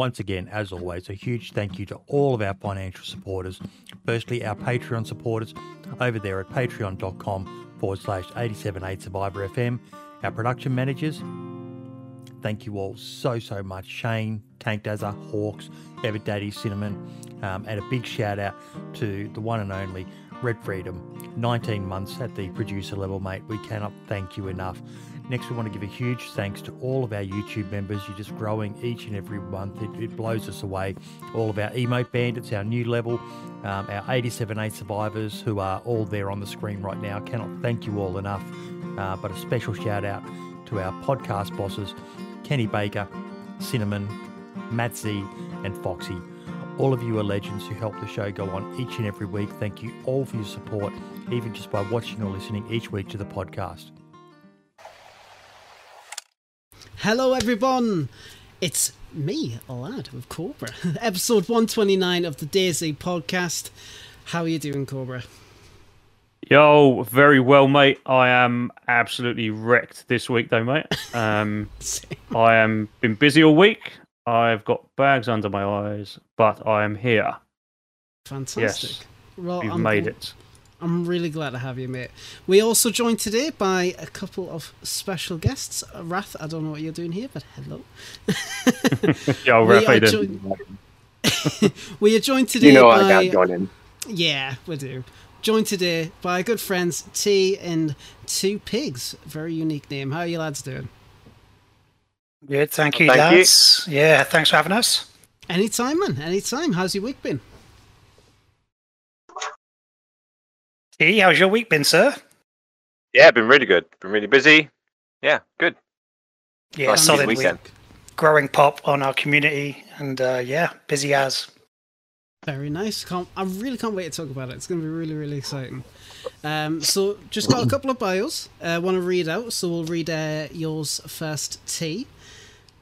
Once again, as always, a huge thank you to all of our financial supporters. Firstly, our Patreon supporters over there at patreon.com forward slash 878 Survivor FM. Our production managers, thank you all so, so much. Shane, Tank Dazza, Hawks, Ever Daddy, Cinnamon, um, and a big shout out to the one and only Red Freedom. 19 months at the producer level, mate. We cannot thank you enough. Next, we want to give a huge thanks to all of our YouTube members. You're just growing each and every month. It, it blows us away. All of our emote bandits, our new level, um, our 87A survivors who are all there on the screen right now. Cannot thank you all enough. Uh, but a special shout out to our podcast bosses, Kenny Baker, Cinnamon, Matt Z, and Foxy. All of you are legends who help the show go on each and every week. Thank you all for your support, even just by watching or listening each week to the podcast. Hello, everyone. It's me, lad of Cobra. Episode 129 of the DayZ podcast. How are you doing, Cobra? Yo, very well, mate. I am absolutely wrecked this week, though, mate. Um, I am been busy all week. I've got bags under my eyes, but I am here. Fantastic. Yes, well, we've I'm, made it. I'm really glad to have you, mate. We also joined today by a couple of special guests. Uh, Wrath, I don't know what you're doing here, but hello. Yo, we, Raph, how are you joined, we are joined today You know by I got joining. Yeah, we do. Joined today by good friends T and Two Pigs. Very unique name. How are you lads doing? Good, thank you, Thank you. Yeah, thanks for having us. Anytime, man. Anytime. How's your week been? T, how's your week been, sir? Yeah, been really good. Been really busy. Yeah, good. Yeah, Nice solid weekend. week. Growing pop on our community, and uh, yeah, busy as. Very nice. Can't, I really can't wait to talk about it. It's going to be really, really exciting. Um, so, just got a couple of bios. I uh, want to read out, so we'll read uh, yours first, T.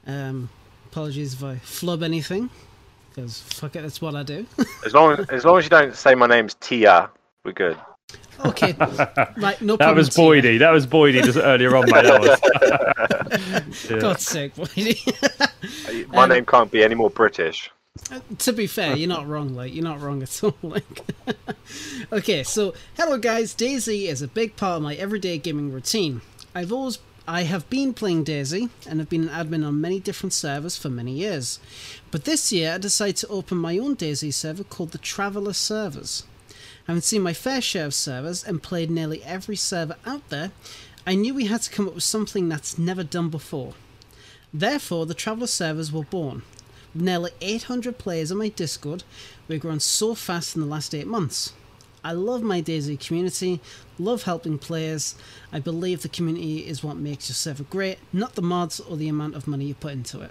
Um, apologies if I flub anything, because fuck it, that's what I do. As long as long as you don't say my name's Tia, we're good. Okay, right, no problem. That was T. Boydie. That was Boydie just earlier on, mate. That. Yeah. God's sake, Boydie. My Um, name can't be any more British. Uh, to be fair, you're not wrong. Like you're not wrong at all. Like, okay, so hello guys. DayZ is a big part of my everyday gaming routine. I've always, I have been playing DayZ and have been an admin on many different servers for many years. But this year, I decided to open my own DayZ server called the Traveller Servers. Having seen my fair share of servers and played nearly every server out there, I knew we had to come up with something that's never done before. Therefore, the Traveller servers were born. With nearly 800 players on my Discord, we've grown so fast in the last 8 months. I love my DayZ community, love helping players. I believe the community is what makes your server great, not the mods or the amount of money you put into it.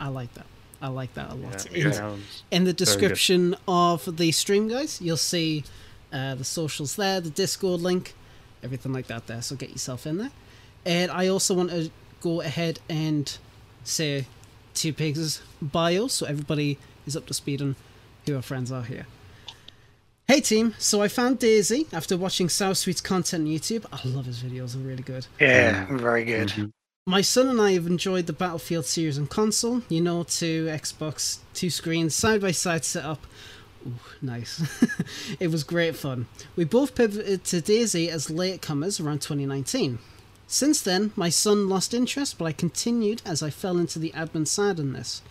I like that. I like that a lot. Yeah, In- in the description of the stream, guys, you'll see uh, the socials there, the Discord link, everything like that there. So get yourself in there. And I also want to go ahead and say Two Pigs' bio so everybody is up to speed on who our friends are here. Hey team, so I found DayZ after watching South Sweet's content on YouTube. I love his videos, they're really good. Yeah, very good. My son and I have enjoyed the Battlefield series on console. You know, two Xbox, two screens, side by side setup. Ooh, nice. it was great fun. We both pivoted to DayZ as latecomers around 2019. Since then, my son lost interest, but I continued as I fell into the admin side on this.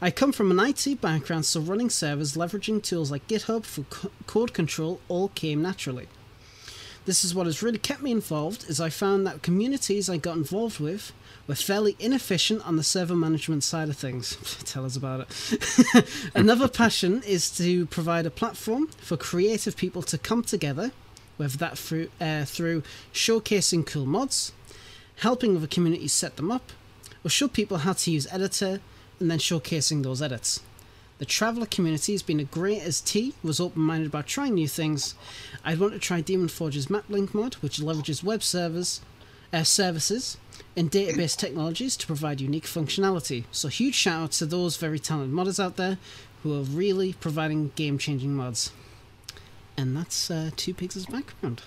I come from an IT background, so running servers, leveraging tools like GitHub for code control all came naturally. This is what has really kept me involved, is I found that communities I got involved with were fairly inefficient on the server management side of things. Tell us about it. Another passion is to provide a platform for creative people to come together, whether that through, uh, through showcasing cool mods, helping other communities set them up, or show people how to use editor, and then showcasing those edits. The Traveller community has been as great as T was open minded about trying new things. I'd want to try DaemonForge's MapLink mod, which leverages web servers, uh, services, and database technologies to provide unique functionality. So, huge shout out to those very talented modders out there who are really providing game changing mods. And that's uh, Two Pigs' background.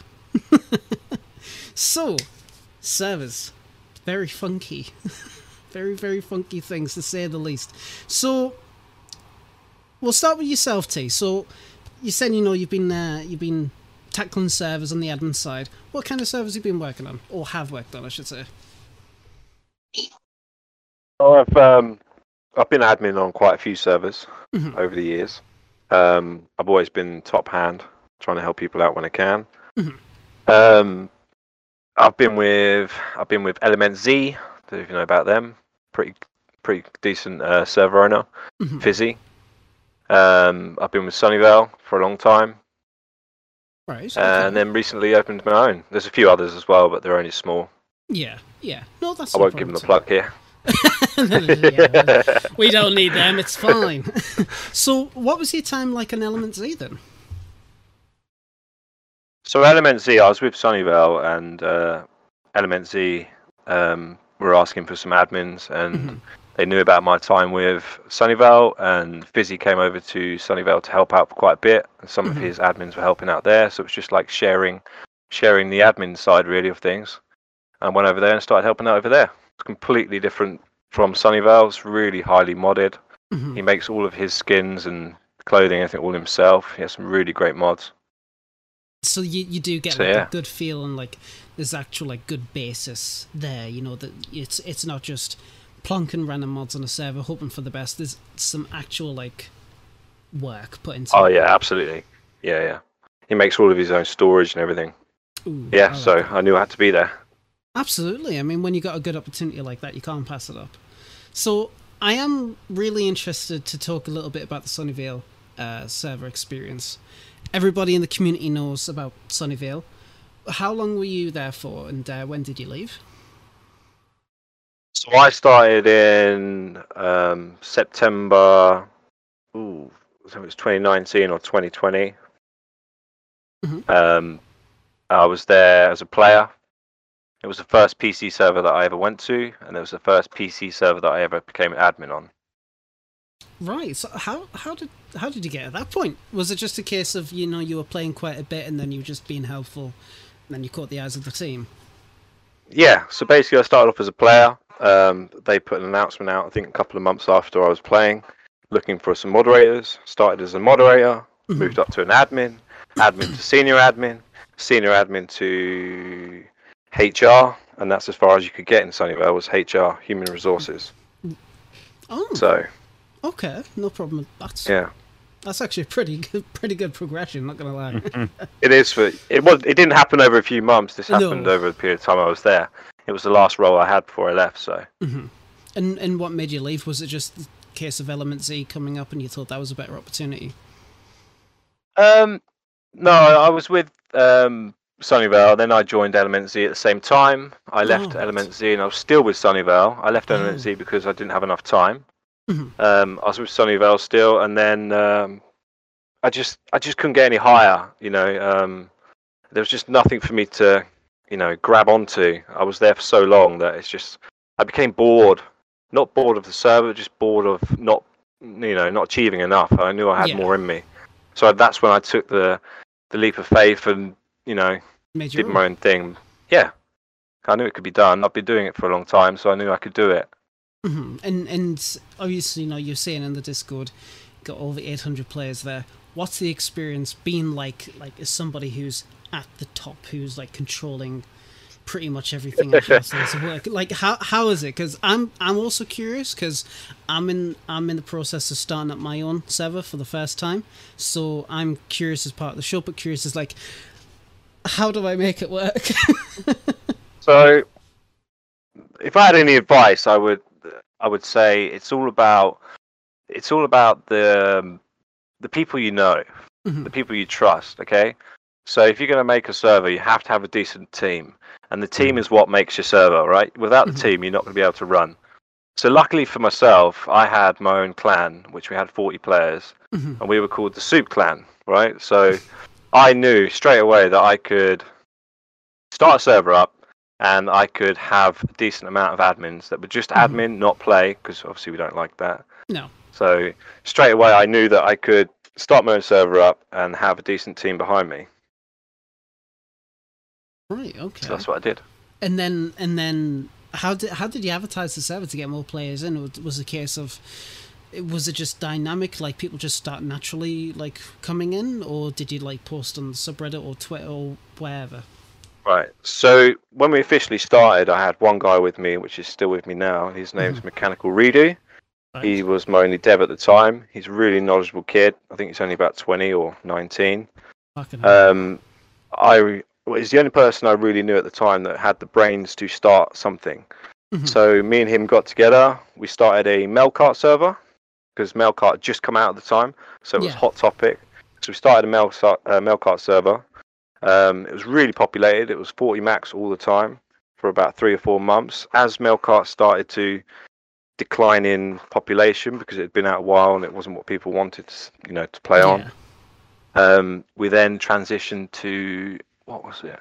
so, servers. Very funky. very very funky things to say the least. So we'll start with yourself, T. So you said you know you've been uh, you've been tackling servers on the admin side. What kind of servers have you been working on, or have worked on, I should say? Oh, I've um, I've been admin on quite a few servers Mhm. over the years. Um, I've always been top hand, trying to help people out when I can. Mhm. Um, I've been with I've been with Element Z. Don't know if you know about them. Pretty pretty decent uh, server owner, Mhm. Fizzy. Um, I've been with Sunnyvale for a long time, Right. and then recently opened my own. There's a few others as well, but they're only small. yeah, yeah. No, that's. I won't give them the plug here. Yeah, we don't need them. It's fine. so, what was your time like on Element Z then? So Element Z, I was with Sunnyvale, and uh, Element Z um, were asking for some admins, and Mhm. They knew about my time with Sunnyvale, and Fizzy came over to Sunnyvale to help out for quite a bit, and some Mhm. of his admins were helping out there. So it was just like sharing, sharing the admin side really of things. And went over there and started helping out over there. It's completely different from Sunnyvale. It's really highly modded. Mhm. He makes all of his skins and clothing, everything all himself. He has some really great mods. So you you do get So, like yeah. a good feel and like there's actual like good basis there. You know that it's it's not just plonking random mods on a server hoping for the best. There's some actual like work put into. Oh it. yeah, absolutely. Yeah, yeah. He makes all of his own storage and everything. Ooh, Yeah, I like so that. I knew I had to be there. Absolutely. I mean, when you got a good opportunity like that, you can't pass it up. So I am really interested to talk a little bit about the Sunnyvale uh, server experience. Everybody in the community knows about Sunnyvale. How long were you there for, and uh, when did you leave? So I started in um, September. Ooh, it was 2019 or 2020. Mhm. Um, I was there as a player. It was the first PC server that I ever went to, and it was the first PC server that I ever became an admin on. Right. So how how did how did you get at that point? Was it just a case of you know you were playing quite a bit and then you were just being helpful, and then you caught the eyes of the team? Yeah, so basically, I started off as a player. Um, they put an announcement out, I think, a couple of months after I was playing, looking for some moderators. Started as a moderator, Mhm. moved up to an admin, admin to senior admin, senior admin to HR, and that's as far as you could get in Sunnyvale was HR, human resources. Oh, So okay, no problem. That's yeah, that's actually a pretty good pretty good progression. Not gonna lie. it is. For it was. It didn't happen over a few months. This No. happened over a period of time I was there. It was the last role I had before I left. So. hmm And and what made you leave? Was it just the case of Element Z coming up and you thought that was a better opportunity? Um, no, I was with um, Sunnyvale. Then I joined Element Z at the same time. I left Oh. Element Z, and I was still with Sunnyvale. I left Oh. Element Z because I didn't have enough time. Mhm. Um, I was with Sunnyvale still, and then um, I just I just couldn't get any higher. You know, um, there was just nothing for me to, you know, grab onto. I was there for so long that it's just I became bored. Not bored of the server, just bored of not, you know, not achieving enough. I knew I had Yeah. more in me. So that's when I took the the leap of faith and you know Made did my own thing. Yeah, I knew it could be done. I've been doing it for a long time, so I knew I could do it. hmm And and obviously, you know, you're saying in the Discord, got over 800 players there. What's the experience been like? Like, as somebody who's at the top, who's like controlling pretty much everything how things work. Like, how how is it? Because I'm I'm also curious because I'm in I'm in the process of starting up my own server for the first time. So I'm curious as part of the show, but curious as like, how do I make it work? So, if I had any advice, I would I would say it's all about it's all about the um, the people you know, Mhm. the people you trust. Okay, so if you're going to make a server, you have to have a decent team, and the team is what makes your server. Right? Without the Mhm. team, you're not going to be able to run. So luckily for myself, I had my own clan, which we had 40 players, Mhm. and we were called the Soup Clan. Right? So I knew straight away that I could start a server up and I could have a decent amount of admins that were just Mhm. admin, not play, because obviously we don't like that. no. So straight away, I knew that I could start my own server up and have a decent team behind me. Right. Okay. So that's what I did. and then and then how did how did you advertise the server to get more players in? Was- Was it a case of was it just dynamic, like people just start naturally like coming in, or did you like post on the subreddit or Twitter or wherever? Right. So when we officially started, I had one guy with me, which is still with me now. His name's Mechanical Redo. He was my only dev at the time. He's a really knowledgeable kid. I think he's only about 20 or 19. Fucking hell. Um, I well, he's the only person I really knew at the time that had the brains to start something. Mhm. So me and him got together. We started a Mailcart server because Mailcart had just come out at the time, so it was Yeah. hot topic. So we started a Mail uh, Mailcart server. Um, it was really populated. It was 40 max all the time for about three or four months. As Mailcart started to decline in population because it had been out a while and it wasn't what people wanted, you know, to play on. Um, we then transitioned to what was it?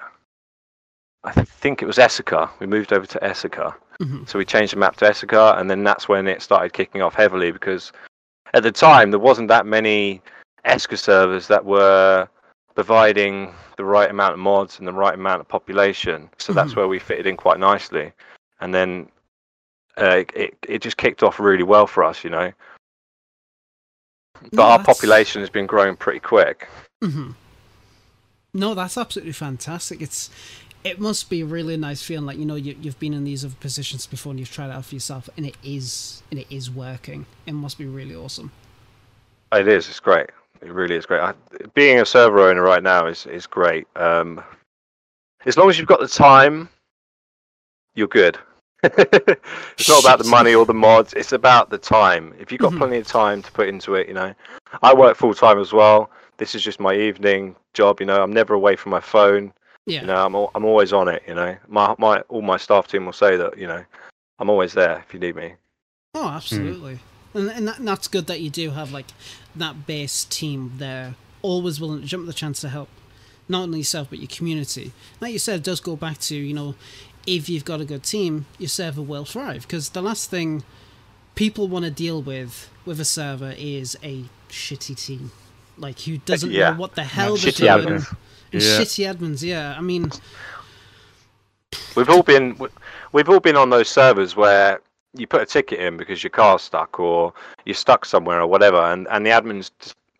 I think it was Esseker. We moved over to Esseker. Mhm. So we changed the map to Esseker, and then that's when it started kicking off heavily because at the time there wasn't that many Esseker servers that were providing the right amount of mods and the right amount of population. So that's Mhm. where we fitted in quite nicely. And then uh, it it just kicked off really well for us, you know. But No, our that's- population has been growing pretty quick. hmm No, that's absolutely fantastic. It's it must be really nice feeling like you know you, you've been in these other positions before and you've tried it out for yourself and it is and it is working. It must be really awesome. It is. It's great. It really is great. I, being a server owner right now is is great. Um, as long as you've got the time, you're good. it's not about the money or the mods. It's about the time. If you've got Mhm. plenty of time to put into it, you know. I work full time as well. This is just my evening job. You know, I'm never away from my phone. Yeah. You know, I'm I'm always on it. You know, my my all my staff team will say that. You know, I'm always there if you need me. Oh, absolutely. And and, that, and that's good that you do have like that base team there, always willing to jump at the chance to help, not only yourself but your community. Like you said, it does go back to you know, if you've got a good team, your server will thrive. Because the last thing people want to deal with with a server is a shitty team, like who doesn't Yeah. know what the hell they're Shitty doing. admins. And Yeah. Shitty admins, yeah. I mean, We've all been we've all been on those servers where you put a ticket in because your car's stuck or you're stuck somewhere or whatever, and, and the admins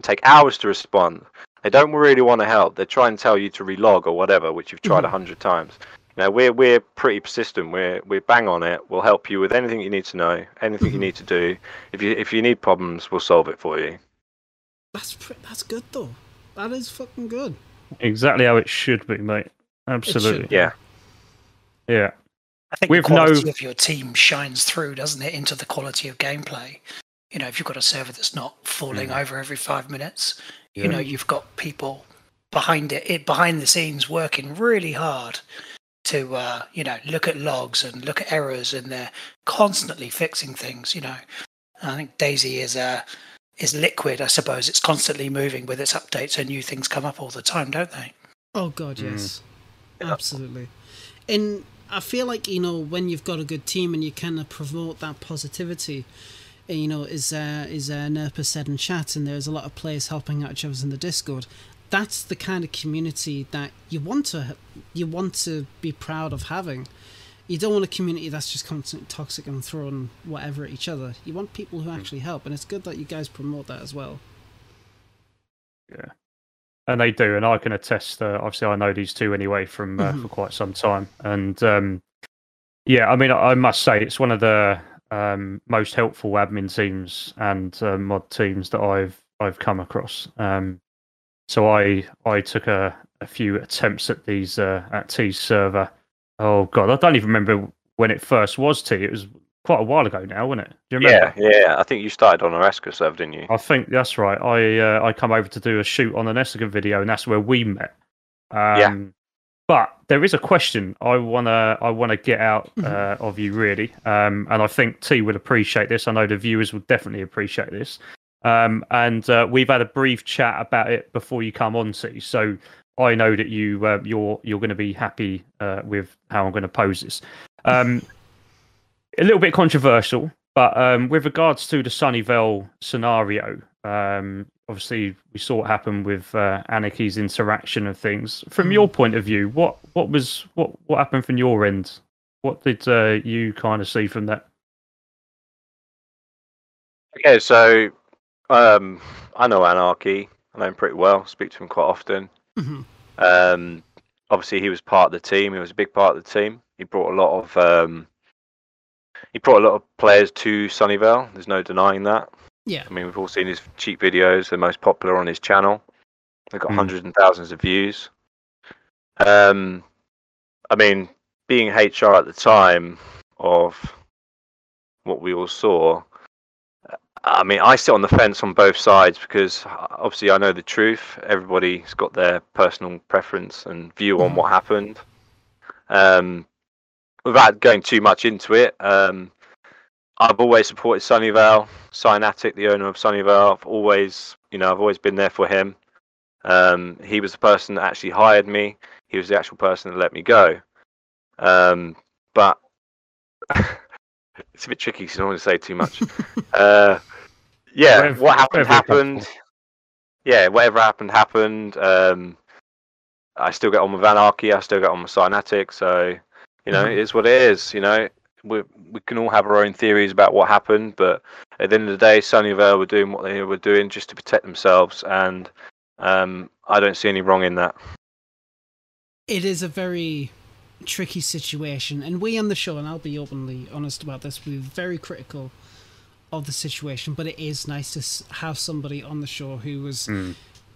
take hours to respond. They don't really want to help. They try and tell you to relog or whatever, which you've tried a Mhm. hundred times. Now we're we're pretty persistent. We're we're bang on it. We'll help you with anything you need to know, anything you Mhm. need to do. If you if you need problems, we'll solve it for you. That's pre- that's good though. That is fucking good. Exactly how it should be, mate. Absolutely. be. Yeah. Yeah. I think With the quality no- of your team shines through, doesn't it, into the quality of gameplay. You know, if you've got a server that's not falling over every five minutes, you know, you've got people behind it, it behind the scenes working really hard to, uh, you know, look at logs and look at errors, and they're constantly fixing things. You know, I think DayZ is uh, is liquid. I suppose it's constantly moving with its updates, and new things come up all the time, don't they? Oh god, Mm. yes, absolutely. And I feel like you know when you've got a good team and you kind of promote that positivity. You know, is uh, is uh, Nerpa said in chat, and there's a lot of players helping out each other in the Discord. That's the kind of community that you want to you want to be proud of having. You don't want a community that's just constantly toxic and throwing whatever at each other. You want people who actually help, and it's good that you guys promote that as well. Yeah, and they do, and I can attest. Uh, obviously, I know these two anyway from uh, Mhm. for quite some time, and um, yeah, I mean, I, I must say it's one of the um, most helpful admin teams and uh, mod teams that I've I've come across. Um, so I I took a, a few attempts at these uh, at T's server. Oh god, I don't even remember when it first was T. It was quite a while ago now, wasn't it? Do you remember? Yeah, yeah. I think you started on our Esker server, didn't you? I think that's right. I uh, I come over to do a shoot on an Esseker video, and that's where we met. Um, Yeah. But there is a question I wanna I wanna get out Mhm. uh, of you really, um, and I think T would appreciate this. I know the viewers would definitely appreciate this. Um, and uh, we've had a brief chat about it before you come on, T. So I know that you uh, you're you're going to be happy uh, with how I'm going to pose this. Um, a little bit controversial, but um, with regards to the Sunnyvale scenario, um, obviously we saw what happened with uh, Anarchy's interaction of things. From your point of view, what what was what what happened from your end what did uh, you kind of see from that? Okay, so um, I know Anarchy. I know him pretty well. Speak to him quite often. Hmm Um, obviously, he was part of the team. He was a big part of the team. He brought a lot of um, he brought a lot of players to Sunnyvale. There's no denying that. Yeah. I mean, we've all seen his cheap videos. They're most popular on his channel. They've got Mm. hundreds and thousands of views. Um, I mean, being HR at the time of what we all saw, I mean, I sit on the fence on both sides because uh, obviously I know the truth. Everybody's got their personal preference and view on Mhm. what happened. Um, without going too much into it, um, I've always supported Sunnyvale, Cynatic, the owner of Sunnyvale. I've always, you know, I've always been there for him. Um, he was the person that actually hired me. He was the actual person that let me go. Um, but it's a bit tricky because I don't want to say too much. uh, yeah, Whatever- what happened happened. Yeah, whatever happened happened. Um, I still get on with Anarchy. I still get on with Cynatic. So you know, Mhm. it is what it is. You know, we we can all have our own theories about what happened, but at the end of the day, Sunnyvale were doing what they were doing just to protect themselves, and um, I don't see any wrong in that. it is a very tricky situation and we on the show and i'll be openly honest about this we're very critical of the situation but it is nice to have somebody on the show who was Mm.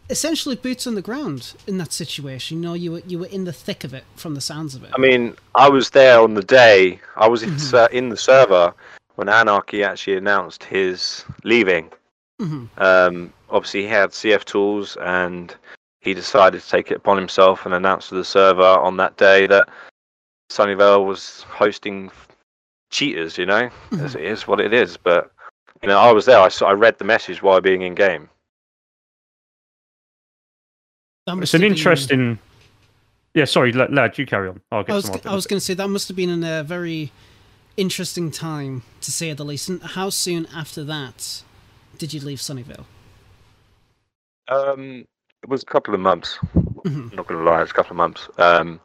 essentially boots on the ground in that situation you know you were you were in the thick of it from the sounds of it I mean, I was there on the day. I was in, ser- in the server when Anarchy actually announced his leaving. hmm Um, obviously, he had CF tools, and he decided to take it upon himself and announce to the server on that day that Sunnyvale was hosting cheaters. You know, Mhm. It is what it is. But you know, I was there. I saw, I read the message while being in game. It's an have been- interesting. Yeah, sorry, lad, you carry on. I'll get I was, some I was going to say that must have been a very interesting time to say the least. And how soon after that did you leave Sunnyvale? Um, it was a couple of months. Mhm. I'm not going to lie, it's a couple of months. Um,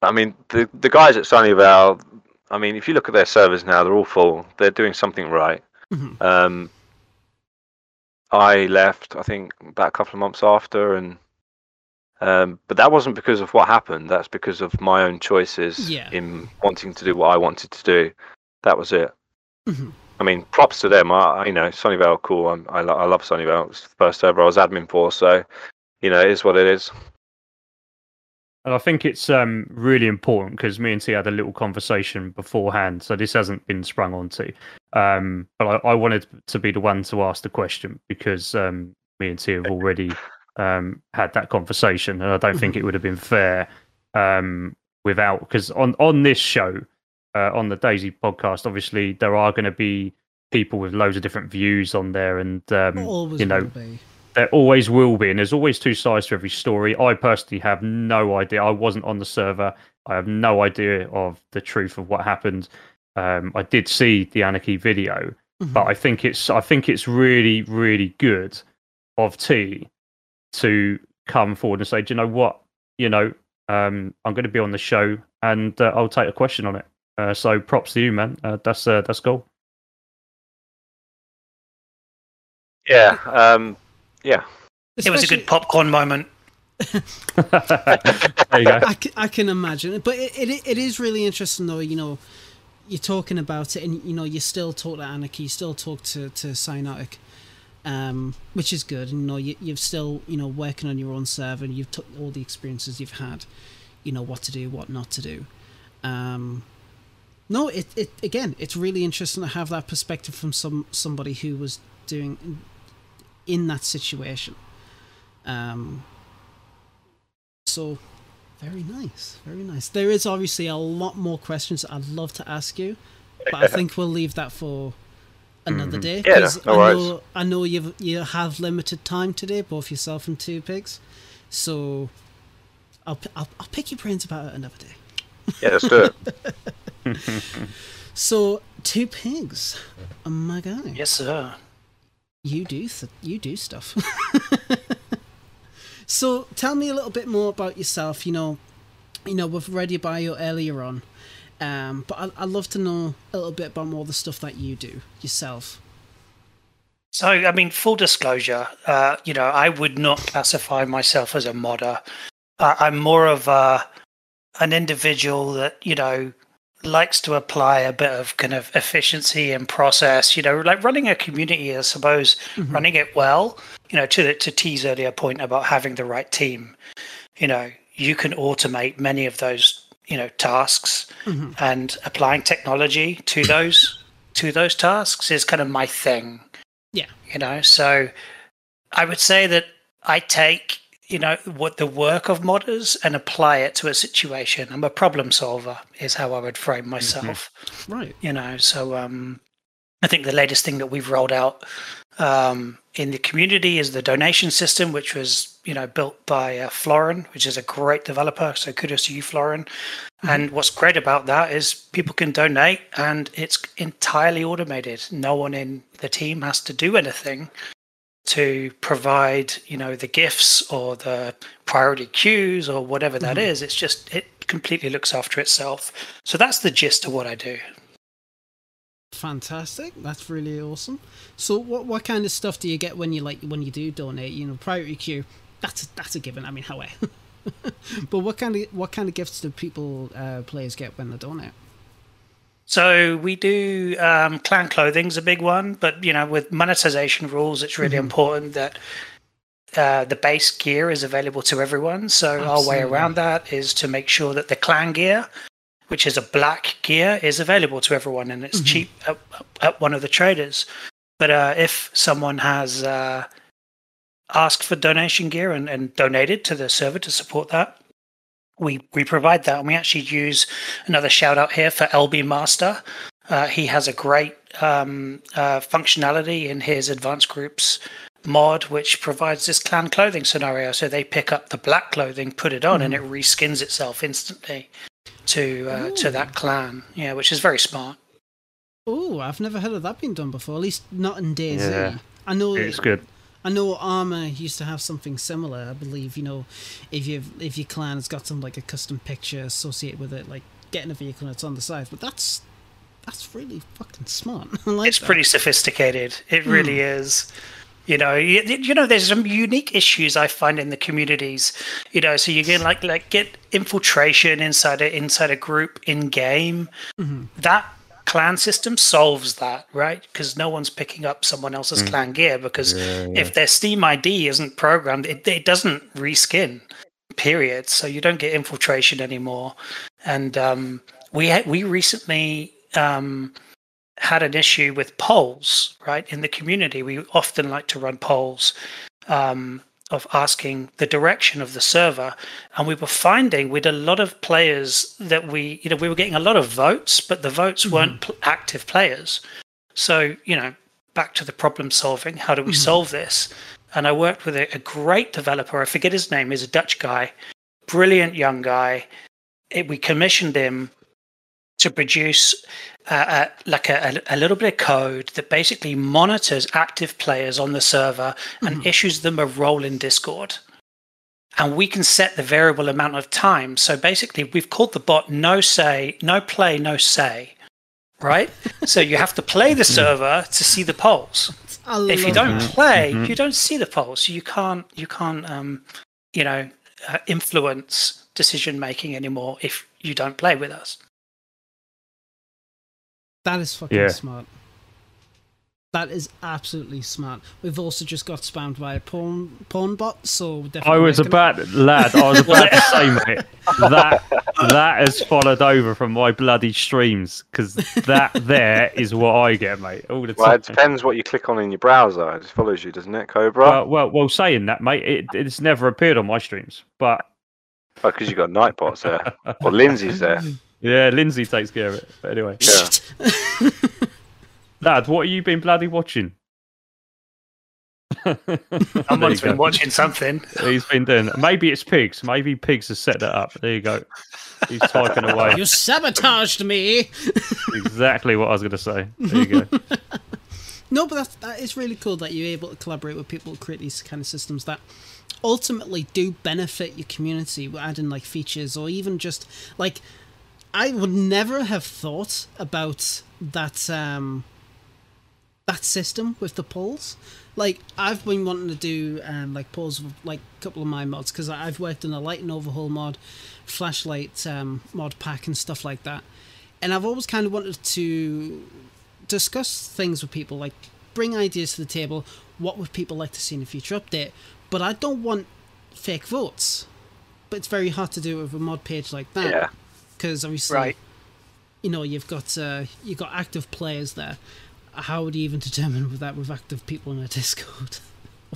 I mean, the the guys at Sunnyvale. I mean, if you look at their servers now, they're all full. They're doing something right. Mhm. Um, I left, I think, about a couple of months after, and um, but that wasn't because of what happened. That's because of my own choices Yeah. in wanting to do what I wanted to do. That was it. Mhm. I mean, props to them. I, you know, Sunnyvale, cool. I'm, I, I love Sunnyvale. It was the first ever I was admin for, so you know, it is what it is. And I think it's um, really important because me and T had a little conversation beforehand, so this hasn't been sprung onto. Um, but I, I wanted to be the one to ask the question because um, me and T have already um, had that conversation, and I don't think it would have been fair um, without because on on this show, uh, on the DayZ podcast, obviously there are going to be people with loads of different views on there, and um, Always you know will be. There always will be, and there's always two sides to every story. I personally have no idea. I wasn't on the server. I have no idea of the truth of what happened. Um, I did see the Anarchy video, Mhm. but I think it's I think it's really really good of T to come forward and say, do you know what, you know, um, I'm going to be on the show and uh, I'll take a question on it. Uh, so props to you, man. Uh, that's uh, that's cool. Yeah. Um, yeah. It was a good popcorn moment. there you go. I, c- I can imagine, but it, it it is really interesting though. You know, you're talking about it, and you know you still talk to Anarchy, you still talk to to Cyanotic, um, which is good. And you know you, you've still you know working on your own server, and you've took all the experiences you've had, you know what to do, what not to do. Um, no, it it again, it's really interesting to have that perspective from some somebody who was doing in that situation. Um, so very nice, very nice. There is obviously a lot more questions I'd love to ask you, but I think we'll leave that for another Mhm. day. Yeah, 'cause no I know I know you you have limited time today, both yourself and two pigs. So I'll I'll, I'll pick your brains about it another day. Yeah, let's do it. So two pigs, oh my guy. Yes, sir. You do th- you do stuff. so tell me a little bit more about yourself. You know, you know we've read your bio earlier on. Um, but I, I'd love to know a little bit about more of the stuff that you do yourself. So, I mean, full disclosure, uh, you know, I would not classify myself as a modder. Uh, I'm more of a, an individual that, you know, likes to apply a bit of kind of efficiency and process, you know, like running a community, I suppose, mm-hmm. running it well, you know, to, the, to T's earlier point about having the right team, you know, you can automate many of those, you know, tasks mm-hmm. and applying technology to those to those tasks is kind of my thing. Yeah. You know, so I would say that I take, you know, what the work of modders and apply it to a situation. I'm a problem solver is how I would frame mm-hmm. myself. Mm-hmm. Right. You know, so um I think the latest thing that we've rolled out um, in the community is the donation system, which was you know built by uh, Florin, which is a great developer. So kudos to you, Florin. Mm-hmm. And what's great about that is people can donate, and it's entirely automated. No one in the team has to do anything to provide you know the gifts or the priority queues or whatever that mm-hmm. is. It's just it completely looks after itself. So that's the gist of what I do. Fantastic. That's really awesome. So what what kind of stuff do you get when you like when you do donate? You know, priority queue. That's that's a given. I mean, how but what kind of what kind of gifts do people uh, players get when they donate? So we do um, clan clothing's a big one, but you know with monetization rules, it's really mm-hmm. important that uh, the base gear is available to everyone. So Absolutely. our way around that is to make sure that the clan gear which is a black gear, is available to everyone and it's mm-hmm. cheap at, at, one of the traders. But uh, if someone has uh, asked for donation gear and, and donated to the server to support that, we we provide that, and we actually use another shout out here for LBmaster. Uh, he has a great um, uh, functionality in his advanced groups mod, which provides this clan clothing scenario. So they pick up the black clothing, put it on, mm. and it reskins itself instantly to uh, to that clan. Yeah, which is very smart. Oh, I've never heard of that being done before. At least not in DayZ. Yeah, I know it's good. I know Armor used to have something similar. I believe you know, if you if your clan has got some like a custom picture associated with it, like getting a vehicle and it's on the side. But that's that's really fucking smart. like it's that. pretty sophisticated. It really mm. is. You know, you, you, know, there's some unique issues I find in the communities. You know, so you can like like get infiltration inside a inside a group in game. Mm-hmm. That clan system solves that, right? Because no one's picking up someone else's mm. clan gear because yeah, yeah. if their Steam ID isn't programmed, it, it doesn't reskin. Period. So you don't get infiltration anymore. And um, we ha- we recently um, had an issue with polls, right? In the community, we often like to run polls um, of asking the direction of the server, and we were finding with a lot of players that we, you know, we were getting a lot of votes, but the votes mm-hmm. weren't pl- active players. So, you know, back to the problem solving. How do we mm-hmm. solve this? And I worked with a, a great developer. I forget his name. He's a Dutch guy, brilliant young guy. It, we commissioned him to produce uh, uh, like a, a, little bit of code that basically monitors active players on the server and mm-hmm. issues them a role in Discord. And we can set the variable amount of time. So basically, we've called the bot no say, no play, no say. Right? so you have to play the server to see the polls. If you don't that. play, mm-hmm. you don't see the polls. You can't, you can't, um, you know, uh, influence decision making anymore if you don't play with us. That is fucking yeah. smart. That is absolutely smart. We've also just got spammed by a porn porn bot, so definitely. I was about, lad. I was about to say, mate, that that has followed over from my bloody streams because that there is what I get, mate, all the time. Well, it depends what you click on in your browser. It just follows you, doesn't it, Cobra? Well, well, well saying that, mate, it, it's never appeared on my streams, but because oh, you got Nightbots there, or Lindsay's there. Yeah, Lindsay takes care of it. But anyway. Yeah. Lad, what have you been bloody watching? Someone's been watching something. He's been doing. Maybe it's pigs. Maybe pigs have set that up. There you go. He's typing away. You sabotaged me. exactly what I was going to say. There you go. no, but that's that is really cool that you're able to collaborate with people to create these kind of systems that ultimately do benefit your community, adding like features or even just like I would never have thought about that um, that system with the polls. Like I've been wanting to do um, like polls with like a couple of my mods because I've worked on a light and overhaul mod, flashlight um, mod pack and stuff like that, and I've always kind of wanted to discuss things with people, like bring ideas to the table. What would people like to see in a future update? But I don't want fake votes. But it's very hard to do with a mod page like that Yeah. Because obviously, Right. you know, you've got uh, you've got active players there. How would you even determine with that with active people in a Discord?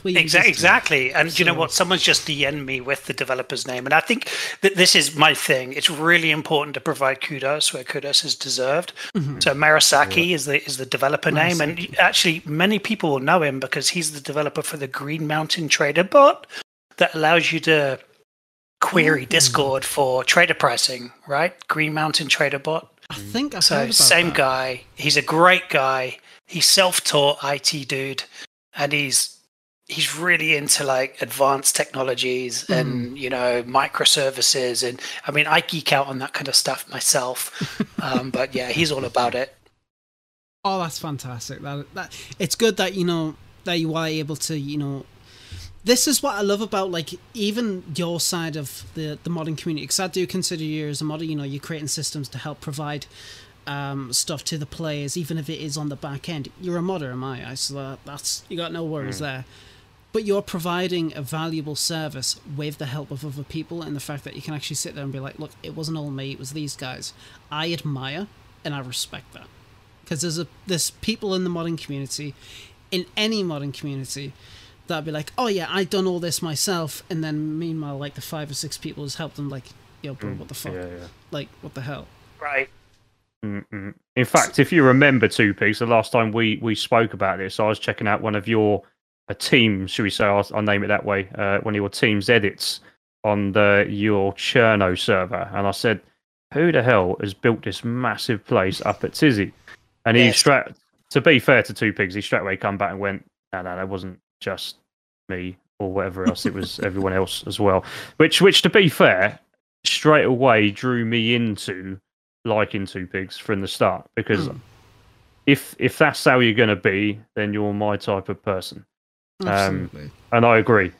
Or Exactly, just- exactly. And you know what? Someone's just DM'd me with the developer's name, and I think that this is my thing. It's really important to provide kudos where kudos is deserved. So Marasaki is the is the developer name, and actually many people will know him because he's the developer for the Green Mountain Trader bot that allows you to query Discord for trader pricing. Right, Green Mountain Trader bot. I think I've So same that. guy. He's a great guy. He's self-taught IT dude, and he's he's really into like advanced technologies Hmm. and you know microservices. And I mean, I geek out on that kind of stuff myself. um, but yeah, he's all about it. Oh, that's fantastic. That that it's good that you know that you are able to you know. This is what I love about like even your side of the the modding community because I do consider you as a modder. You know, you're creating systems to help provide um, stuff to the players, even if it is on the back end. You're a modder my eyes, so that, that's you got no worries there. But you're providing a valuable service with the help of other people, and the fact that you can actually sit there and be like, "Look, it wasn't all me; it was these guys." I admire and I respect that because there's a there's people in the modding community, in any modding community, that'd be like, oh yeah, I done all this myself, and then meanwhile, like the five or six people has helped them, like, yo, bro, what the fuck, Yeah, yeah. like, what the hell? Right. Mm-mm. In fact, if you remember, Two Peaks, the last time we we spoke about this, I was checking out one of your a team, should we say? I'll, I'll name it that way. Uh, one of your team's edits on the your Cherno server, and I said, "Who the hell has built this massive place up at Tisy?" And he Yes. straight, to be fair to Two Pigs, he straight away come back and went, "No, no, that wasn't just me or whatever else. It was everyone else as well." Which, which to be fair, straight away drew me into liking Two Pigs from the start because Hmm. if if that's how you're going to be, then you're my type of person. Um, Absolutely. And I agree.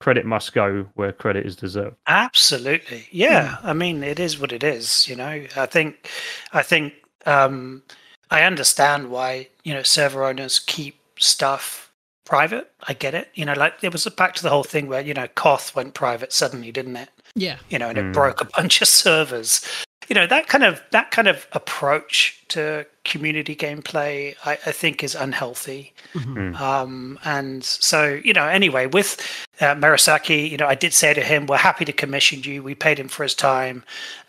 Credit must go where credit is deserved. Absolutely. Yeah. I mean, it is what it is, you know. I think I think um I understand why, you know, server owners keep stuff private. I get it. You know, like there was a back to the whole thing where, you know, Koth went private suddenly, didn't it? yeah, You know, and it Mm. broke a bunch of servers. You know, that kind of that kind of approach to community gameplay I, I think is unhealthy. Mhm. Um, and so, you know, anyway, with uh, Murasaki, you know, I did say to him, we're happy to commission you. We paid him for his time.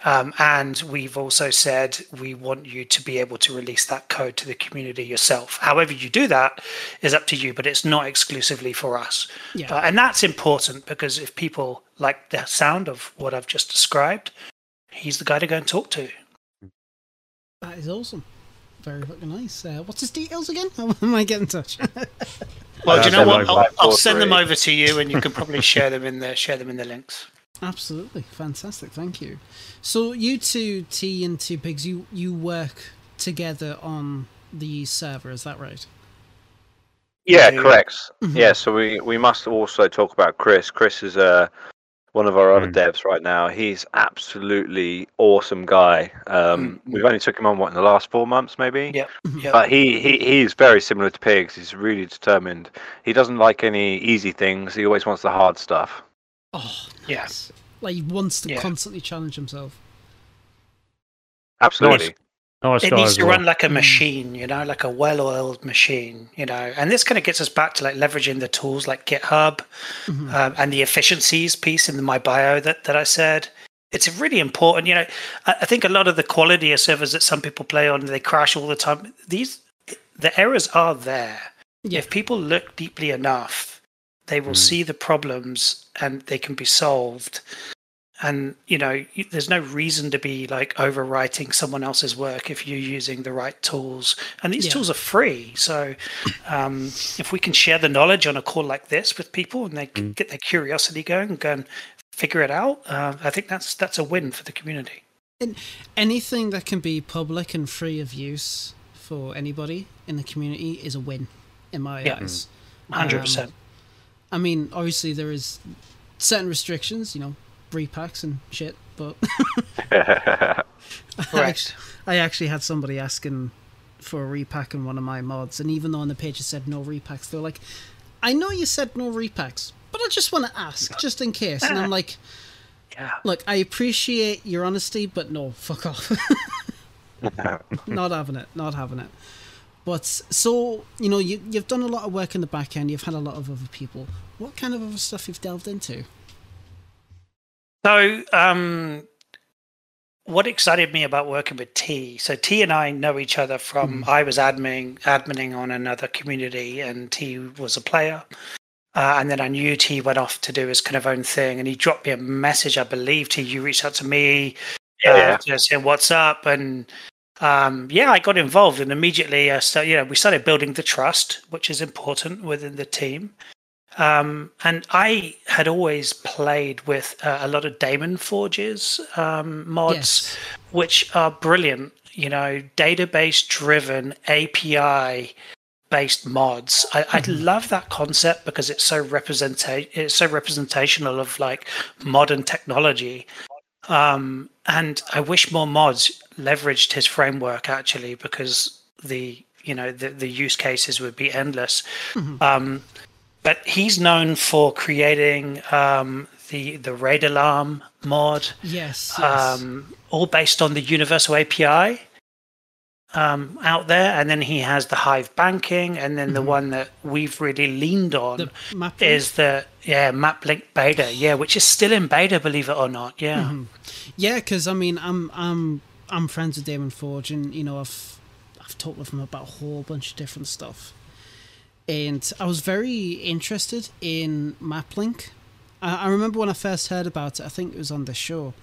Um, and we've also said we want you to be able to release that code to the community yourself. However, you do that is up to you, but it's not exclusively for us. yeah. Uh, and that's important because if people like the sound of what I've just described, he's the guy to go and talk to. that is awesome. Very fucking nice. Uh, what's his details again? How am I get in touch? Well, Uh, do you know what? them I'll. I'll send them over to you, and you can probably share them in the share them in the links. Absolutely fantastic. Thank you. So you two, T and Two Pigs, you you work together on the server. Is that right? Yeah, Yeah. correct. Mhm. Yeah, so we, we must also talk about Chris. Chris is uh, one of our other Mm. devs right now. He's absolutely awesome guy. Um, Mm. We've only took him on what in the last four months, maybe. Yeah. Yeah. But he, he he's very similar to Pigs. He's really determined. He doesn't like any easy things. He always wants the hard stuff. Oh, yes. Like he wants to Yeah. constantly challenge himself. Absolutely. Nice it needs to well. run like a machine, you know, like a well-oiled machine, you know. And this kind of gets us back to like leveraging the tools like GitHub Mhm. um, and the efficiencies piece in my bio that that I said. It's really important, you know. I, I think a lot of the quality of servers that some people play on, they crash all the time. These the errors are there. Yeah. If people look deeply enough, they will Mm. see the problems and they can be solved. And you know, there's no reason to be like overwriting someone else's work if you're using the right tools. And these Yeah. tools are free, so um, if we can share the knowledge on a call like this with people and they Mm. get their curiosity going and go and figure it out, uh, I think that's that's a win for the community. And anything that can be public and free of use for anybody in the community is a win, in my Yeah. eyes. Hundred Um, percent. I mean, obviously there is certain restrictions, you know, repacks and shit, but I, actually, I actually had somebody asking for a repack in one of my mods, and even though on the page it said no repacks, they're like, I know you said no repacks, but I just want to ask, just in case. And I'm like, Yeah. look, I appreciate your honesty, but no, fuck off. not having it, not having it. But so, you know, you, you've done a lot of work in the back end, you've had a lot of other people. What kind of other stuff you've delved into? So, um, what excited me about working with T? So T and I know each other from I was admin admining on another community, and T was a player. Uh, and then I knew T went off to do his kind of own thing, and he dropped me a message. I believe T, you reached out to me, Yeah. uh, saying what's up, and um, yeah, I got involved, and immediately, uh, so you know, we started building the trust, which is important within the team. Um, and I had always played with uh, a lot of DaemonForge's um, mods, Yes. which are brilliant. You know, database driven API based mods. I, I love that concept because it's so representa- It's so representational of like modern technology. Um, and I wish more mods leveraged his framework actually because the you know the, the use cases would be endless. Um, but he's known for creating um, the the raid alarm mod, Yes. yes. um, all based on the universal API um, out there, and then he has the Hive banking, and then the one that we've really leaned on the is the yeah MapLink beta, yeah, which is still in beta, believe it or not, yeah. Yeah, because I mean, I'm I'm I'm friends with DaemonForge, and you know, I've I've talked with him about a whole bunch of different stuff, and I was very interested in MapLink. I, I remember when I first heard about it. I think it was on the show,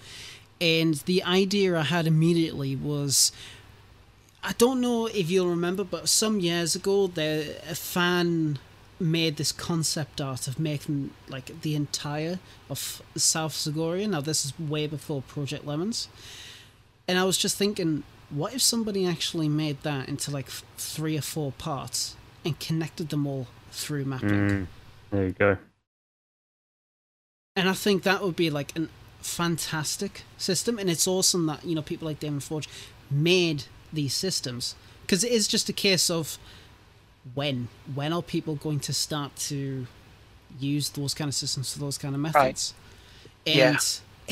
and the idea I had immediately was. I don't know if you'll remember, but some years ago, there a fan made this concept art of making like the entire of South Zagoria. Now this is way before Project Lemons, and I was just thinking, what if somebody actually made that into like three or four parts and connected them all through mapping? Mm, there you go. And I think that would be like a fantastic system, and it's awesome that you know people like DaemonForge made these systems because it is just a case of when when are people going to start to use those kind of systems for those kind of methods and Yeah.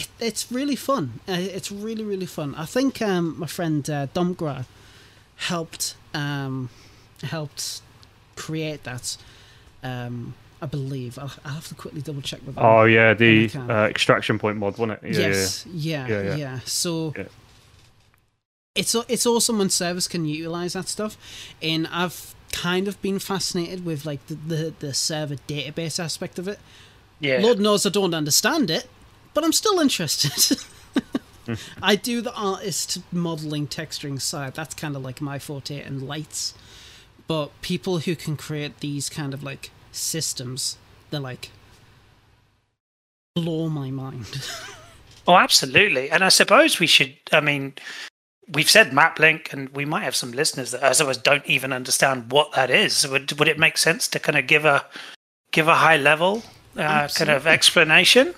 it, it's really fun uh, it's really really fun i think um, my friend uh, Domgra helped um, helped create that um, i believe I'll, I'll have to quickly double check with him. Oh yeah, the uh, extraction point mod, wasn't it? Yeah, yes yeah Yeah, yeah, yeah. so Yeah. it's a- it's awesome when servers can utilize that stuff and i've kind of been fascinated with like the, the, the server database aspect of it Yeah. lord knows i don't understand it but i'm still interested i do the artist modeling texturing side that's kind of like my forte and lights but people who can create these kind of like systems they're like blow my mind Oh, absolutely. And I suppose we should. I mean, we've said MapLink, and we might have some listeners that otherwise don't even understand what that is. Would would it make sense to kind of give a give a high level uh, kind of explanation?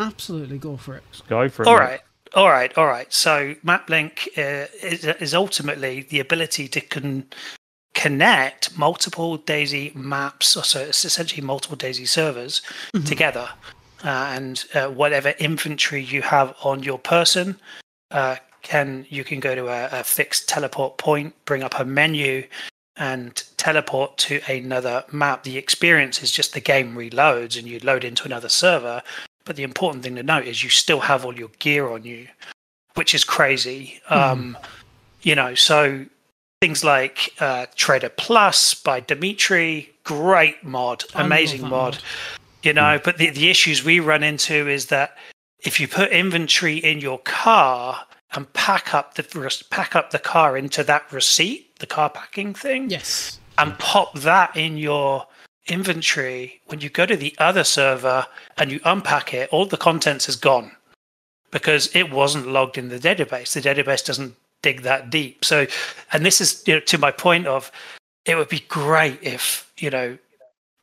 absolutely go for it Let's go for it. All mate. right. All right, all right. So MapLink uh, is, is ultimately the ability to con- connect multiple DayZ maps, or so it's essentially multiple DayZ servers together, uh, and uh, whatever inventory you have on your person, uh, can you can go to a, a fixed teleport point, bring up a menu, and teleport to another map. The experience is just the game reloads, and you load into another server. But the important thing to note is you still have all your gear on you, which is crazy. Um, you know, so things like uh, Trader Plus by Dimitri, great mod, amazing mod. mod. You know, but the, the issues we run into is that if you put inventory in your car and pack up the pack up the car into that receipt, the car packing thing, yes and pop that in your inventory when you go to the other server and you unpack it all the contents is gone because it wasn't logged in the database. The database doesn't dig that deep. So, and this is you know, to my point of it would be great if you know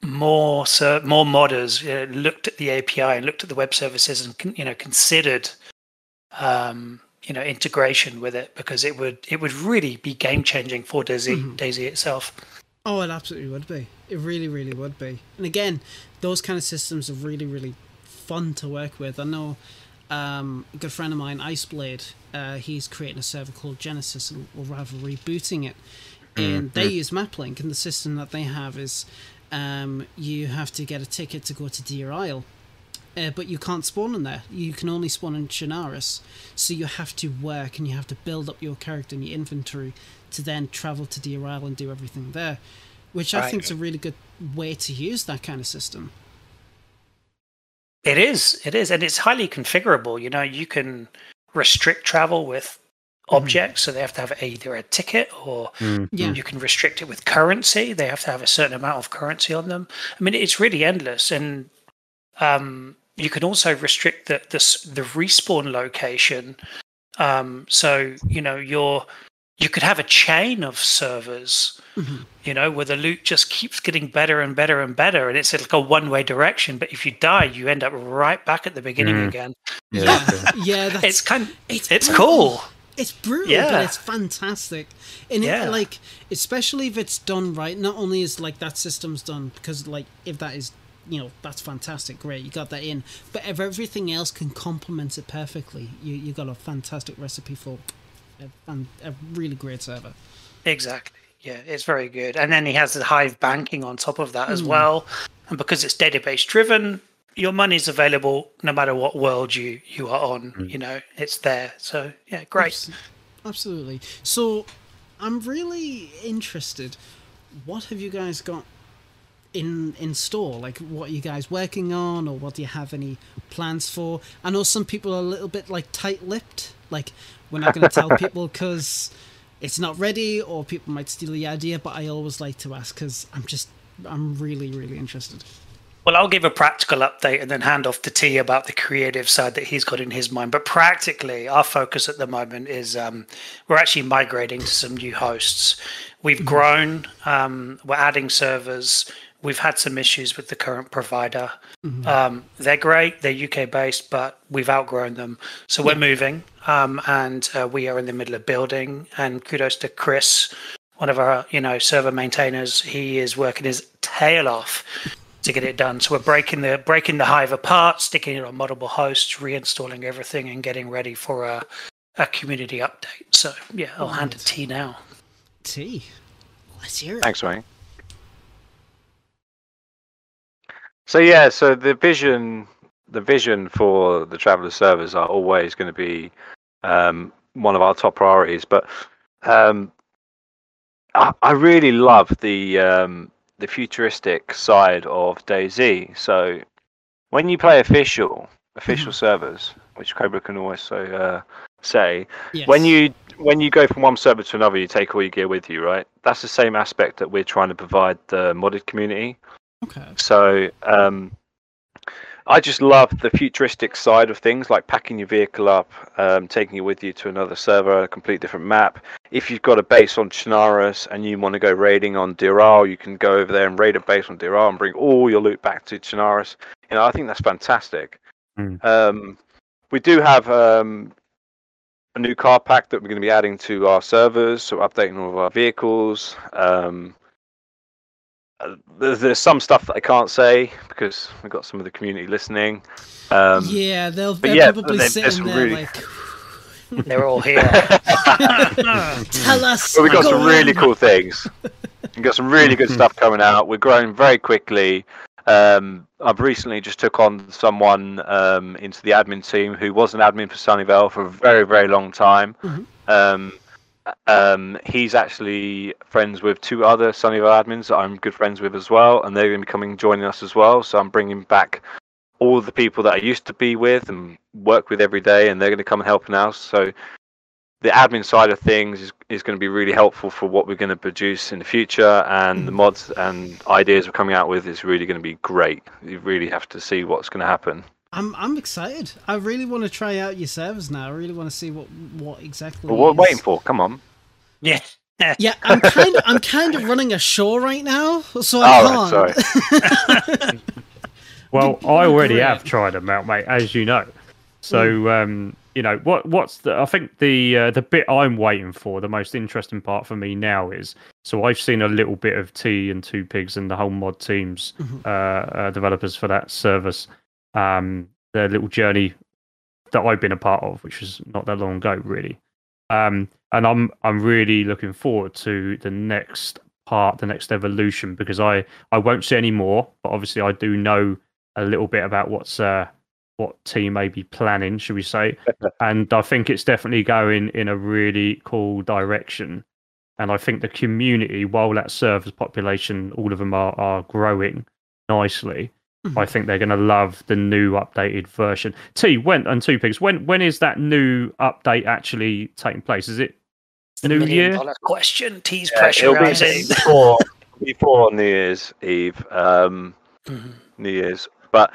more so more modders you know, looked at the API and looked at the web services and you know considered um, you know integration with it because it would it would really be game changing for DayZ Mhm. DayZ itself. Oh, it absolutely would be. It really, really would be. And again, those kind of systems are really, really fun to work with. I know um, a good friend of mine, Iceblade, uh, he's creating a server called Genesis, or rather rebooting it. And they use MapLink, and the system that they have is um, you have to get a ticket to go to Deer Isle. Uh, but you can't spawn in there. You can only spawn in Chernarus. So you have to work and you have to build up your character and your inventory to then travel to Deer Isle and do everything there. Which I Right. think is a really good way to use that kind of system. It is, it is, and it's highly configurable. You know, you can restrict travel with objects, so they have to have either a ticket or Mm, Yeah. you can restrict it with currency. They have to have a certain amount of currency on them. I mean, it's really endless, and um, you can also restrict the the, the respawn location. Um, so you know, you're you could have a chain of servers. Mhm. You know, where the loot just keeps getting better and better and better, and it's like a one way direction. But if you die, you end up right back at the beginning Mm. again. Yeah, yeah, that's It's kind, it's, it's cool. It's brutal, Yeah. but it's fantastic. And it, like, especially if it's done right. Not only is like that system's done because like if that is, you know, that's fantastic, great, you got that in. But if everything else can complement it perfectly, you you got a fantastic recipe for a, fan- a really great server. Exactly. Yeah, it's very good. And then he has the Hive banking on top of that as Mm. well. And because it's database driven, your money's available no matter what world you you are on. You know, it's there. So yeah, great. Absolutely. So, I'm really interested. What have you guys got in in store? Like, what are you guys working on, or what do you have any plans for? I know some people are a little bit like tight-lipped. Like, we're not going to tell people because it's not ready, or people might steal the idea. But I always like to ask because I'm just I'm really really interested. Well, I'll give a practical update and then hand off to T about the creative side that he's got in his mind. But practically, our focus at the moment is um, we're actually migrating to some new hosts. We've grown, um, we're adding servers. We've had some issues with the current provider. Um, they're great, they're UK based, but we've outgrown them. So we're moving um, and uh, we are in the middle of building. And kudos to Chris, one of our you know server maintainers. He is working his tail off to get it done. So we're breaking the breaking the hive apart, sticking it on multiple hosts, reinstalling everything, and getting ready for a, a community update. So yeah, I'll hand it to you now. T. Let's hear it. Thanks, mate. So yeah, so the vision, the vision for the traveller servers are always going to be um, one of our top priorities. But um, I, I really love the um, the futuristic side of DayZ. So when you play official official servers, which Cobra can also uh, say, Yes. when you when you go from one server to another, you take all your gear with you, right? That's the same aspect that we're trying to provide the modded community. Okay. So um, I just love the futuristic side of things, like packing your vehicle up, um, taking it with you to another server, a complete different map. If you've got a base on Chernarus and you want to go raiding on Deer Isle, you can go over there and raid a base on Deer Isle and bring all your loot back to Chernarus. You know, I think that's fantastic. Mm. Um, we do have um, a new car pack that we're going to be adding to our servers, so updating all of our vehicles. Um, there's, there's some stuff that I can't say because we've got some of the community listening. Um, yeah, they'll they're yeah, probably there- there's sitting there really- like, They're all here. tell us. But we've got go some really cool things. We've got some really good stuff coming out. We're growing very quickly. Um, I've recently just took on someone um, into the admin team who was an admin for Sunnyvale for a very, very long time. Mhm. Um, um, he's actually friends with two other Sunnyvale admins that I'm good friends with as well, and they're going to be coming joining us as well. So I'm bringing back all the people that I used to be with and work with every day, and they're going to come and help now. So the admin side of things is, is going to be really helpful for what we're going to produce in the future and the mods and ideas we're coming out with is really going to be great you really have to see what's going to happen I'm I'm excited. I really want to try out your servers now. I really want to see what what exactly. But what is- we're waiting for? Come on. Yeah. Yeah, I'm kind of I'm kind of running a show right now, so I Oh, can't. right, sorry. Well, I already have tried them out, mate, as you know. So, um, you know, what what's the? I think the uh, the bit I'm waiting for, the most interesting part for me now is so I've seen a little bit of T and Two Pigs and the whole mod teams Mhm. uh, uh, developers for that service, um, their little journey that I've been a part of, which was not that long ago, really. Um, and I'm I'm really looking forward to the next part, the next evolution, because I I won't see any more, but obviously I do know a little bit about what's uh, what team may be planning, should we say? and I think it's definitely going in a really cool direction. And I think the community, while that servers population, all of them are, are growing nicely. Mhm. I think they're going to love the new updated version. T, went and two pigs. When when is that new update actually taking place? Is it New Million Year? question. T's Yeah, pressurizing. before, before New Year's Eve, um, Mhm. New Year's. But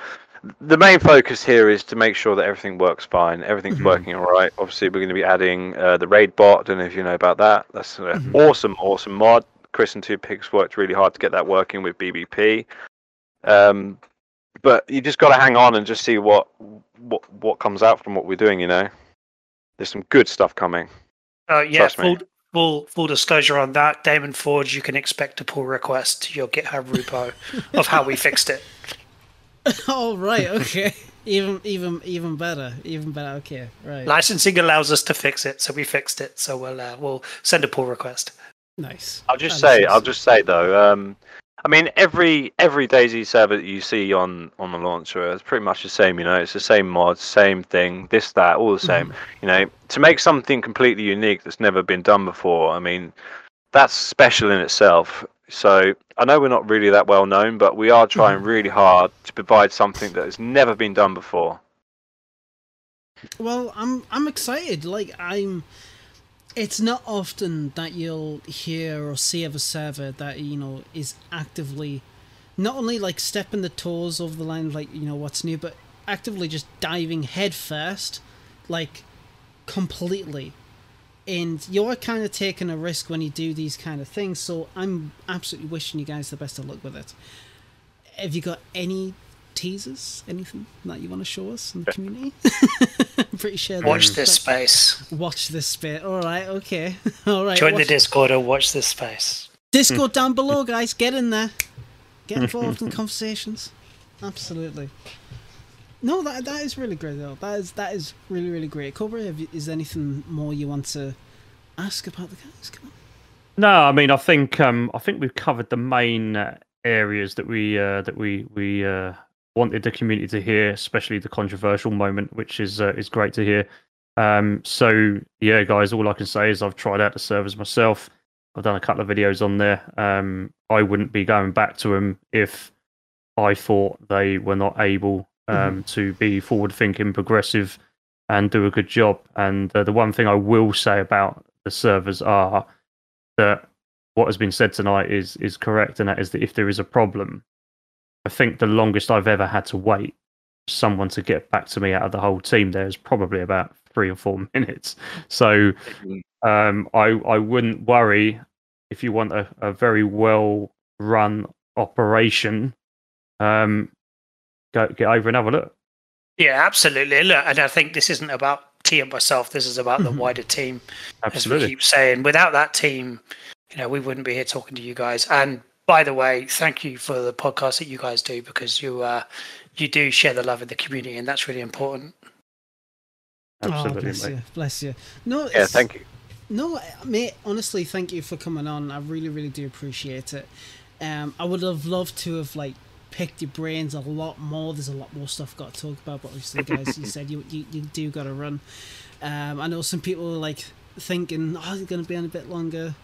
the main focus here is to make sure that everything works fine. Everything's Mhm. working all right. Obviously, we're going to be adding uh, the raid bot. I don't know if you know about that. That's an Mhm. awesome, awesome mod. Chris and Two Pigs worked really hard to get that working with BBP. Um, but you just got to hang on and just see what what what comes out from what we're doing. You know, there's some good stuff coming. Uh, yeah, Trust me. full, full full disclosure on that. DaemonForge, you can expect a pull request to your GitHub repo of how we fixed it. oh right, okay. even even even better, even better. Okay, right. Licensing allows us to fix it, so we fixed it. So we'll uh, we'll send a pull request. nice. I'll just That say, makes I'll just say though, um, I mean, every every DayZ server that you see on on the launcher is pretty much the same. You know, it's the same mods, same thing, this, that, all the same. Mm-hmm. You know, to make something completely unique that's never been done before, I mean, that's special in itself. So I know we're not really that well known, but we are trying Mm-hmm. really hard to provide something that has never been done before. Well, I'm I'm excited. Like I'm. It's not often that you'll hear or see of a server that you know is actively, not only like stepping the toes over the line of like you know what's new, but actively just diving head first, like completely. And you're kind of taking a risk when you do these kind of things. So I'm absolutely wishing you guys the best of luck with it. Have you got any teasers? Anything that you want to show us in the community? I'm pretty sure. Watch that- this space. Watch this bit. All right. Okay. All right. Join the Discord or watch this space. Discord down below, guys. Get in there. Get involved in conversations. Absolutely. No, that that is really great though. That is that is really really great. Cobra, have you, is there anything more you want to ask about the guys? Come on. No, I mean, I think um, I think we've covered the main uh, areas that we uh, that we we uh, wanted the community to hear, especially the controversial moment, which is uh, is great to hear. Um, so yeah, guys, all I can say is I've tried out the servers myself. I've done a couple of videos on there. Um, I wouldn't be going back to them if I thought they were not able um, to be forward thinking, progressive, and do a good job. And uh, the one thing I will say about the servers are that what has been said tonight is is correct, and that is that if there is a problem, I think the longest I've ever had to wait for someone to get back to me out of the whole team there is probably about three or four minutes. So um, I I wouldn't worry if you want a, a very well run operation. Um, go get over and have a look. Yeah, absolutely. Look, and I think this isn't about T and myself. This is about the Mhm. wider team. As we Absolutely. keep saying, without that team, you know, we wouldn't be here talking to you guys. And by the way, thank you for the podcast that you guys do because you uh, you do share the love of the community, and that's really important. oh, Absolutely, bless mate. you, bless you. No, Yeah, thank you. No, mate. Honestly, thank you for coming on. I really, really do appreciate it. Um, I would have loved to have like picked your brains a lot more. There's a lot more stuff got to talk about, but obviously, guys, you said you you, you do got to run. Um, I know some people are like thinking, "Oh, you're going to be on a bit longer,"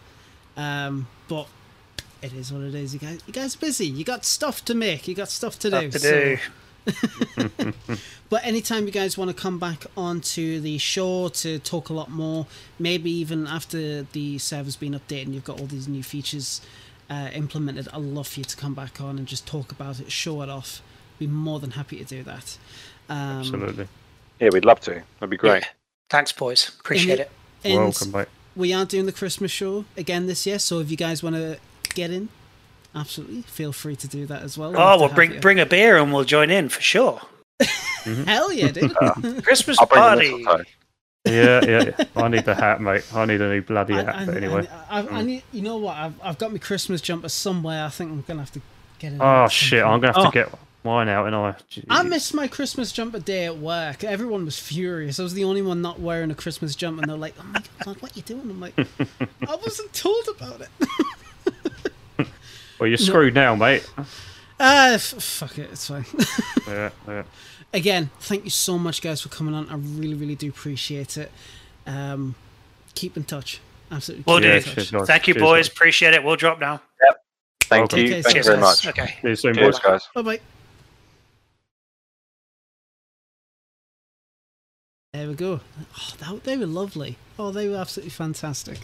um, but it is what it is. You guys, you guys are busy. You got stuff to make. You got stuff to do. Stuff to so- do. but anytime you guys want to come back onto the show to talk a lot more, maybe even after the server's been updated and you've got all these new features uh, implemented, I'd love for you to come back on and just talk about it, show it off. Be more than happy to do that. Um, Absolutely. Yeah, we'd love to. That'd be great. Yeah. Thanks, boys. Appreciate it. and Welcome, mate. we are doing the Christmas show again this year, so if you guys want to get in, absolutely feel free to do that as well. We'd Oh, well, bring you. bring a beer and we'll join in for sure. Mm-hmm. hell yeah, dude. Ah. Christmas I'll bring the party. Yeah, yeah. yeah. I need the hat, mate. I need a new bloody I, hat. I, But anyway. I, I, I need, you know what? I've, I've got my Christmas jumper somewhere. I think I'm gonna have to get it. Oh out at some shit! point. I'm gonna have Oh, to get mine out, and I. I missed my Christmas jumper day at work. Everyone was furious. I was the only one not wearing a Christmas jumper, and they're like, "Oh my god, what are you doing?" I'm like, "I wasn't told about it." Well, you're screwed now, mate. Ah, f- fuck it, it's fine. Yeah, yeah. Again, thank you so much, guys, for coming on. I really, really do appreciate it. Um, keep in touch. Absolutely. We'll do. Yeah, in touch. cheers, guys. Thank you, Cheers, boys. guys. Appreciate it. We'll drop now. Yep. Thank Okay. you. Okay, Thank you cheers, very guys. much. Okay. See you soon, Cheers, boys. guys. Bye bye. There we go. Oh, that, they were lovely. Oh, they were absolutely fantastic.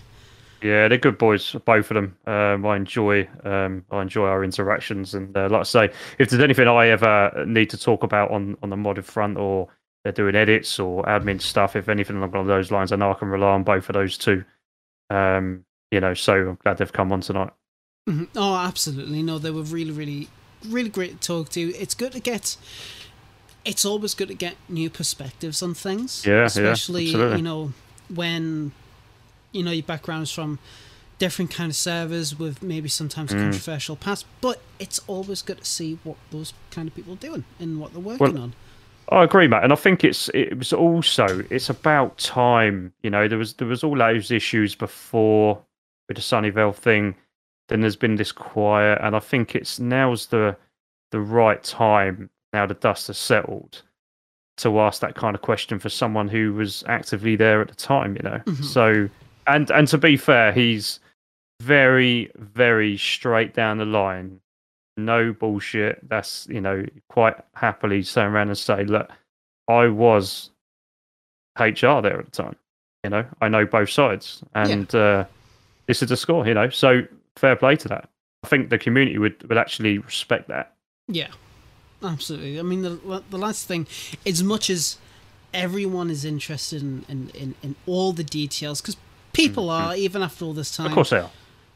Yeah, they're good boys, both of them. Um, I enjoy, um, I enjoy our interactions, and uh, like I say, if there's anything I ever need to talk about on on the modded front, or they're doing edits or admin stuff, if anything along those lines, I know I can rely on both of those two. Um, you know, so I'm glad they've come on tonight. Mhm. Oh, absolutely. No, they were really, really, really great to talk to. It's good to get. It's always good to get new perspectives on things. Yeah, yeah, especially absolutely. you know when you know your background's from different kind of servers with maybe sometimes Mm. controversial past. But it's always good to see what those kind of people are doing and what they're working on. I agree, Matt, and I think it's it was also it's about time. You know, there was there was all those issues before with the Sunnyvale thing. Then there's been this quiet, and I think it's now's the the right time now the dust has settled to ask that kind of question for someone who was actively there at the time. You know, Mhm. so and and to be fair, he's very very straight down the line no bullshit. That's you know quite happily turn around and say, look, I was HR there at the time. You know, I know both sides, and uh, this is the score. You know, so fair play to that. I think the community would would actually respect that. Yeah, absolutely. I mean, the the last thing, as much as everyone is interested in in, in, in all the details, because people are even after all this time. Of course they are.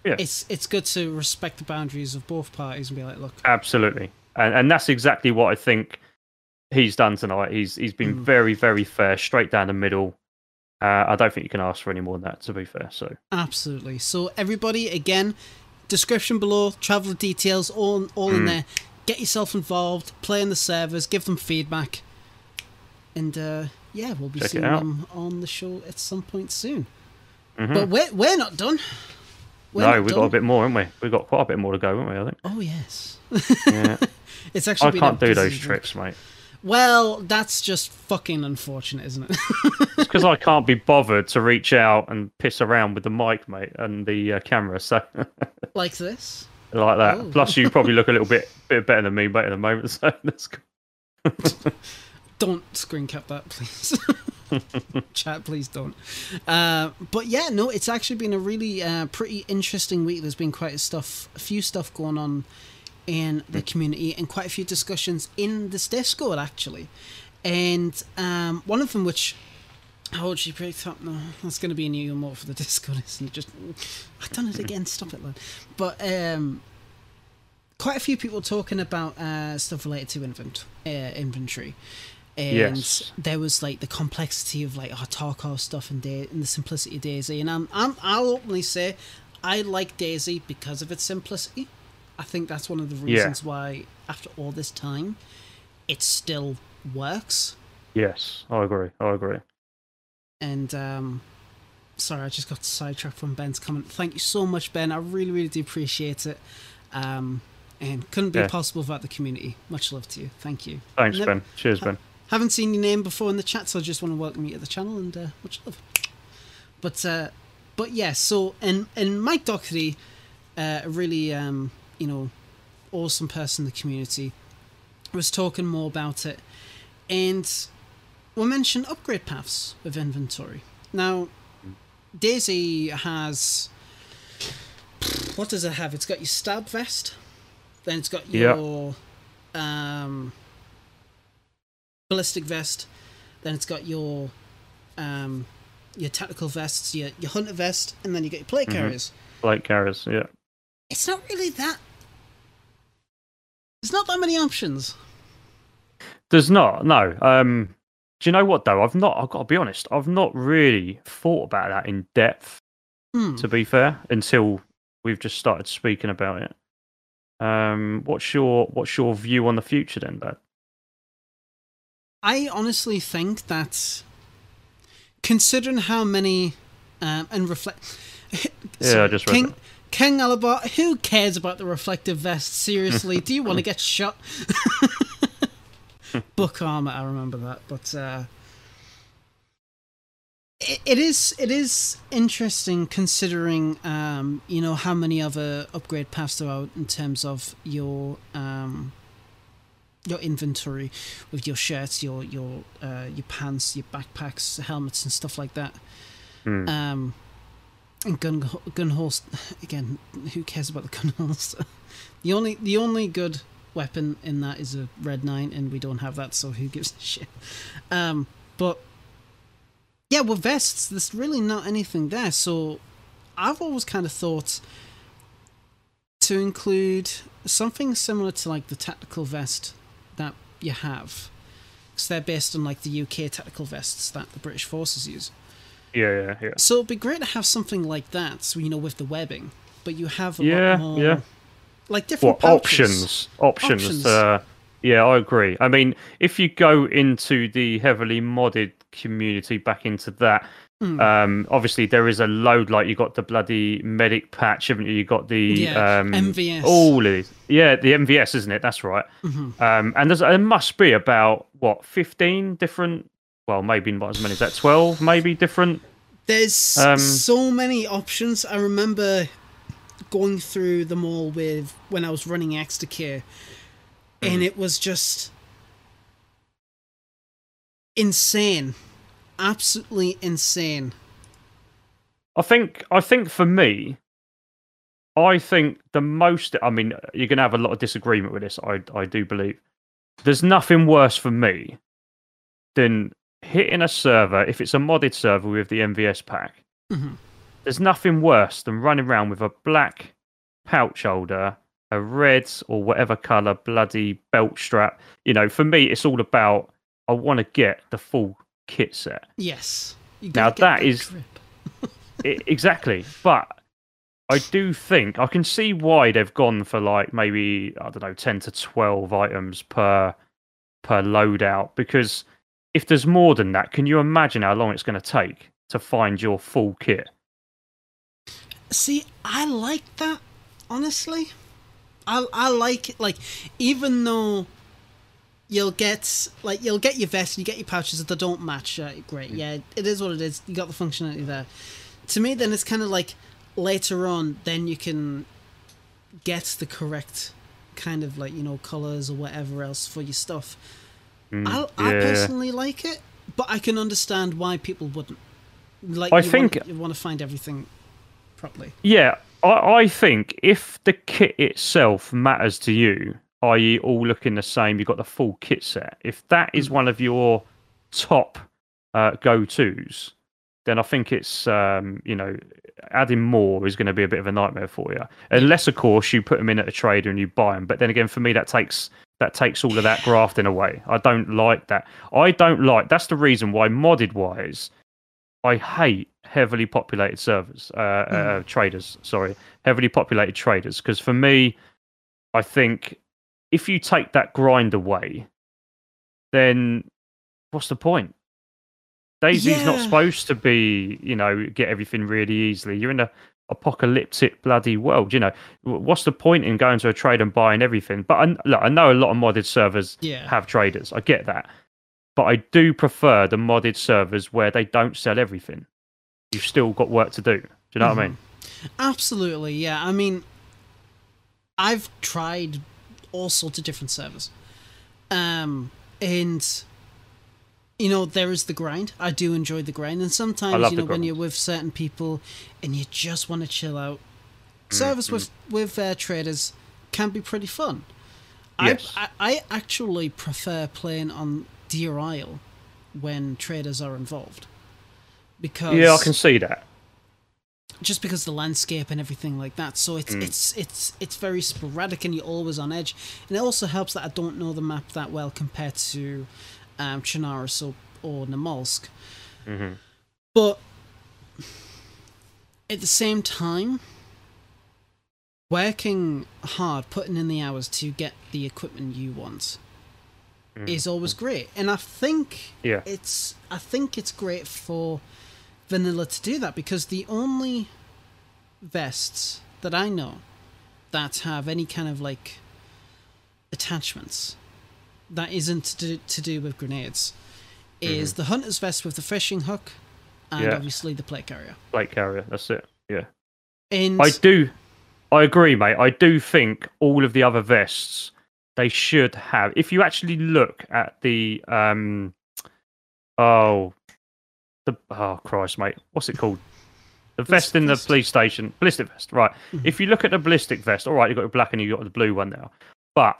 Yeah, it's it's good to respect the boundaries of both parties and be like, look, absolutely, and and that's exactly what I think he's done tonight. He's he's been Mm. very very fair, straight down the middle. Uh, I don't think you can ask for any more than that. To be fair, so absolutely. So everybody, again, description below, travel details, all all in Mm. there. Get yourself involved, play in the servers, give them feedback, and uh, yeah, we'll be Check seeing them on the show at some point soon. Mhm. But we're we're not done. We're no, not we've got a bit more, haven't we? We've got quite a bit more to go, haven't we? I think. Oh yes, Yeah. it's actually. I can't do those trips, mate. Well, that's just fucking unfortunate, isn't it? It's because I can't be bothered to reach out and piss around with the mic, mate, and the uh, camera. So like this. like that. Oh. Plus, you probably look a little bit bit better than me, mate, at the moment. So that's good. Don't screen cap that, please. Chat, please don't. Uh, but yeah, no, it's actually been a really uh, pretty interesting week. There's been quite a stuff, a few stuff going on in the community, and quite a few discussions in this Discord actually. And um, one of them, which how oh, she picked up. No, that's going to be a new emote for the Discord, isn't it? Just I've done it again. Stop it, lad. But um, quite a few people talking about uh, stuff related to invent uh, inventory. And Yes. there was like the complexity of like our Tarkov stuff and, da- and the simplicity of DayZ. And I'm, I'm, I'll openly say I like DayZ because of its simplicity. I think that's one of the Yeah. reasons why, after all this time, it still works. Yes, I agree. I agree. And um, sorry, I just got sidetracked from Ben's comment. Thank you so much, Ben. I really, really do appreciate it. Um, and couldn't be Yeah. possible without the community. Much love to you. Thank you. Thanks, Never- Ben. Cheers, Ben. Haven't seen your name before in the chat, so I just want to welcome you to the channel and uh, much love. But uh, but yeah, so and and Mike Doherty, uh, a really um, you know awesome person in the community, was talking more about it, and we mentioned upgrade paths of inventory. Now, DayZ has what does it have? It's got your stab vest, then it's got Yeah. your um ballistic vest. Then it's got your um, your tactical vests, your your hunter vest, and then you get your plate Mhm. carriers. Plate carriers, yeah. It's not really that. There's not that many options. There's not, no. Um, do you know what though? I've not. I've got to be honest. I've not really thought about that in depth. Hmm. To be fair, until we've just started speaking about it. Um, what's your what's your view on the future then, Dad? I honestly think that, considering how many, um, and reflect. Yeah, I just read King that. King Alabar. Who cares about the reflective vest? Seriously, do you want to get shot? Book armor. I remember that, but uh, it, it is it is interesting considering um, you know how many other upgrade paths there are in terms of your um, your inventory with your shirts, your your uh, your pants, your backpacks, helmets, and stuff like that. Hmm. Um, and gun gun holster again. Who cares about the gun holster? The only the only good weapon in that is a red nine, and we don't have that, so who gives a shit? Um, but yeah, with vests, there's really not anything there. So I've always kind of thought to include something similar to like the tactical vest that you have, because they're based on like the UK tactical vests that the British forces use. Yeah, yeah, yeah. So it'd be great to have something like that, so you know, with the webbing, but you have a Yeah, lot more, yeah. like different options? Options. Options. Uh, yeah, I agree. I mean, if you go into the heavily modded community, back into that, Hmm. um, obviously there is a load. Like you got the bloody medic patch, haven't you? You got the Yeah, um, MVS. All of these. Yeah, the MVS, isn't it? That's right. Mhm. Um, and there's there must be about what fifteen different. Well, maybe not as many as that. Twelve, maybe different. There's Um, so many options. I remember going through them all with when I was running Extracare, Mm. and it was just insane, absolutely insane. I think I think for me, I think the most. I mean, you're going to have a lot of disagreement with this. I I do believe there's nothing worse for me than hitting a server if it's a modded server with the MVS pack. Mhm. There's nothing worse than running around with a black pouch holder, a red or whatever color bloody belt strap. You know, for me, it's all about I want to get the full kit set. Yes. Now gotta that is- drip. I exactly, but I do think I can see why they've gone for like maybe I don't know ten to twelve items per per loadout because if there's more than that, can you imagine how long it's going to take to find your full kit? See, I like that. Honestly, I I like it. Like, even though you'll get like you'll get your vest, you get your pouches that don't match. Uh, great, yeah, it is what it is. You got the functionality there. To me, then it's kind of like later on, then you can get the correct kind of like you know colors or whatever else for your stuff. Mm, I I yeah. personally like it, but I can understand why people wouldn't. Like, I you think- want, you want to find everything properly. Yeah, I, I think if the kit itself matters to you, i.e., all looking the same, you've got the full kit set. If that is one of your top uh, go tos, then I think it's um, you know adding more is going to be a bit of a nightmare for you. Unless, of course, you put them in at a trader and you buy them. But then again, for me, that takes that takes all of that grafting away. I don't like that. I don't like. That's the reason why modded wise, I hate heavily populated servers, uh, uh, traders. Sorry, heavily populated traders. Because for me, I think if you take that grind away, then what's the point? DayZ's not supposed to be, you know, get everything really easily. You're in a apocalyptic bloody world. You know, what's the point in going to a trade and buying everything? But I, look, I know a lot of modded servers Yeah. have traders. I get that, but I do prefer the modded servers where they don't sell everything. You've still got work to do. Do you know what I mean? Mm-hmm. Absolutely, yeah. I mean, I've tried all sorts of different servers, um, and you know there is the grind. I do enjoy the grind, and sometimes you know when you're with certain people and you just want to chill out, Mm, service with with uh, traders can be pretty fun. Yes. I, I I actually prefer playing on Deer Isle when traders are involved. Because Yeah, I can see that. Just because the landscape and everything like that. So it's Mm. it's it's it's very sporadic and you're always on edge. And it also helps that I don't know the map that well compared to um, Chernarus or, or Namalsk. hmm But at the same time, working hard, putting in the hours to get the equipment you want is always great. And I think Yeah. it's I think it's great for vanilla to do that because the only vests that I know that have any kind of like attachments that isn't to do, to do with grenades is the hunter's vest with the fishing hook and Yeah. obviously the plate carrier. Plate carrier. That's it. Yeah. And I do. I agree, mate. I do think all of the other vests they should have. If you actually look at the um, oh, the oh Christ, mate, what's it called? The vest in the police station, ballistic vest. Right. Mhm. If you look at the ballistic vest, all right, you've got the black and you've got the blue one now. But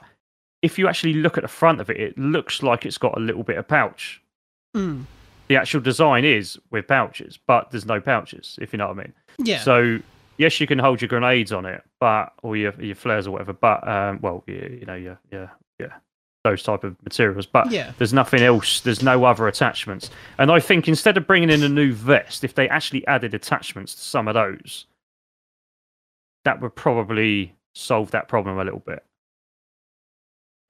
if you actually look at the front of it, it looks like it's got a little bit of pouch. Mm, The actual design is with pouches, but there's no pouches, if you know what I mean. yeah, So yes, you can hold your grenades on it, but or your your flares or whatever. But um, well, you, you know, yeah, yeah, yeah, those type of materials. But Yeah. there's nothing else. There's no other attachments. And I think instead of bringing in a new vest, if they actually added attachments to some of those, that would probably solve that problem a little bit.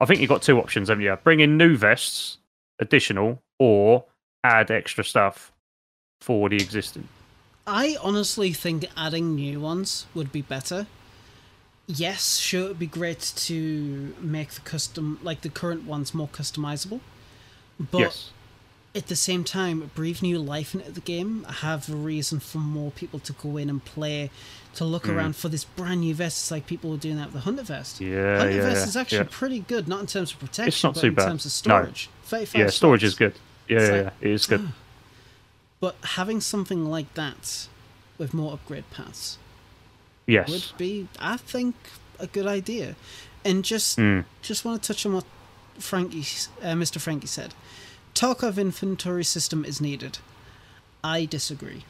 I think you've got two options, haven't you? Bring in new vests, additional, or add extra stuff for the existing. I honestly think adding new ones would be better. Yes, sure, it'd be great to make the custom, like the current ones, more customizable. But yes. at the same time, breathe new life into the game. Have a reason for more people to go in and play, to look Mm. around for this brand new vest. It's like people were doing that with the Hunter vest. Yeah, Hunter yeah, vest yeah, is actually yeah. pretty good, not in terms of protection, it's not but too in bad. terms of storage. 35 Yeah, storage is good. Yeah, yeah, like- yeah, it is good. But having something like that with more upgrade paths Yes. would be, I think, a good idea. And just Mm. just want to touch on what Frankie, uh, Mr. Frankie said. Talk of inventory system is needed. I disagree.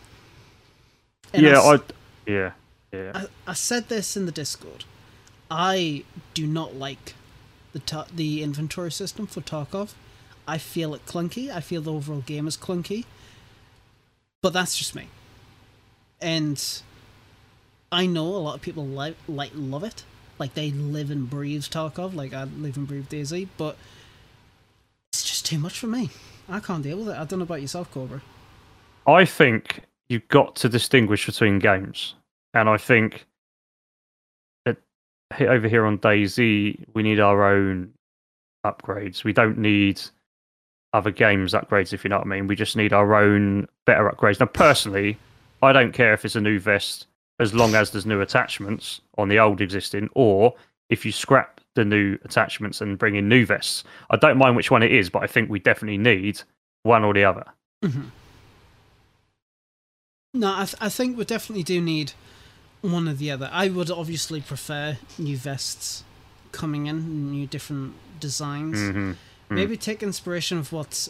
And Yeah, I, I. Yeah, yeah. I, I said this in the Discord. I do not like the ta- the inventory system for Tarkov. I feel it clunky. I feel the overall game is clunky. But that's just me. And I know a lot of people like like love it. Like they live and breathe Tarkov, like I live and breathe DayZ, but it's just too much for me. I can't deal with it. I don't know about yourself, Cobra. I think you've got to distinguish between games, and I think that over here on DayZ, we need our own upgrades. We don't need other games upgrades, if you know what I mean. We just need our own better upgrades. Now, personally, I don't care if it's a new vest as long as there's new attachments on the old existing, or if you scrap the new attachments and bring in new vests. I don't mind which one it is, but I think we definitely need one or the other. No, I, th- I think we definitely do need one or the other. I would obviously prefer new vests coming in, new different designs. hmm Maybe take inspiration of what's.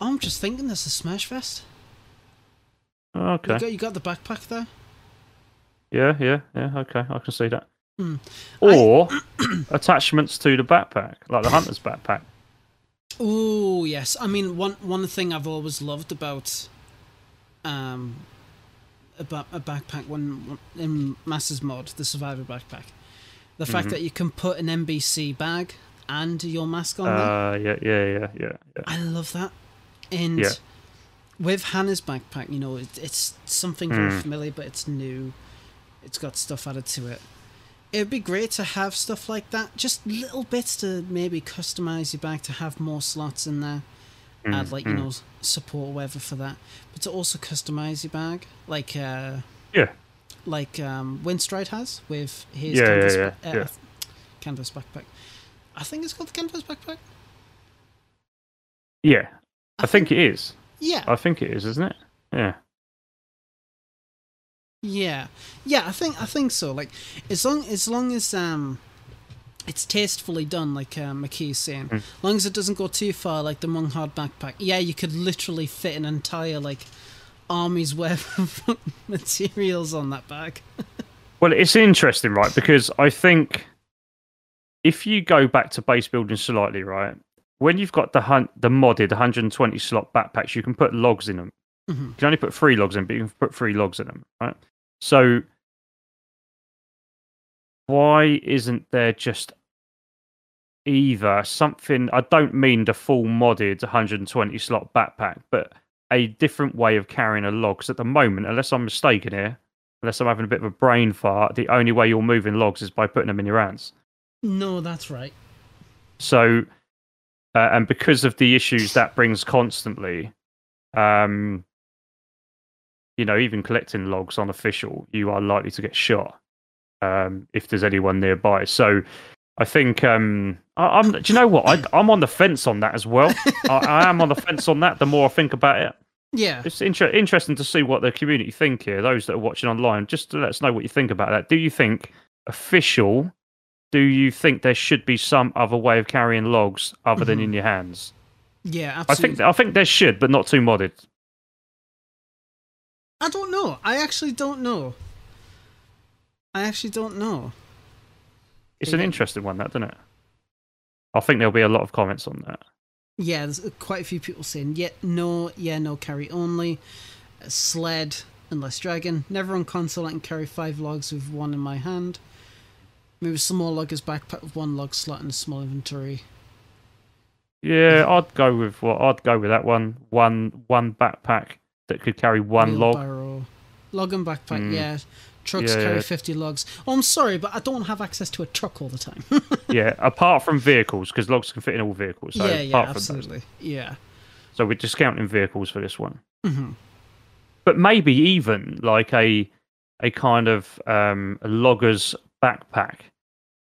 Oh, I'm just thinking there's a Smersh vest. Okay. You got, you got the backpack there? Yeah, yeah, yeah. Okay, I can see that. Hmm. Or attachments to the backpack, like the hunter's backpack. Oh yes, I mean one one thing I've always loved about um about a backpack when in Masters Mod, the Survivor backpack, the fact Mhm. that you can put an NBC bag and your mask on there. Uh, yeah, yeah, yeah, yeah, yeah. I love that. And Yeah. with Hannah's backpack, you know, it, it's something very Mm. familiar, but it's new. It's got stuff added to it. It'd be great to have stuff like that. Just little bits to maybe customize your bag to have more slots in there. Add Mm, like you mm. know support or whatever for that, but to also customize your bag, like uh, Yeah. like um, Winstride has with his Yeah, yeah, canvas, yeah, ba- uh, yeah. canvas backpack. I think it's called the canvas backpack. Yeah, I think it is. Yeah, I think it is, isn't it? Yeah. Yeah, yeah, I think I think so. Like as long as long as um it's tastefully done, like uh, McKee's saying. Mm. As long as it doesn't go too far, like the Monghard backpack. Yeah, you could literally fit an entire like army's worth of materials on that bag. Well, it's interesting, right? Because I think if you go back to base building slightly, right, when you've got the hun- the modded 120 slot backpacks, you can put logs in them. Mhm. You can only put three logs in, but you can put three logs in them, right? So why isn't there just either something? I don't mean the full modded 120 slot backpack, but a different way of carrying a log. Because at the moment, unless I'm mistaken here, unless I'm having a bit of a brain fart, the only way you're moving logs is by putting them in your hands. No, that's right. So, uh, and because of the issues that brings constantly, um, you know, even collecting logs on official, you are likely to get shot um, if there's anyone nearby. So, I think um, I, I'm. Do you know what? I, I'm on the fence on that as well. I, I am on the fence on that. The more I think about it, Yeah. it's inter- interesting to see what the community think here. Those that are watching online, just to let us know what you think about that. Do you think official? Do you think there should be some other way of carrying logs other than Mhm. in your hands? Yeah, I think I think there should, but not too modded. I don't know. I actually don't know. I actually don't know. It's an interesting one, that, doesn't it? I think there'll be a lot of comments on that. Yeah, there's quite a few people saying, yeah, no, yeah, no, carry only. Uh, sled, unless dragon. Never on console, I can carry five logs with one in my hand. Move a small logger's backpack with one log slot and a small inventory. Yeah, I'd go with what I'd go with that one. One one backpack that could carry one log. Wheelbarrow. Log and backpack, Mm. yeah. Trucks Yeah, carry yeah. 50 logs. Oh, I'm sorry, but I don't have access to a truck all the time. yeah, apart from vehicles, because logs can fit in all vehicles. So yeah, yeah, apart from those. absolutely. Yeah. So we're discounting vehicles for this one. hmm but maybe even like a a kind of um, a logger's backpack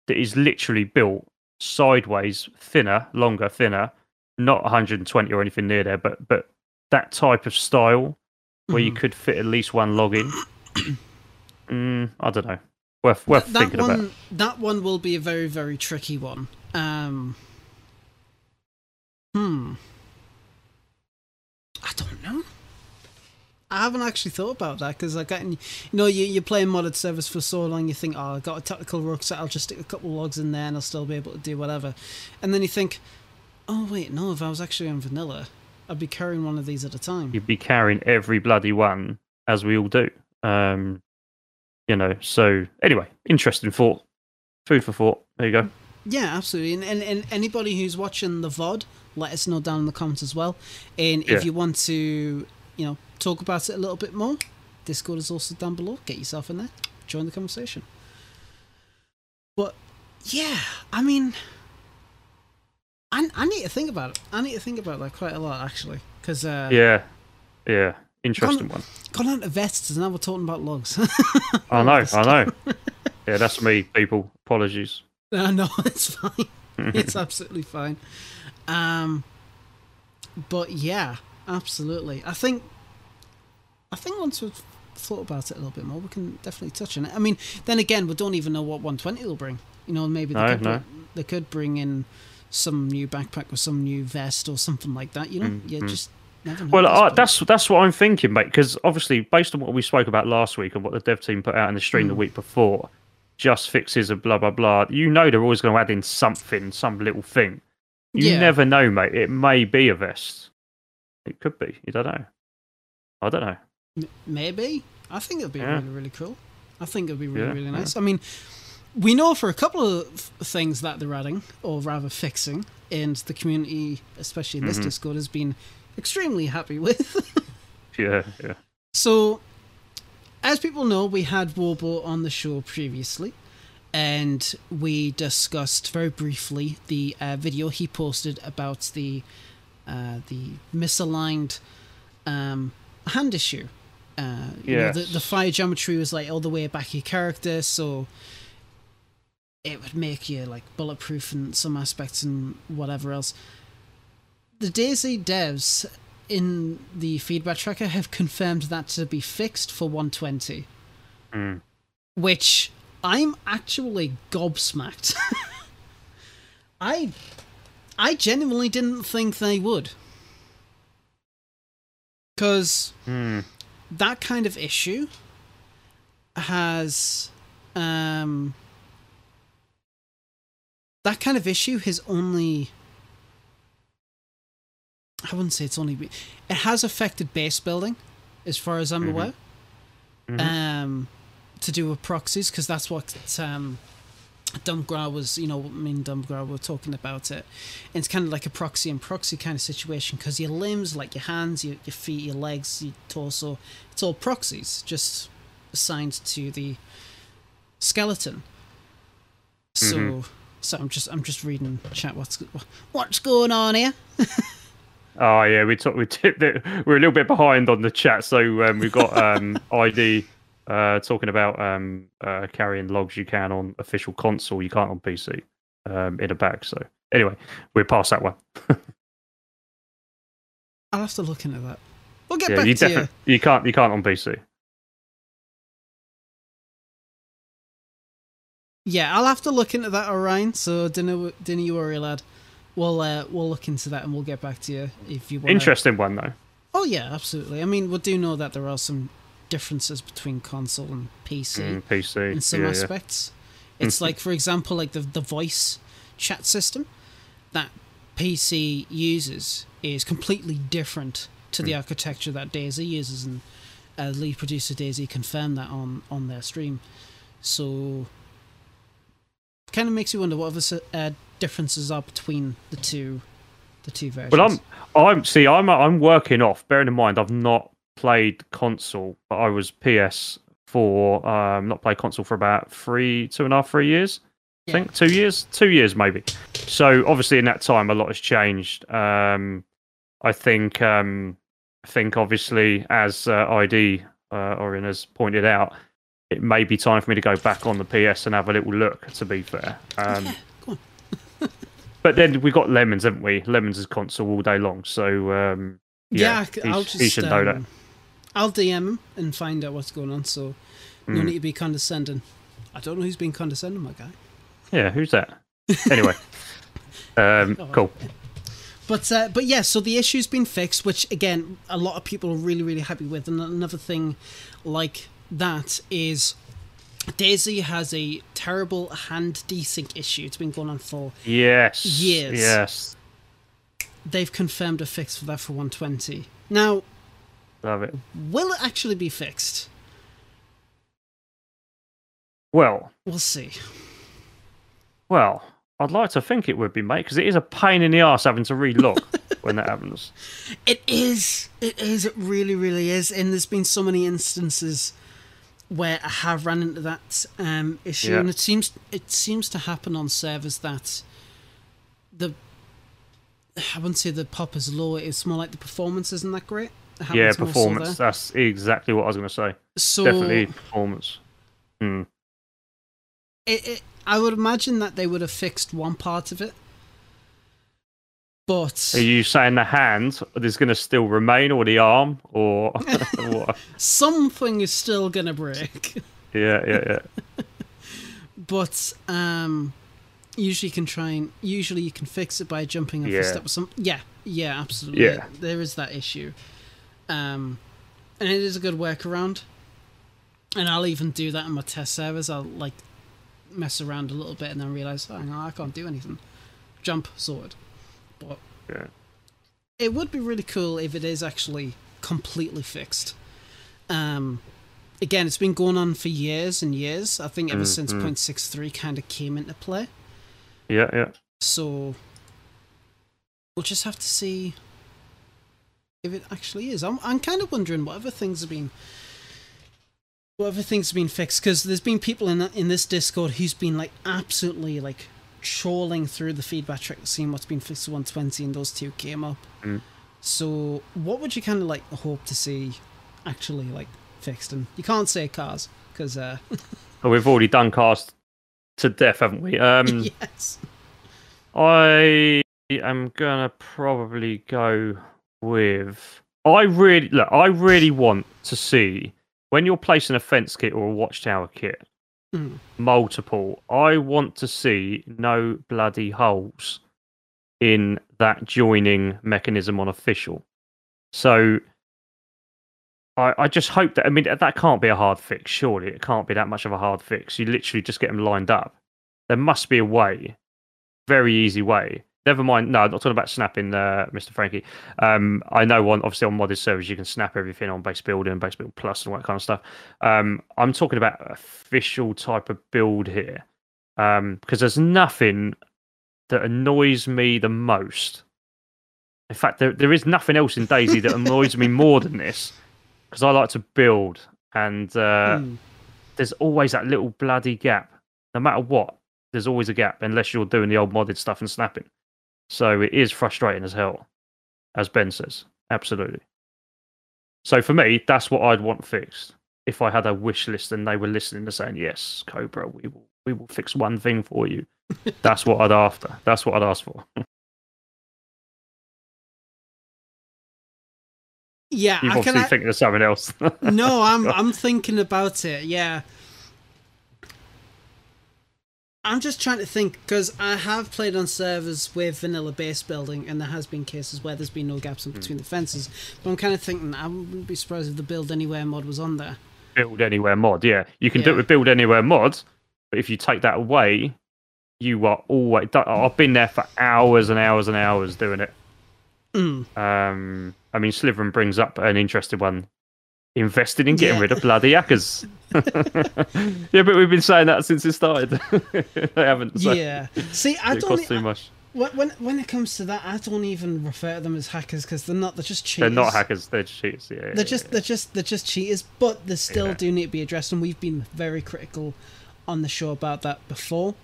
that is literally built sideways, thinner, longer, thinner, not 120 or anything near there, but but that type of style where you Mhm. could fit at least one log in. mm, I don't know. Worth worth Th- that thinking one, about. That one will be a very, very tricky one. Um, hmm. I don't know. I haven't actually thought about that because I got, you know, you you're playing modded servers for so long, you think, oh, I got a tactical rucksack, I'll just stick a couple logs in there and I'll still be able to do whatever, and then you think, oh wait, no, if I was actually on vanilla, I'd be carrying one of these at a time. You'd be carrying every bloody one, as we all do. Um, you know. So anyway, interesting thought. Food for thought. There you go. Yeah, absolutely. And, and, and anybody who's watching the VOD, let us know down in the comments as well. And if Yeah. you want to, you know, talk about it a little bit more, Discord is also down below. Get yourself in there, join the conversation. But yeah, I mean, I, I need to think about it. I need to think about that quite a lot actually, because uh, Yeah, yeah. Interesting one. gone on to vests and now we're talking about logs. I know, I know. Yeah, that's me, people. Apologies. No, no, it's fine. it's absolutely fine. Um, but yeah, absolutely. I think, I think once we've thought about it a little bit more, we can definitely touch on it. I mean, then again, we don't even know what 120 will bring. You know, maybe they, No, could, no. bring, they could bring in some new backpack or some new vest or something like that. You know, you Mhm. just. Well, point. that's that's what I'm thinking, mate. Because obviously, based on what we spoke about last week and what the dev team put out in the stream the Mm. week before, just fixes and blah blah blah. You know, they're always going to add in something, some little thing. You Yeah. never know, mate. It may be a vest. It could be. You don't know. I don't know. M- Maybe. I think it'd be Yeah. really, really cool. I think it'd be really, Yeah, really nice. I mean, we know for a couple of things that they're adding, or rather fixing, and the community, especially in this Mhm. Discord, has been extremely happy with. Yeah, yeah. so, as people know, we had Warbo on the show previously, and we discussed very briefly the uh, video he posted about the uh, the misaligned um, hand issue. Uh, you know, the, the fire geometry was like all the way back your character, so it would make you like bulletproof in some aspects and whatever else. The DayZ devs in the feedback tracker have confirmed that to be fixed for 120, Mm. which I'm actually gobsmacked I, I genuinely didn't think they would, because Hmm. that kind of issue has, um, that kind of issue has only. I wouldn't say it's only it has affected base building, as far as I'm Mhm. aware. Mhm. Um, to do with proxies, because that's what um, Dumbgrow was. You know, me and Dumbgrow were talking about it. And it's kind of like a proxy and proxy kind of situation, because your limbs, like your hands, your, your feet, your legs, your torso, it's all proxies, just assigned to the skeleton. So, Mhm. So I'm just I'm just reading chat. What's what's going on here? Oh yeah, we talk, we tipped it. We're a little bit behind on the chat, so um, we've got um, ID uh, talking about um, uh, carrying logs you can on official console, you can't on PC um, in a bag. So anyway, we're past that one. I'll have to look into that. We'll get yeah, back you to you. you can't you can't on PC. Yeah, I'll have to look into that, Orion. So dinner, dinner, you worry, lad. We'll uh, we'll look into that and we'll get back to you if you want. Interesting one though. Oh yeah, absolutely. I mean, we do know that there are some differences between console and PC Mm, PC in some yeah, yeah. aspects. It's like, for example, like the the voice chat system that PC uses is completely different to Hmm. the architecture that DayZ uses, and uh, lead producer DayZ confirmed that on on their stream. So, kind of makes you wonder what other uh, differences are between the two the two versions. Well, I'm I'm see I'm I'm working off. Bearing in mind I've not played console, but I was PS for um not played console for about three two and a half three years. I Yeah. think two years, two years maybe. So obviously in that time a lot has changed. Um, I think um, I think obviously as uh, ID uh, Orion has pointed out, it may be time for me to go back on the PS and have a little look. To be fair, um, yeah, go on. but then we got lemons, haven't we? Lemons is console all day long. So um, Yeah, yeah, I'll just he should know that. um, I'll DM him and find out what's going on. So no Mm. need to be condescending. I don't know who's being condescending, my guy. Yeah, who's that? Anyway, um, Oh, cool. But uh, but yeah, so the issue's been fixed, which again a lot of people are really really happy with. And another thing like that is DayZ has a terrible hand desync issue. It's been going on for. Yes, Years. yes, They've confirmed a fix for that for 120. Now, love it. will it actually be fixed? Well, We'll see. well, I'd like to think it would be, mate, because it is a pain in the ass having to relog when that happens. It is. It is. It really, really is. And there's been so many instances where I have run into that um, issue, Yeah. and it seems it seems to happen on servers that the I wouldn't say the pop is low. It's more like the performance isn't that great. Yeah, performance. That's exactly what I was going to say. So Definitely performance. Hmm. it, it, I would imagine that they would have fixed one part of it, but Are you saying the hand is going to still remain, or the arm, or what? something is still gonna break. Yeah, yeah, yeah. but um usually you can try and usually you can fix it by jumping off Yeah. a step or some yeah yeah absolutely Yeah. there is that issue um and it is a good workaround and i'll even do that in my test servers i'll like mess around a little bit and then realize oh no i can't do anything jump sorted but Yeah. it would be really cool if it is actually completely fixed um again it's been going on for years and years i think ever since Mhm. 0.63 kind of came into play Yeah, yeah. so we'll just have to see if it actually is. I'm I'm kind of wondering whatever things have been Whatever things have been fixed because there's been people in in this Discord who's been like absolutely like trawling through the feedback track, seeing what's been fixed to 120, and those two came up. Mm. So what would you kind of like hope to see actually like fixed? And you can't say cars because uh, Oh, we've already done cars to death, haven't we? Um, yes, I am gonna probably go with. I really look. I really want to see when you're placing a fence kit or a watchtower kit. Mm. multiple. I want to see no bloody holes in that joining mechanism on official. So I, I just hope that I mean that can't be a hard fix. Surely it can't be that much of a hard fix. You literally just get them lined up. There must be a way, very easy way. Never mind. No, I'm not talking about snapping, uh, Mr. Frankie. Um, I know one obviously on modded servers you can snap everything on base building, base build plus, and all that kind of stuff. Um, I'm talking about official type of build here, um, because there's nothing that annoys me the most. In fact, there, there is nothing else in DayZ that annoys me more than this, because I like to build, and uh, Mm. there's always that little bloody gap. No matter what, there's always a gap unless you're doing the old modded stuff and snapping. So it is frustrating as hell, as Ben says. Absolutely. So for me, that's what I'd want fixed. If I had a wish list and they were listening and saying, "Yes, Cobra, we will, we will fix one thing for you," that's what I'd after. That's what I'd ask for. Yeah, You've I obviously can. thinking of something else. no, I'm I'm thinking about it. Yeah. I'm just trying to think because I have played on servers with vanilla base building, and there has been cases where there's been no gaps in between the fences. But I'm kind of thinking I wouldn't be surprised if the build anywhere mod was on there. build anywhere mod. Yeah, you can do it with build anywhere mod, but if you take that away, you are always. I've been there for hours and hours and hours doing it. Mm. Um, I mean, Slytherin brings up an interesting one. Invested in getting Yeah. rid of bloody hackers. yeah, but we've been saying that since it started. they haven't. So Yeah. See, I it don't. costs too much. When when when it comes to that, I don't even refer to them as hackers because they're not. They're just cheaters. They're not hackers. They're cheaters. Yeah, They're just they're just they're just cheaters, but they still Yeah. do need to be addressed, and we've been very critical on the show about that before.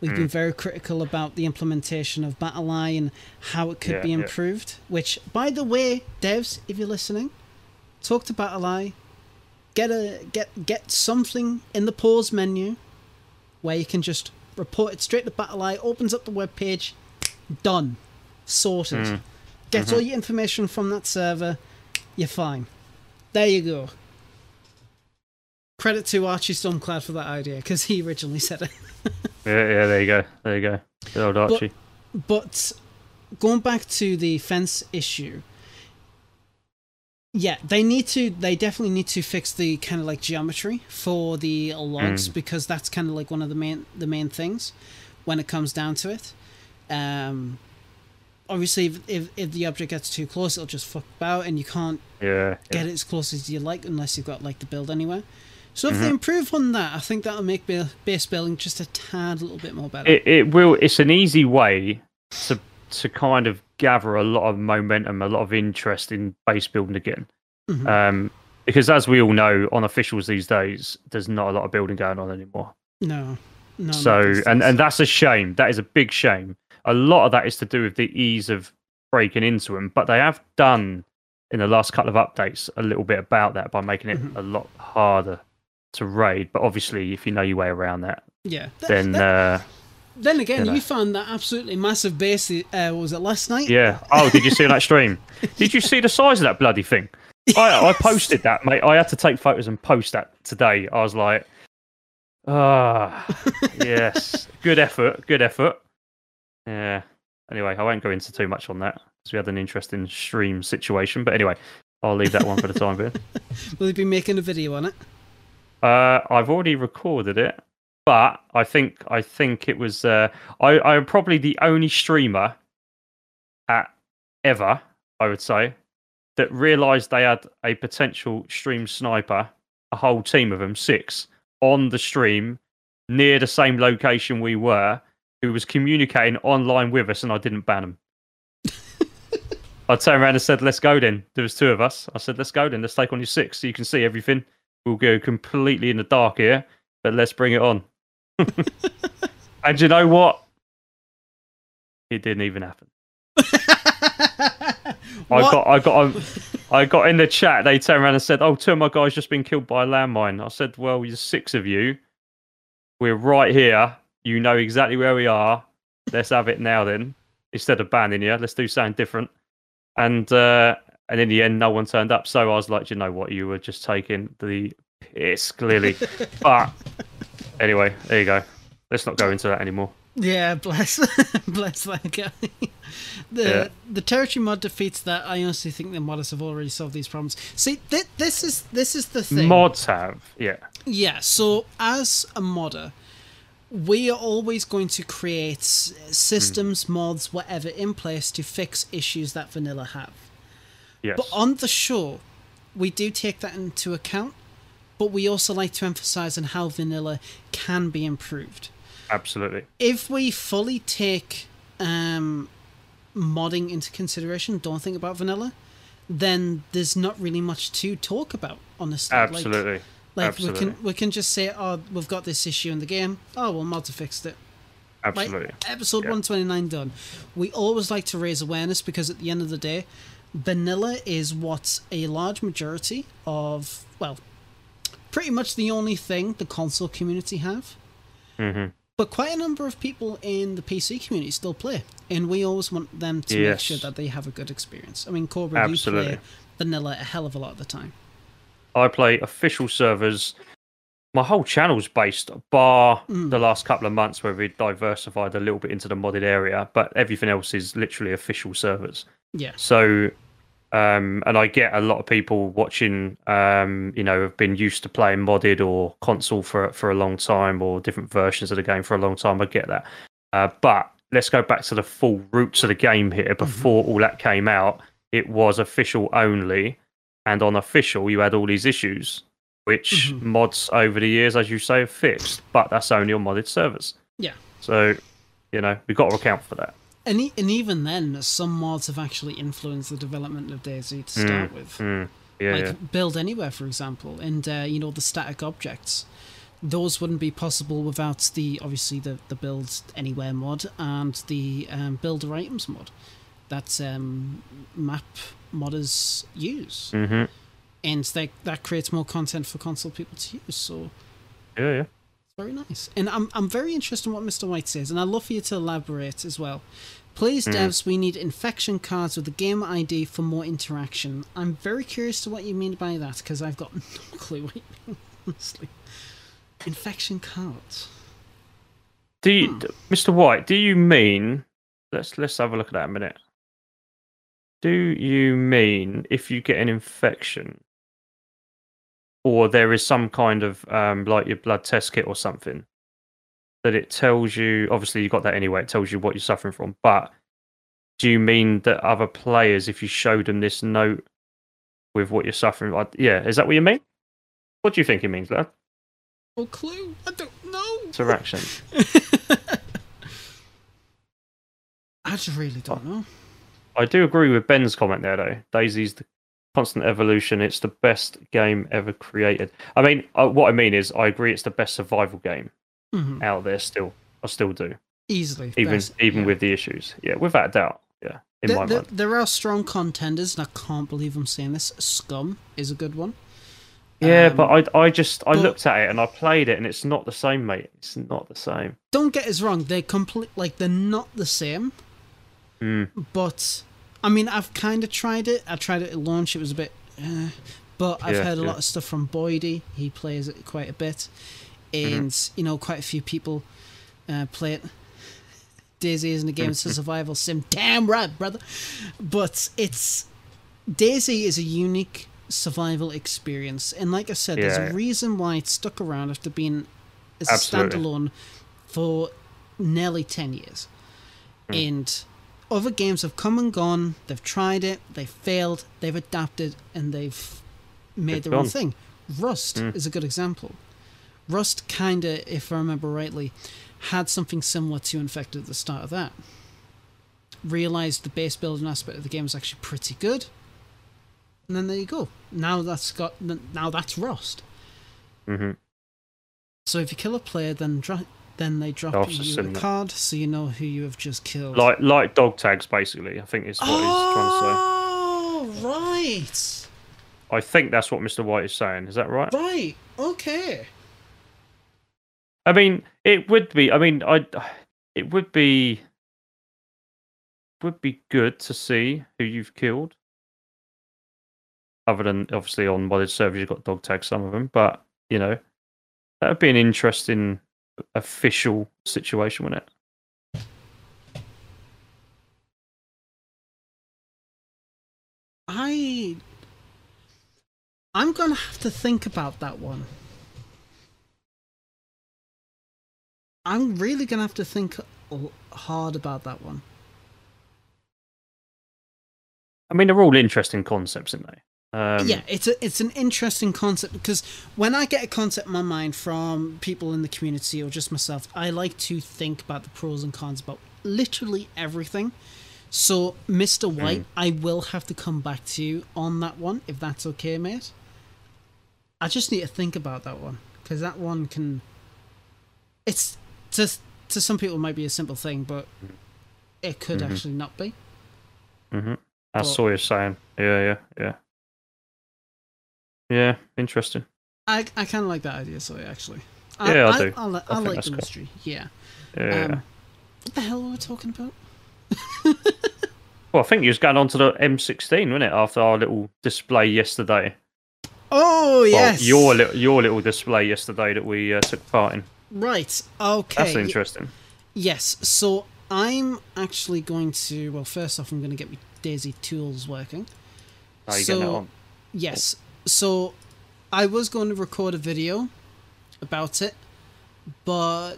We've Hmm. been very critical about the implementation of BattlEye and how it could Yeah, be yeah. improved. Which, by the way, devs, if you're listening, talk to BattlEye. Get a get get something in the pause menu where you can just report it straight to BattlEye. Opens up the web page. Done. Sorted. Hmm. Get Mm-hmm. all your information from that server. You're fine. There you go. Credit to Archie Stormcloud for that idea because he originally said it. yeah, yeah. There you go. There you go. Good old Archie. But going back to the fence issue, yeah, they need to. They definitely need to fix the kind of like geometry for the logs Mm. because that's kind of like one of the main the main things when it comes down to it. Um, obviously, if, if if the object gets too close, it'll just fuck about, and you can't yeah, yeah. get it as close as you like unless you've got like the build anywhere. So if they Mhm. improve on that, I think that'll make ba- base building just a tad little bit more better. it, it will it's an easy way to to kind of gather a lot of momentum a lot of interest in base building again Mhm. um because as we all know on officials these days there's not a lot of building going on anymore no, no. so and and that's a shame that is a big shame a lot of that is to do with the ease of breaking into them but they have done in the last couple of updates a little bit about that by making it Mhm. a lot harder to raid but obviously if you know your way around that yeah. Th- then th- uh then again, you you, found that absolutely massive base. Uh, what was it last night? Yeah. Oh, did you see that stream? Did you see the size of that bloody thing? I, I posted that, mate. I had to take photos and post that today. I was like, ah, yes, good effort, good effort. Yeah. Anyway, I won't go into too much on that because we had an interesting stream situation. But anyway, I'll leave that one for the time being. Will you be making a video on it? Uh, I've already recorded it, but I think I think it was uh, I I'm probably the only streamer at ever I would say that realised they had a potential stream sniper, a whole team of them, six on the stream near the same location we were, who was communicating online with us, and I didn't ban them. I turned around and said, "Let's go." Then there was two of us. I said, "Let's go." Then let's take on your six, so you can see everything. We'll go completely in the dark here, but let's bring it on. and you know what? It didn't even happen. I got, I got, I got in the chat. They turned around and said, "Oh, two of my guys just been killed by a landmine." I said, "Well, there's six of you. We're right here. You know exactly where we are. Let's have it now, then. Instead of banning you, let's do something different." And uh, and in the end, no one turned up. So I was like, "You know what? You were just taking the piss, clearly." but Anyway, there you go. Let's not go into that anymore. Yeah, bless, bless that guy. the Yeah. the territory mod defeats that. I honestly think the modders have already solved these problems. See, th- this is this is the thing. Mods have, yeah. Yeah, so as a modder, we are always going to create systems, hmm. mods, whatever in place to fix issues that vanilla have. Yes. But on the show, we do take that into account, but we also like to emphasize on how vanilla can be improved. Absolutely. If we fully take um, modding into consideration, don't think about vanilla, then there's not really much to talk about, honestly. Like- Absolutely. like Absolutely. we can we can just say, oh, we've got this issue in the game. Oh well, mods have fixed it. Absolutely. Episode Yeah. one twenty nine done. We always like to raise awareness because at the end of the day, vanilla is what a large majority of well, pretty much the only thing the console community have. hmm But quite a number of people in the PC community still play, and we always want them to make sure that they have a good experience. I mean, you Absolutely. play vanilla a hell of a lot of the time. I play official servers. My whole channel's based, bar Mm. the last couple of months where we diversified a little bit into the modded area, but everything else is literally official servers. Yeah. So, um, and I get a lot of people watching, um, you know, have been used to playing modded or console for for a long time or different versions of the game for a long time. I get that, uh, but let's go back to the full roots of the game here. Before all that came out, it was official only, and on official you had all these issues, which Mhm. mods over the years, as you say, have fixed. But that's only on modded servers. Yeah. So, you know, we've got to account for that. And, e- and even then, some mods have actually influenced the development of DayZ to start with. Mm, yeah, like yeah. Build Anywhere, for example, and uh, you know the static objects. Those wouldn't be possible without the obviously the the Build Anywhere mod and the um, Builder Items mod that um, map modders use, hmm and they, that creates more content for console people to use. So Yeah, yeah. Very nice. And I'm I'm very interested in what Mr. White says, and I'd love for you to elaborate as well. Please, hmm. devs, we need infection cards with the game ID for more interaction. I'm very curious to what you mean by that, because I've got no clue what you mean, honestly. Infection cards. Do you, hmm. Mr. White? Do you mean? Let's let's have a look at that a minute. Do you mean if you get an infection, or there is some kind of um, like your blood test kit or something, that it tells you? Obviously, you got that anyway. It tells you what you're suffering from. But do you mean that other players, if you show them this note with what you're suffering, like, yeah, is that what you mean? What do you think it means, lad? No clue. I don't know. Interaction. I just really don't know. I do agree with Ben's comment there, though. DayZ's the constant evolution. It's the best game ever created. I mean, uh, what I mean is, I agree it's the best survival game Mhm. out there. Still, I still do, Easily. even best, even yeah. with the issues. Yeah, without a doubt. Yeah, in There, my there, mind. there are strong contenders, and I can't believe I'm saying this. Scum is a good one. Yeah, Um, but I I just I looked at it and I played it, and it's not the same, mate. It's not the same. don't get us wrong; they're complete like they're not the same. Mm. But I mean, I've kind of tried it. I tried it at launch; it was a bit, uh, but I've Yeah, heard a yeah. lot of stuff from Boydie. He plays it quite a bit, Mm-hmm. and you know, quite a few people uh, play it. DayZ isn't a game; it's a survival sim. Damn right, brother. But it's DayZ is a unique survival experience, and like I said, there's a reason why it stuck around after being as a standalone for nearly ten years. Hmm. And other games have come and gone. They've tried it, they've failed, they've adapted, and they've made their own thing. Rust Hmm. is a good example. Rust kinda, if I remember rightly, had something similar to Infected at the start of that. Realized the base building aspect of the game was actually pretty good. And then there you go. Now that's got now that's Rust. hmm So if you kill a player, then then they drop you a card, so you know who you have just killed. Like like dog tags, basically. I think is what he's trying to say. Oh, right. I think that's what Mr. White is saying. Is that right? Right. Okay. I mean, it would be. I mean, I. It would be. Would be good to see who you've killed. Other than obviously on modded servers, you've got dog tags, some of them, but you know, that would be an interesting official situation, wouldn't it? I I'm gonna have to think about that one. I'm really gonna have to think hard about that one. I mean, they're all interesting concepts, aren't they? Um, yeah, it's a, it's an interesting concept because when I get a concept in my mind from people in the community or just myself, I like to think about the pros and cons about literally everything. So, Mr. White, I will have to come back to you on that one if that's okay, mate. I just need to think about that one because that one can. It's to to some people it might be a simple thing, but it could Mhm. actually not be. hmm As But- Sawyer's saying. Yeah, yeah, yeah. Yeah, interesting. I I kind of like that idea, so actually. Yeah, I do. I, li- I I think like the cool. mystery. Yeah. Yeah. Um, what the hell were we talking about? well, I think you was going on to the M16, wasn't it? After our little display yesterday. Oh Well, yes. your little your little display yesterday that we uh, took part in. right. Okay. That's interesting. Yes. So I'm actually going to. Well, first off, I'm going to get my DayZ tools working. How you getting that on? Yes. So I was going to record a video about it, but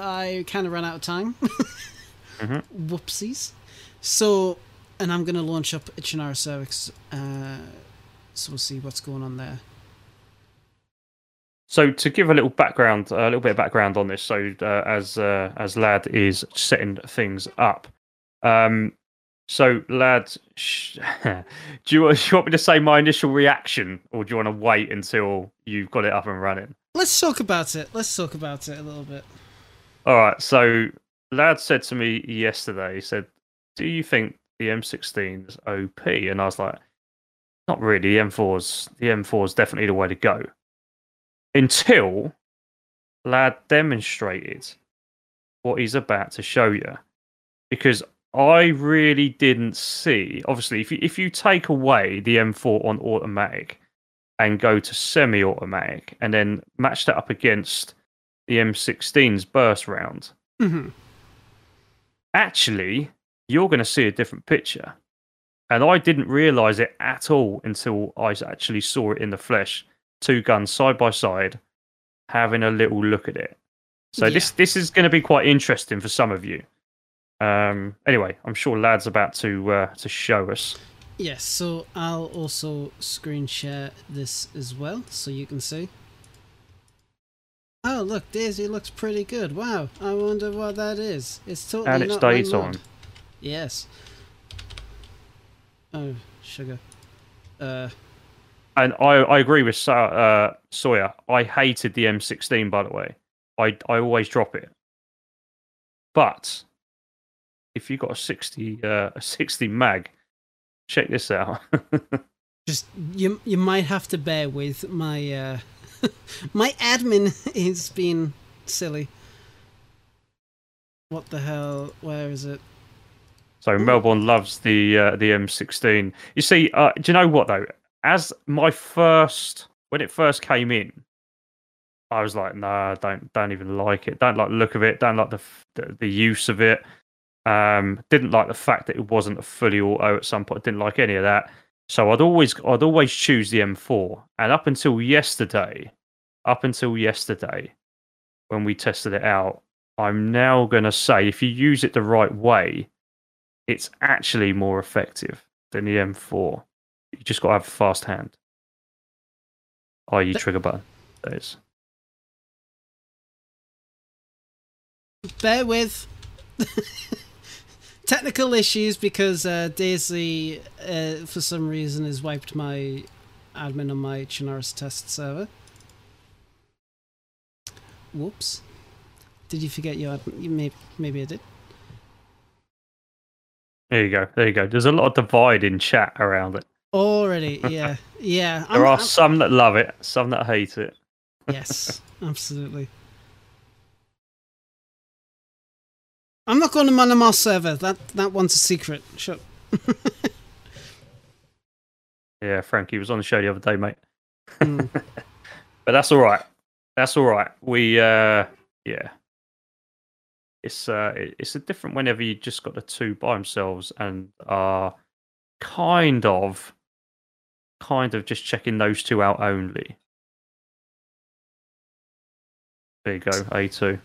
I kind of ran out of time. Mhm. Whoopsies. So, and I'm going to launch up Ichinara Chinara Cervix, uh, so we'll see what's going on there. So to give a little background, a little bit of background on this, so uh, as uh, as Lad is setting things up, um, so Lad, sh- do you, do you want me to say my initial reaction, or do you want to wait until you've got it up and running? Let's talk about it. Let's talk about it a little bit. All right. So Lad said to me yesterday, he said, "Do you think the M16 is OP?" And I was like, "Not really. The M4's the M4 is definitely the way to go." Until Lad demonstrated what he's about to show you, because I really didn't see. Obviously, if you, if you take away the M4 on automatic and go to semi-automatic, and then match that up against the M16's burst round, hmm actually, you're going to see a different picture. And I didn't realize it at all until I actually saw it in the flesh. Two guns side by side, having a little look at it. So this this is going to be quite interesting for some of you. Um, anyway, I'm sure lad's about to uh, to show us. Yes, so I'll also screen share this as well, so you can see. Oh, look, DayZ looks pretty good. Wow, I wonder what that is. It's totally And it's not my daytime. mod. Yes. Oh, sugar. Uh, And I, I agree with Sa- uh, Sawyer. I hated the M16, by the way. I, I always drop it. But if you've got a 60, uh, a 60 mag, check this out. just you you might have to bear with my uh my admin is being silly. What the hell? Where is it? so Melbourne loves the uh, the M16. You see, uh, do you know what though? As my first, when it first came in, I was like, nah, don't don't even like it. Don't like the look of it. Don't like the the, the use of it. Um, didn't like the fact that it wasn't a fully auto at some point. Didn't like any of that. So I'd always I'd always choose the M4. And up until yesterday, up until yesterday, when we tested it out, I'm now gonna say if you use it the right way, it's actually more effective than the M4. You just got to have a fast hand. Are you trigger button. That is. Bear with. Technical issues because uh, DayZ, uh, for some reason, has wiped my admin on my Chernarus test server. Whoops. Did you forget your admin? You may- maybe I did. There you go. There you go. There's a lot of divide in chat around it. Already, yeah, yeah. There are I'm- some that love it, some that hate it. Yes, absolutely. I'm not going to Manamar server. That that one's a secret. Shut. Yeah, Frankie was on the show the other day, mate. Hmm. But that's all right. That's all right. We, uh, yeah, it's uh, it's a different whenever you just got the two by themselves and are kind of, kind of just checking those two out only. There you go, A two.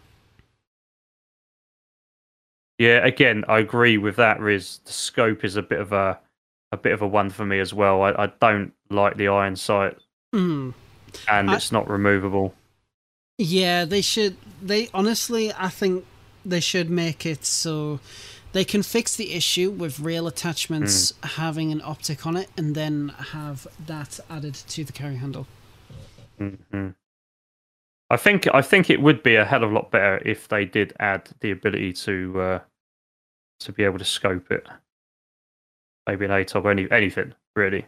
Yeah, again, I agree with that. Riz, the scope is a bit of a a bit of a one for me as well. I, I don't like the iron sight, Mm. and I- it's not removable. Yeah, they should. They honestly, I think they should make it so they can fix the issue with real attachments having an optic on it, and then have that added to the carry handle. hmm I think I think it would be a hell of a lot better if they did add the ability to uh, to be able to scope it. Maybe an ACOG or any anything really.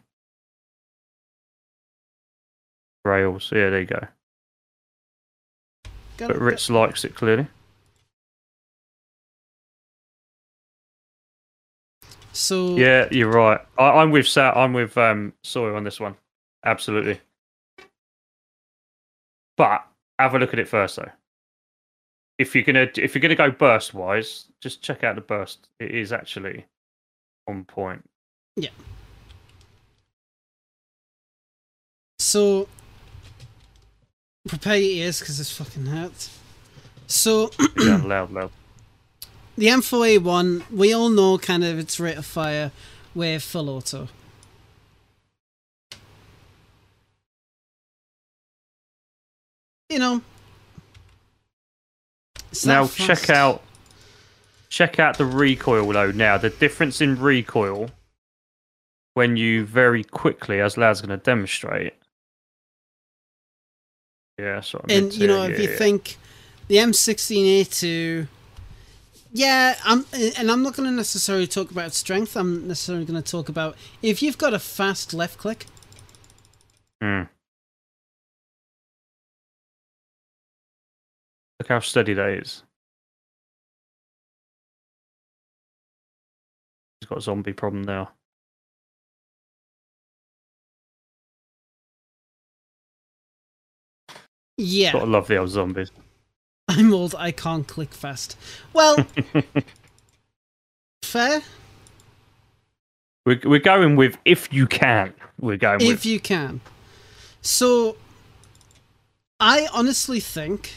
Rails, yeah, there you go. But it. Ritz likes it clearly. So Yeah, you're right. I, I'm with Sa- I'm with um, Sawyer on this one. Absolutely. But have a look at it first, though. If you're gonna if you're gonna go burst wise, just check out the burst. It is actually on point. Yeah. So, prepare your ears because this fucking hurts. So, Yeah, loud, loud. the M4A1, we all know kind of its rate of fire with full auto. You know. Now fast. check out check out the recoil though. Now the difference in recoil when you very quickly, as Lad's going to demonstrate. Yeah, what I And you know, if yeah, you yeah. think the M16A2, yeah, I'm, and I'm not going to necessarily talk about strength. I'm necessarily going to talk about if you've got a fast left click. Hmm. Look how steady that is. He's got a zombie problem now. Yeah, Gotta love the old zombies. I'm old. I can't click fast. Well, fair We're, we're going with if you can. We're going with if with. you can. So, I honestly think,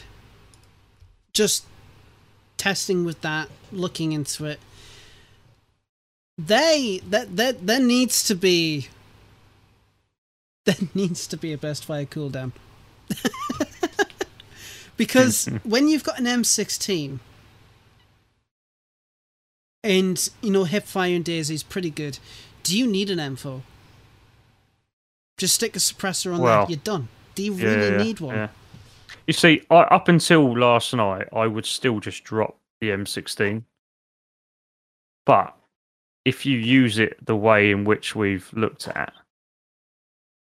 just testing with that, looking into it, they that that there needs to be there needs to be a best fire cooldown. because when you've got an M16 and you know hip fire and DayZ is pretty good, do you need an M4? Just stick a suppressor on Well, there, you're done. Do you Yeah, really yeah, need one? yeah. You see, I, up until last night, I would still just drop the M16. But if you use it the way in which we've looked at,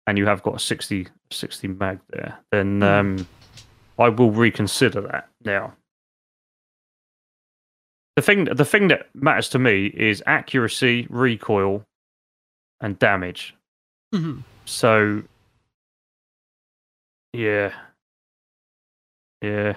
and you have got a 60, 60 mag there, then Hmm. um, I will reconsider that now. The thing, the thing that matters to me is accuracy, recoil, and damage. hmm So, yeah, yeah.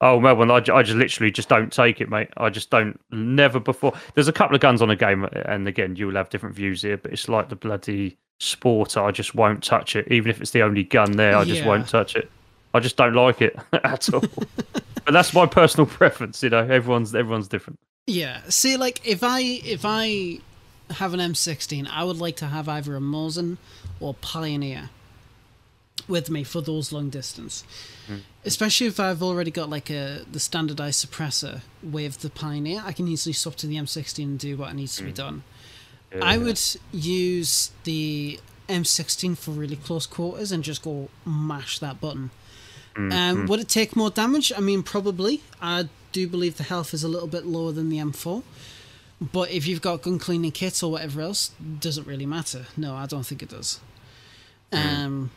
Oh, Melbourne, I, I just literally just don't take it, mate. I just don't. Never before. There's a couple of guns on a game, and again, you'll have different views here, but it's like the bloody Sporter. I just won't touch it, even if it's the only gun there. I just Yeah. won't touch it. I just don't like it at all. but that's my personal preference. You know, everyone's everyone's different. Yeah. See, like if I if I have an M16, I would like to have either a Mosin or Pioneer with me for those long distance. Hmm. Especially if I've already got like a the standardized suppressor with the Pioneer, I can easily swap to the M16 and do what needs to be done. I would use the M16 for really close quarters and just go mash that button. Um, would it take more damage? I mean, probably. I do believe the health is a little bit lower than the M4. But if you've got gun cleaning kits or whatever else, doesn't really matter. No, I don't think it does. Um.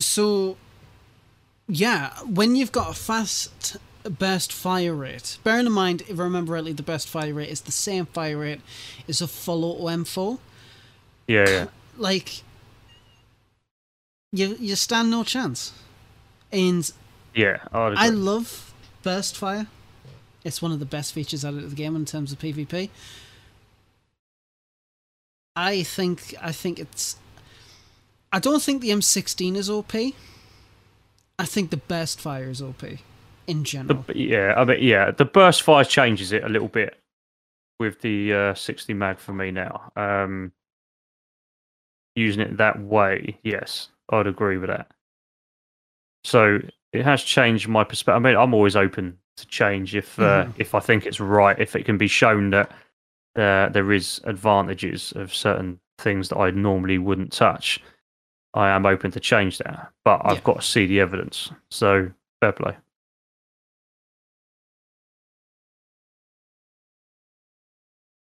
So, yeah, when you've got a fast burst fire rate, bearing in mind, if I remember rightly, the burst fire rate is the same fire rate as a full auto M4. yeah, yeah. Like, you you stand no chance. And Yeah, I love burst fire. It's one of the best features out of the game in terms of PvP. I think I think it's I don't think the M16 is OP. I think the burst fire is OP in general. The, yeah, I mean, yeah, the burst fire changes it a little bit with the uh, 60 mag for me now. Um, using it that way, yes, I'd agree with that. So it has changed my perspective. I mean, I'm always open to change if uh, Mhm. if I think it's right. If it can be shown that uh, there is advantages of certain things that I normally wouldn't touch, I am open to change that. But I've Yeah. got to see the evidence. So fair play.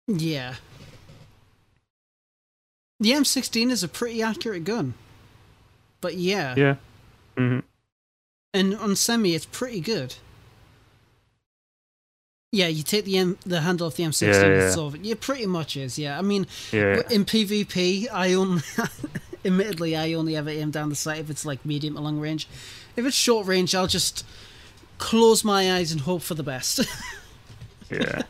Yeah. The M16 is a pretty accurate gun. But yeah. Yeah. hmm And on semi, it's pretty good. Yeah, you take the M- the handle off the M16 Yeah, and solve it. Yeah, pretty much is. Yeah, I mean, Yeah. in PvP, I only, admittedly, I only ever aim down the sight if it's like medium to long range. If it's short range, I'll just close my eyes and hope for the best. Yeah.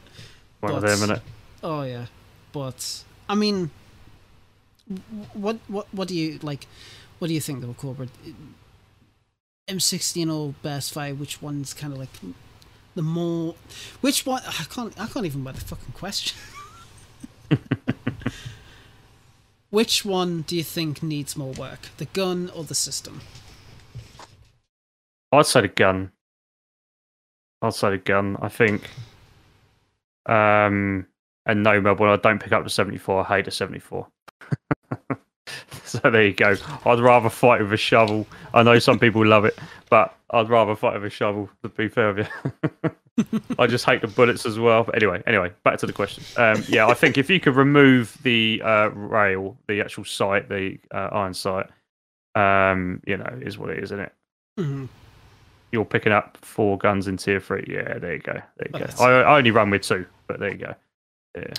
One of But- them, innit? oh yeah, but I mean, what what what do you like? What do you think though, Cobra? M16 or Burst Fire? Which one's kind of like the more? Which one? I can't. I can't even buy the fucking question. which one do you think needs more work, the gun or the system? I'd say the gun. I'd say the gun. I think. Um, and no, Melbourne, I don't pick up the 74. I hate the 74. so there you go. I'd rather fight with a shovel. I know some people love it, but I'd rather fight with a shovel, to be fair with you. I just hate the bullets as well. But anyway, anyway, back to the question. Um, yeah, I think if you could remove the uh, rail, the actual sight, the uh, iron sight, um, you know, is what it is, isn't it? hmm you're picking up four guns in tier three. Yeah, there you go. There you go. I, I only run with two, but there you go. Yeah,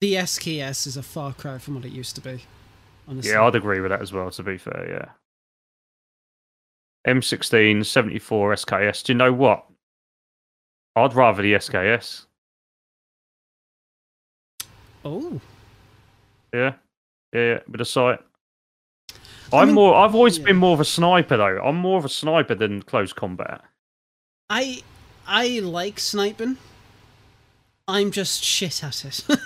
The SKS is a far cry from what it used to be. Honestly. yeah, I'd agree with that as well. To be fair, yeah. M16, 74 SKS. Do you know what? I'd rather the SKS. Oh, Yeah, yeah, with a sight. I I'm mean- more. I've always yeah. been more of a sniper though. I'm more of a sniper than close combat. I I like sniping. I'm just shit at it.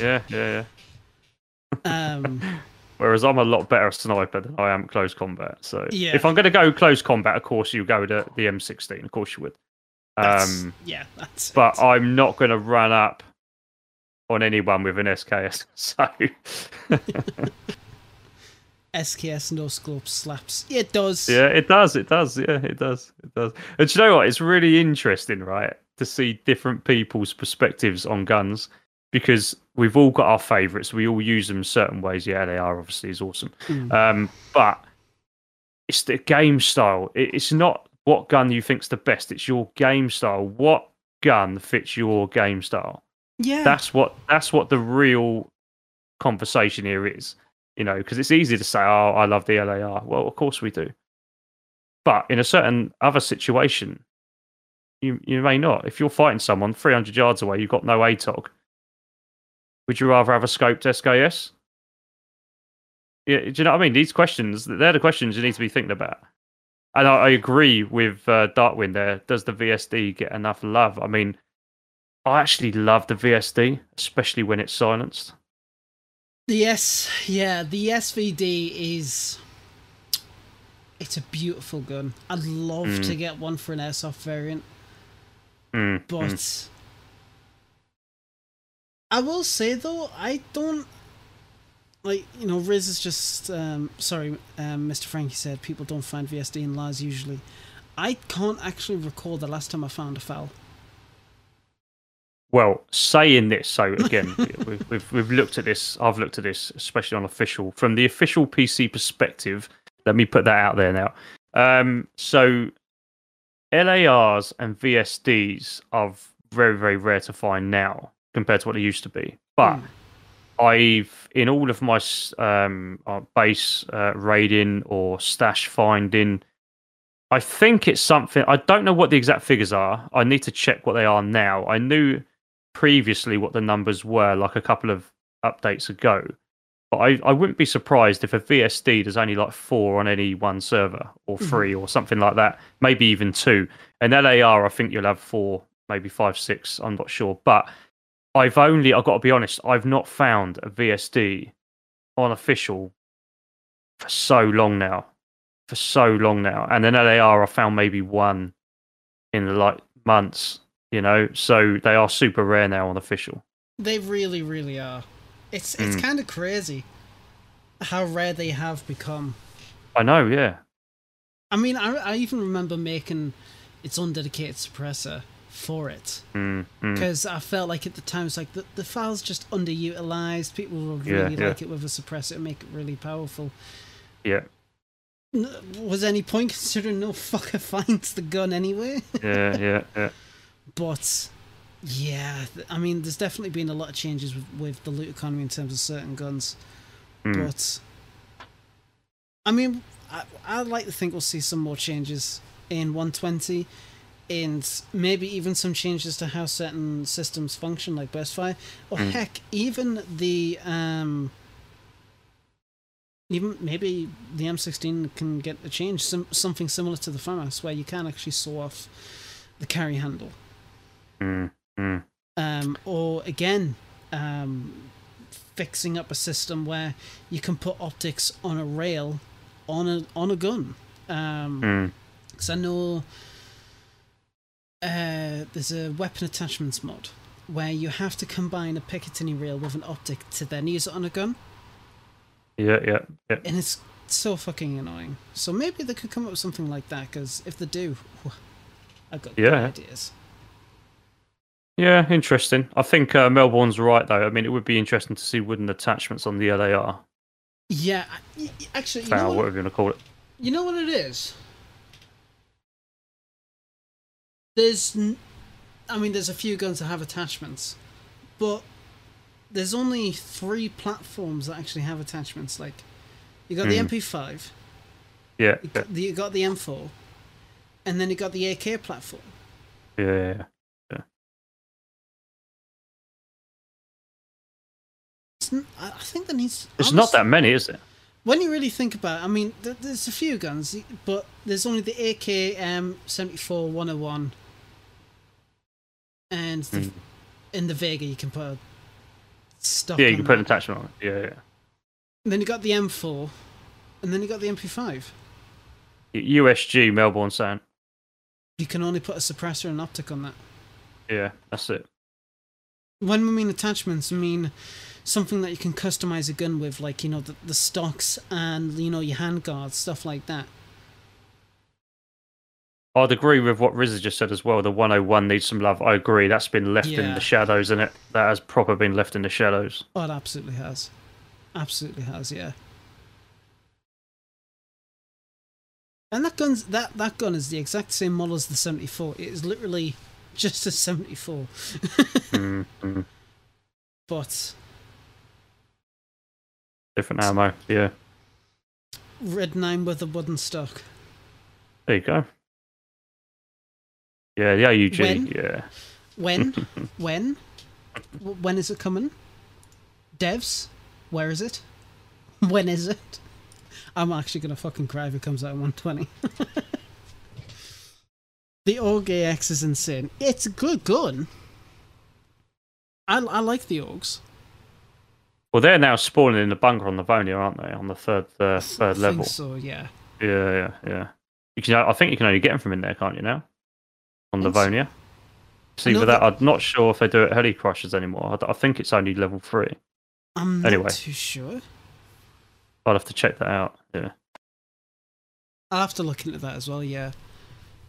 Yeah, yeah, yeah. um, Whereas I'm a lot better sniper than I am close combat. So Yeah. if I'm going to go close combat, of course you go to the M16. Of course you would. that's, Um, yeah, that's. but. I'm not going to run up on anyone with an SKS. So SKS no scope slaps. Yeah, it does. yeah, it does. It does. Yeah, it does. It does. And do you know what? It's really interesting, right, to see different people's perspectives on guns because we've all got our favourites. We all use them certain ways. Yeah, they are obviously is awesome. Mm. Um, but it's the game style. It, it's not what gun you think's the best. It's your game style. What gun fits your game style? yeah. That's what. That's what the real conversation here is. You know, because it's easy to say, "Oh, I love the LAR." Well, of course we do. But in a certain other situation, you you may not. If you're fighting someone 300 yards away, you've got no ACOG. Would you rather have a scoped SKS? Yeah, do you know what I mean? These questions, they're the questions you need to be thinking about. And I, I agree with uh, Darkwind there. Does the VSD get enough love? I mean, I actually love the VSD, especially when it's silenced. The S, yeah, the SVD is. It's a beautiful gun. I'd love Mm. to get one for an airsoft variant, Mm, but mm. I will say though, I don't like you know. Riz is just um, sorry, um, Mr. Frankie said people don't find VSD in LARS usually. I can't actually recall the last time I found a foul. Well, saying this, so again, we've, we've we've looked at this. I've looked at this, especially on official from the official PC perspective. Let me put that out there now. Um, so LARs and VSDs are very very rare to find now compared to what they used to be. But Mm. I've in all of my um, uh, base uh, raiding or stash finding. I think it's something. I don't know what the exact figures are. I need to check what they are now. I knew previously what the numbers were, like a couple of updates ago. But I, I wouldn't be surprised if a VSD there's only like four on any one server, or Mhm. three, or something like that. Maybe even two. And LAR, I think you'll have four, maybe five, six. I'm not sure. But I've only, I've got to be honest, I've not found a VSD on official for so long now. For so long now. And then LAR, I found maybe one in like months, you know. So they are super rare now on official. They really, really are. It's it's Mm. kind of crazy how rare they have become. I know, yeah. I mean, I, I even remember making its own dedicated suppressor for it Mm, mm. because I felt like at the time it's like the, the file's just underutilized. People would Yeah, really yeah. like it with a suppressor and make it really powerful. Yeah, Was any point considering no fucker finds the gun anyway? yeah, yeah, yeah. But yeah, I mean, there's definitely been a lot of changes with, with the loot economy in terms of certain guns. Mm. But I mean, I, I'd like to think we'll see some more changes in 120, and maybe even some changes to how certain systems function, like burst fire, or Mm. heck, even the um, even maybe the M16 can get a change, some something similar to the FAMAS, where you can actually saw off the carry handle Mm, mm. um, or again um, fixing up a system where you can put optics on a rail on a on a gun um Mm. I know uh, there's a weapon attachments mod where you have to combine a Picatinny rail with an optic to then use it on a gun Yeah, yeah, yeah. and it's so fucking annoying so maybe they could come up with something like that because if they do I've got good Yeah. ideas Yeah, interesting. I think uh, Melbourne's right though. I mean, it would be interesting to see wooden attachments on the LAR, yeah I- y- y- actually you know what- whatever you want to call it. You know what it is? There's, I mean, there's a few guns that have attachments, but there's only three platforms that actually have attachments. Like, you got the Hmm. MP5, Yeah, you got the, you got the M4, and then you got the AK platform. yeah, yeah. yeah. I think there needs. It's not that many, is it? When you really think about it, I mean, there's a few guns, but there's only the AKM 74 101 and the, Mm. in the Vaiga you can put a stock Yeah, you can put an attachment on it. Yeah, yeah. And then you got the M4, and then you got the MP5. USG Melbourne Sound. You can only put a suppressor and optic on that. Yeah, that's it. When we mean attachments, we mean something that you can customize a gun with, like you know the, the stocks and you know your hand guards, stuff like that. I'd agree with what Rizza just said as well. The 101 needs some love. I agree. That's been left in the shadows, and it that has proper been left in the shadows. Oh, it absolutely has, absolutely has, yeah. And that gun's that that gun is the exact same model as the 74. It is literally just a 74. mm, mm. but Different ammo. Yeah, red nine with a wooden stock. there you go. Yeah, the AUG. When? Yeah. When? when? When is it coming? Devs? Where is it? When is it? I'm actually gonna fucking cry if it comes out in 120. the AUG AX is insane. It's a good gun. I, I like the AUGs. Well, they're now spawning in the bunker on the Vonia, aren't they? On the third uh, I third think level. so, yeah. Yeah, yeah, yeah. You can. I think you can only get them from in there, can't you? Now on the Think See, with that, I'm not sure if they do it Heli Crushers anymore. I, I think it's only level three. I'm not Anyway. too sure. I'll have to check that out. Yeah. I'll have to look into that as well, yeah.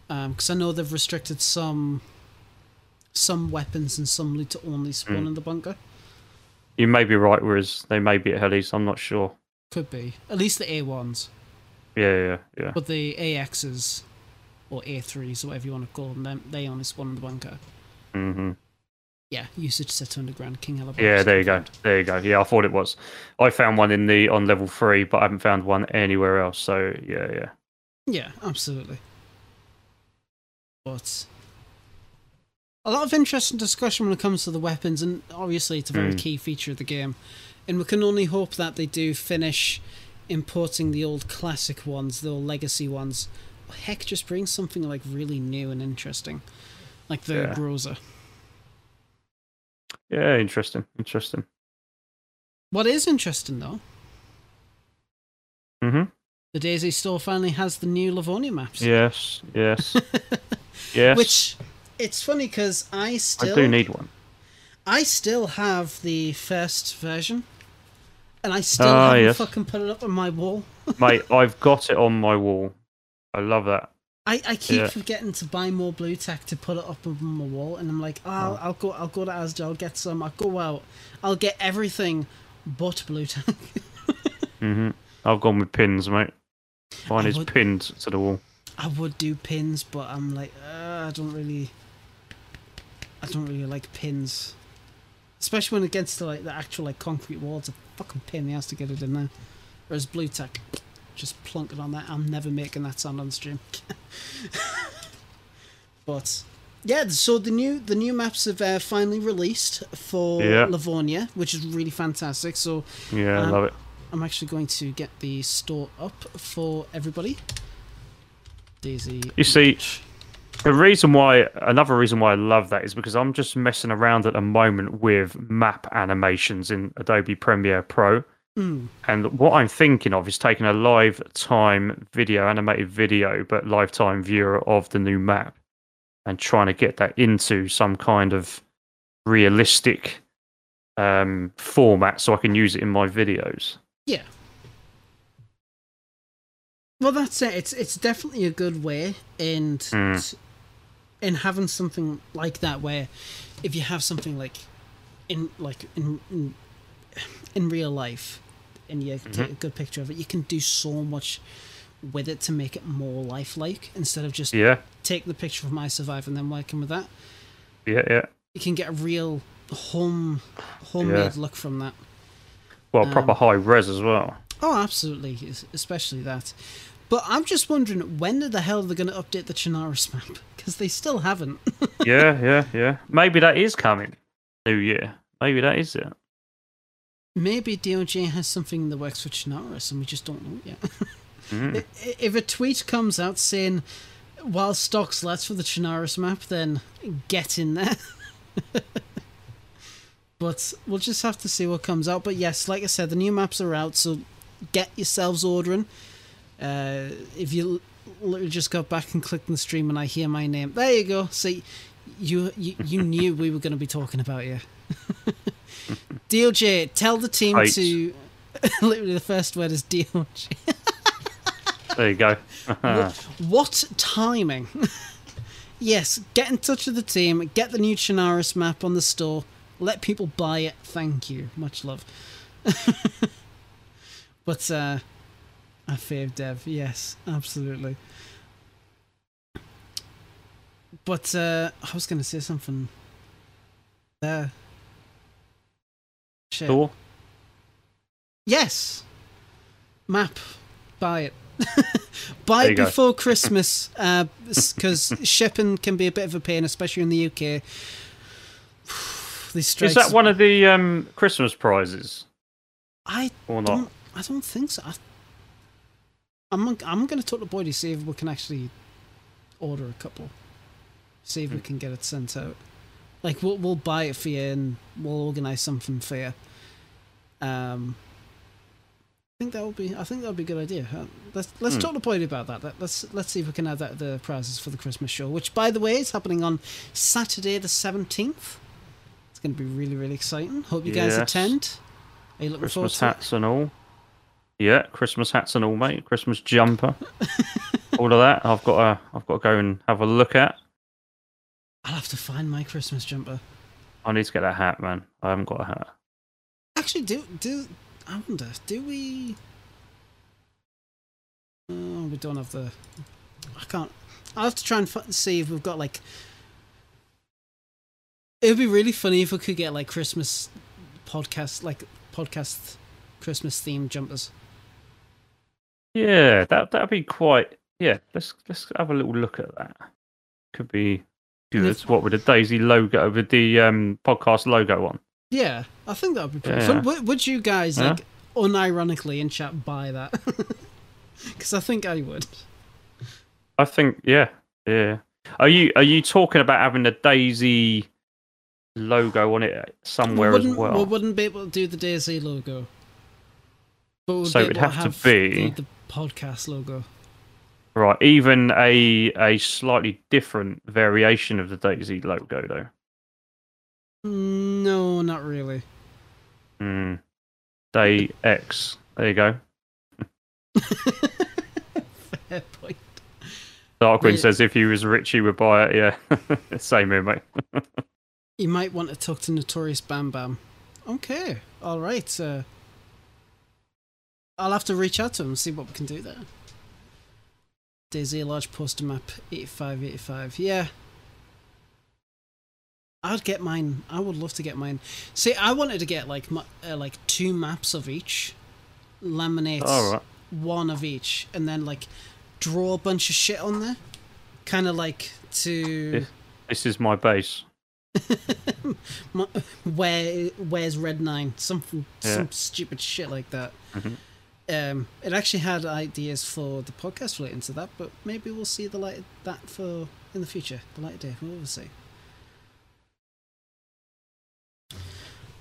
Because I know they've restricted some some weapons and some loot to only spawn Mm. in the bunker. You may be right, whereas they may be at Helis. I'm not sure. Could be. At least the A1s. Yeah, yeah, yeah. But the AXs, or A3s, or whatever you want to call them, they only spawn in the bunker. hmm Yeah, usage set underground, King Alabama. Yeah, there you go. There you go. Yeah, I thought it was. I found one in the on level three, but I haven't found one anywhere else. So yeah, yeah. Yeah, absolutely. But a lot of interesting discussion when it comes to the weapons, and obviously it's a very Mm. key feature of the game. And we can only hope that they do finish importing the old classic ones, the old legacy ones. Heck, just bring something like really new and interesting, like the Yeah. Groza. Yeah, interesting. Interesting. What is interesting though, hmm the DayZ store finally has the new Livonia maps. Yes. Yes. yes. Which it's funny because I still I do need one. I still have the first version, and I still Ah, haven't yes. fucking put it up on my wall. Mate, I've got it on my wall. I love that. I, I keep Yeah. forgetting to buy more blue tack to put it up on my wall, and I'm like, oh, I'll, I'll go, I'll go to Asda, I'll get some, I'll go out, I'll get everything but blue tack. hmm I've gone with pins, mate. Mine I is would- pinned to the wall. I would do pins, but I'm like, uh, I don't really, I don't really like pins, especially when it gets to like the actual like concrete walls. A fucking pin, in the ass to get it in there. Whereas blue tack, just plunk it on there. I'm never making that sound on stream. but yeah, so the new the new maps have uh, finally released for Yeah. Livonia, which is really fantastic. So Yeah, I Um, love it. I'm actually going to get the store up for everybody. DayZ. You see, The reason why, another reason why I love that is because I'm just messing around at the moment with map animations in Adobe Premiere Pro. Mm, And what I'm thinking of is taking a live time video, animated video, but lifetime viewer of the new map and trying to get that into some kind of realistic um, format so I can use it in my videos. yeah. Well, that's it. It's it's definitely a good way, and Mm. in having something like that, where if you have something like in like in in, in real life, and you take a good picture of it, you can do so much with it to make it more lifelike instead of just Yeah, take the picture of iZurvive and then working with that. yeah, yeah. You can get a real home homemade Yeah. look from that. Well, proper Um, high res as well. Oh, absolutely, especially that. But I'm just wondering when the hell they're going to update the Chernarus map because they still haven't. yeah, yeah, yeah. Maybe that is coming. New year. Maybe that is it. Maybe DOJ has something in the works for Chernarus and we just don't know yet. Mm. If a tweet comes out saying while stocks less for the Chernarus map, then get in there. but we'll just have to see what comes out. But yes, like I said, the new maps are out, so get yourselves ordering. Uh, if you literally just got back and clicked on the stream and I hear my name, there you go. See, you you, you knew we were going to be talking about you. DOJ, tell the team to. literally, the first word is DOJ. There you go. What, what timing? yes, get in touch with the team, get the new Chernarus map on the store, let people buy it. Thank you. Much love. but, uh, I fear Dev. Yes, absolutely. But, uh, I was going to say something there. Shit. Thor? Yes. Map. Buy it. Buy it before Christmas, because shipping can be a bit of a pain, especially in the UK. Is that one of the um, Christmas prizes I or not? don't. I don't think so. I, I'm. I'm going to talk to Boy to see if we can actually order a couple. See if we Hmm. can get it sent out. Like we'll we'll buy it for you and we'll organise something for you. Um. I think that would be. I think that would be a good idea. Uh, let's let's Hmm. talk to Boyd about that. Let, let's let's see if we can add that to the prizes for the Christmas show, which by the way is happening on Saturday the seventeenth. It's going to be really really exciting. Hope you guys attend. Are you looking Christmas forward to hats and all. Yeah, Christmas hats and all, mate. Christmas jumper. all of that. I've got to. I've got to go and have a look at. It? I'll have to find my Christmas jumper. I need to get a hat, man. I haven't got a hat. Actually, do do I wonder? Do we? Oh, we don't have the. I can't. I'll have to try and see if we've got like It'd be really funny if we could get like Christmas podcast, like podcast Christmas themed jumpers. Yeah, that that'd be quite. Yeah, let's let's have a little look at that. Could be if- What with the DayZ logo, with the um podcast logo on? Yeah, I think that would be pretty Yeah. fun. Would, would you guys Yeah. like unironically in chat buy that? Because I think I would. I think yeah, yeah. Are you are you talking about having the DayZ logo on it somewhere we as well? We wouldn't be able to do the DayZ logo. But we'd So it'd able have to be- the, the podcast logo. Right, even a a slightly different variation of the DayZ logo though. No, not really. Hmm. Day X. There you go. Fair point. Darkwing Yeah. says if he was rich, he would buy it. Yeah, same here, mate. You might want to talk to Notorious Bam Bam. Okay, all right. Uh, I'll have to reach out to him and see what we can do there. DayZ large poster map 8585. Yeah. I'd get mine. I would love to get mine. See, I wanted to get like uh, like two maps of each, laminate right. one of each, and then like draw a bunch of shit on there, kind of like to Yeah. This is my base. My- where where's red nine something Yeah. some stupid shit like that Mhm. Um it actually had ideas for the podcast relating to that but maybe we'll see the light of that for in the future. The light of day we'll see.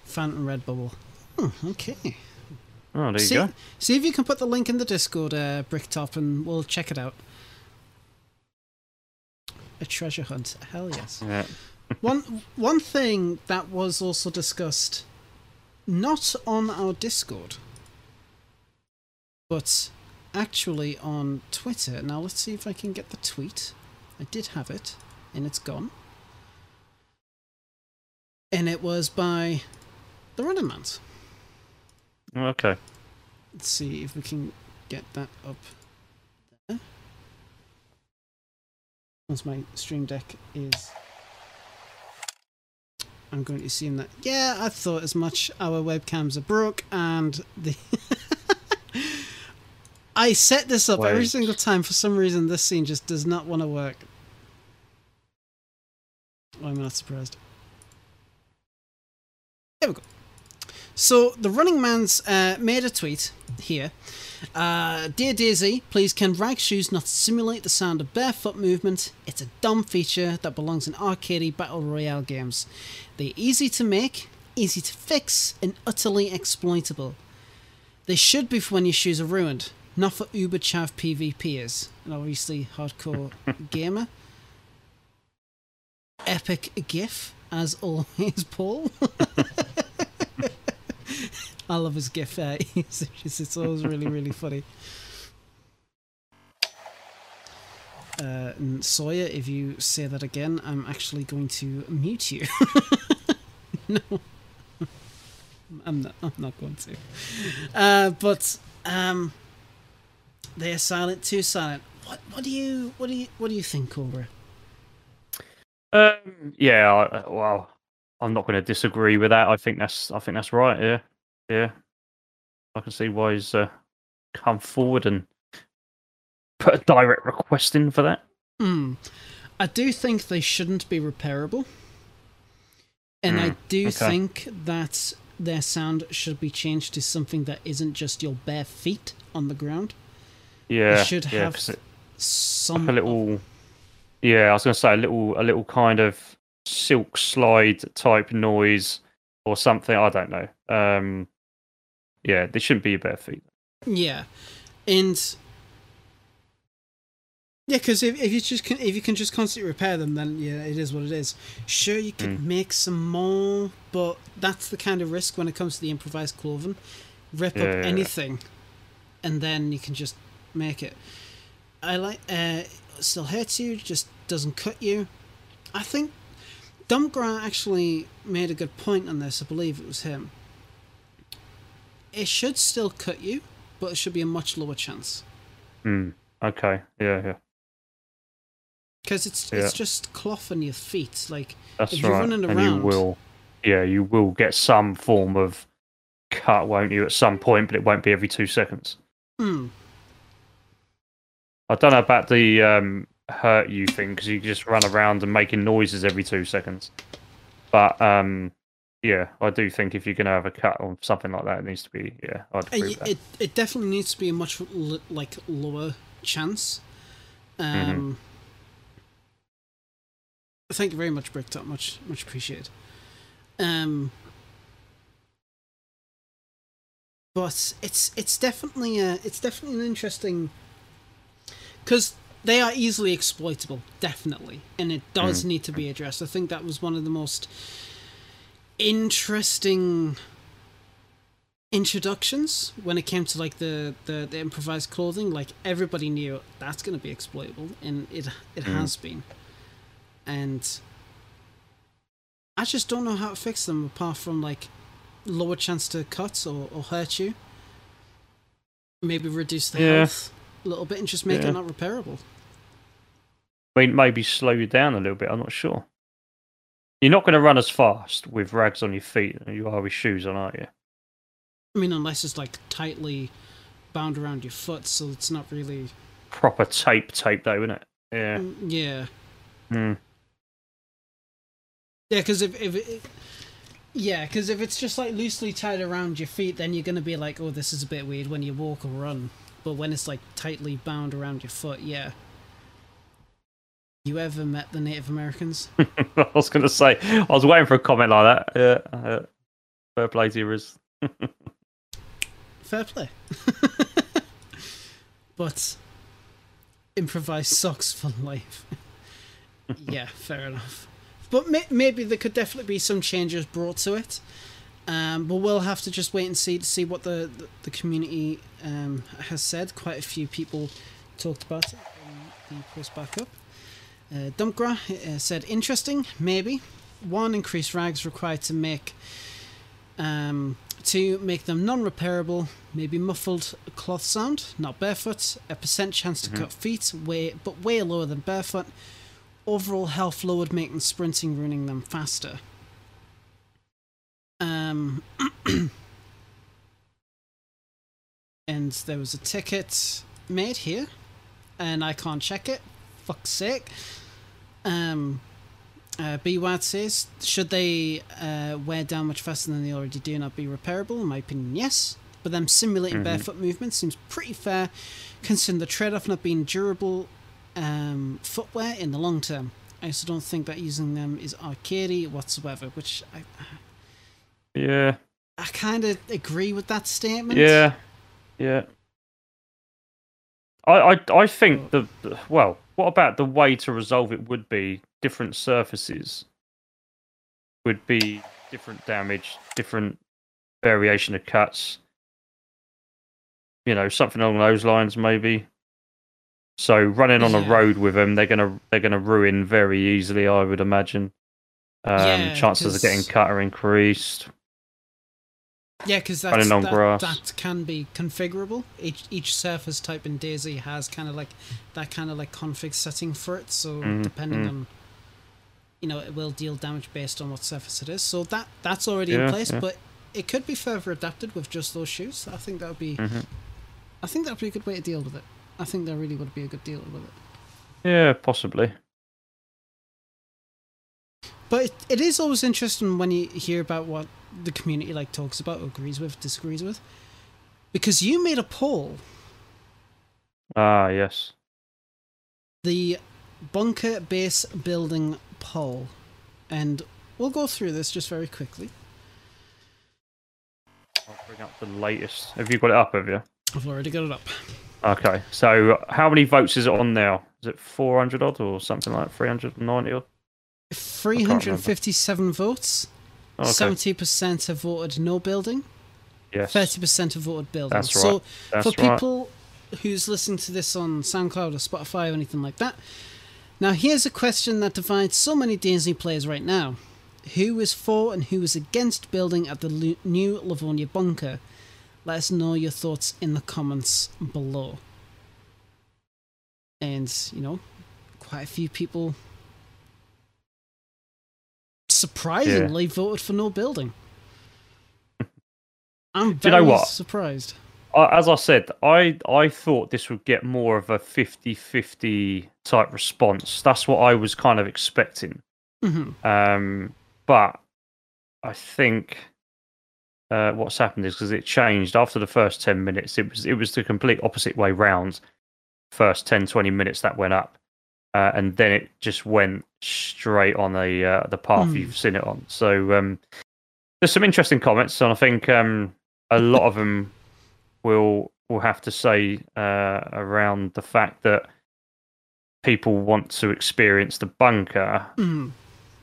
Phantom red bubble. Hmm, okay. Oh, there you see, go. see if you can put the link in the discord uh bricktop and we'll check it out. A treasure hunt. Hell yes. Yeah. one one thing that was also discussed, not on our Discord, but actually on Twitter. Now let's see if I can get the tweet. I did have it, and it's gone. And it was by the Running Mans. Okay. Let's see if we can get that up there. Once my stream deck is. I'm going to assume that. Yeah, I thought as much. Our webcams are broke, and the. I set this up every single time. For some reason, this scene just does not want to work. I'm not surprised. There we go. So the Running Man's uh, made a tweet here. Uh, Dear DayZ, please can rag shoes not simulate the sound of barefoot movement? It's a dumb feature that belongs in arcade battle royale games. They're easy to make, easy to fix, and utterly exploitable. They should be for when your shoes are ruined, not for uber chav PvPers, and obviously hardcore gamer. Epic GIF, as always, Paul. I love his GIF. Uh, it's, it's always really, really funny. Uh, Sawyer, if you say that again, I'm actually going to mute you. no, I'm not. I'm not going to. Uh, but um, they are silent. Too silent. What? What do you? What do you? What do you think, Cobra? Um. Yeah. I, well, I'm not going to disagree with that. I think that's. I think that's right. Yeah. Yeah. I can see why he's uh, come forward and put a direct request in for that. Hmm. I do think they shouldn't be repairable. And I Hmm, do okay. think that their sound should be changed to something that isn't just your bare feet on the ground. Yeah. should yeah, have it- Some like a little. Yeah, I was going to say a little, a little kind of silk slide type noise or something. I don't know. Um. Yeah, they shouldn't be a bare feet. Yeah, and yeah, because if, if you just can, if you can just constantly repair them, then yeah, it is what it is. Sure, you could Mm. make some more, but that's the kind of risk when it comes to the improvised cloven. Rip Yeah, up yeah, yeah. anything, and then you can just make it. I like. Uh, still hurts you, just doesn't cut you. I think Dumpgra actually made a good point on this. I believe it was him. It should still cut you, but it should be a much lower chance. Hmm. Okay. Yeah. Yeah. because it's Yeah. it's just cloth on your feet. Like That's If you're right. running and you around- will, yeah, you will get some form of cut, won't you, at some point? But it won't be every two seconds. hmm, I don't know about the um, hurt you thing because you just run around and making noises every two seconds. But um, yeah, I do think if you're going to have a cut or something like that, it needs to be. Yeah, I'd agree that. it it definitely needs to be a much l- like lower chance. Mm-hmm. Um, Thank you very much, Bricktop. Much much appreciated. Um, but it's it's definitely a it's definitely an interesting because they are easily exploitable, definitely, and it does need to be addressed. I think that was one of the most interesting introductions when it came to like the, the, the improvised clothing like everybody knew that's going to be exploitable and it it Mm. has been and i just don't know how to fix them apart from like lower chance to cut or, or hurt you maybe reduce the Yeah. health little bit and just make Yeah. it not repairable I mean, maybe slow you down a little bit. I'm not sure. You're not going to run as fast with rags on your feet as you are with shoes on, aren't you? i mean unless it's like tightly bound around your foot so it's not really Proper tape, tape though, isn't it? Yeah. Mm, yeah Mm. Yeah, because if if it, yeah, because if it's just like loosely tied around your feet, then you're gonna be like, oh, this is a bit weird when you walk or run. But when it's like tightly bound around your foot, yeah. You ever met the Native Americans? I was going to say, I was waiting for a comment like that. Yeah. Uh, fair play to. Fair play. but improvised socks for life. yeah, fair enough. But may- maybe there could definitely be some changes brought to it. Um, but we'll have to just wait and see to see what the the, the community um, has said. Quite a few people talked about it. when The post back up. Uh, Dumpgra uh, said interesting, maybe. One increased rags required to make um, to make them non-repairable, maybe muffled cloth sound, not barefoot. A percent chance to cut feet, way but way lower than barefoot. Overall health lowered, making sprinting ruining them faster. Um, and there was a ticket made here, and I can't check it. Fuck's sake. Um, uh, BWAD says, should they uh, wear down much faster than they already do, and not be repairable? In my opinion, yes. But them simulating Mhm. barefoot movement seems pretty fair, considering the trade-off not being durable um, footwear in the long term. I also don't think that using them is arcadey whatsoever, which I, Yeah. I kind of agree with that statement. Yeah. Yeah. I, I, I think the, well, what about the way to resolve it would be different surfaces would be different damage, different variation of cuts. You know, something along those lines, maybe. So running on a road with them, they're gonna they're gonna ruin very easily, I would imagine. Um, Yeah, chances of getting cut are increased. Yeah, because Running that's on that, that can be configurable. Each each surface type in DayZ has kind of like that kind of like config setting for it. So Mhm, depending mhm. on, you know, it will deal damage based on what surface it is. So that that's already Yeah, in place, yeah. but it could be further adapted with just those shoes. I think that would be, Mhm. I think that would be a good way to deal with it. I think that really would be a good deal with it. Yeah, possibly. But it, it is always interesting when you hear about what the community like talks about, agrees with, disagrees with, because you made a poll. Ah, yes. the bunker base building poll. And we'll go through this just very quickly. I'll bring up the latest. Have you got it up? Have you? I've already got it up. Okay. So, how many votes is it on now? Is it 400 odd or something like 390 odd? 357 votes. Okay. 70% have voted no building. yes. 30% have voted building. That's So right. That's for right. people who's listening to this on SoundCloud or Spotify or anything like that, now here's a question that divides so many DayZ players right now. Who is for and who is against building at the lu- new Livonia bunker? Let us know your thoughts in the comments below. And, you know, quite a few people surprisingly voted for no building. I'm Do you very know what? surprised. As I said, I I thought this would get more of a 50-50 type response. That's what I was kind of expecting. hmm Um, but I think uh, what's happened is because it changed after the first 10 minutes, it was it was the complete opposite way round. First 10, 20 minutes that went up. Uh, and then it just went straight on the uh, the path Hmm. you've seen it on. So um, there's some interesting comments, and I think um, a lot of them will will have to say uh, around the fact that people want to experience the bunker hmm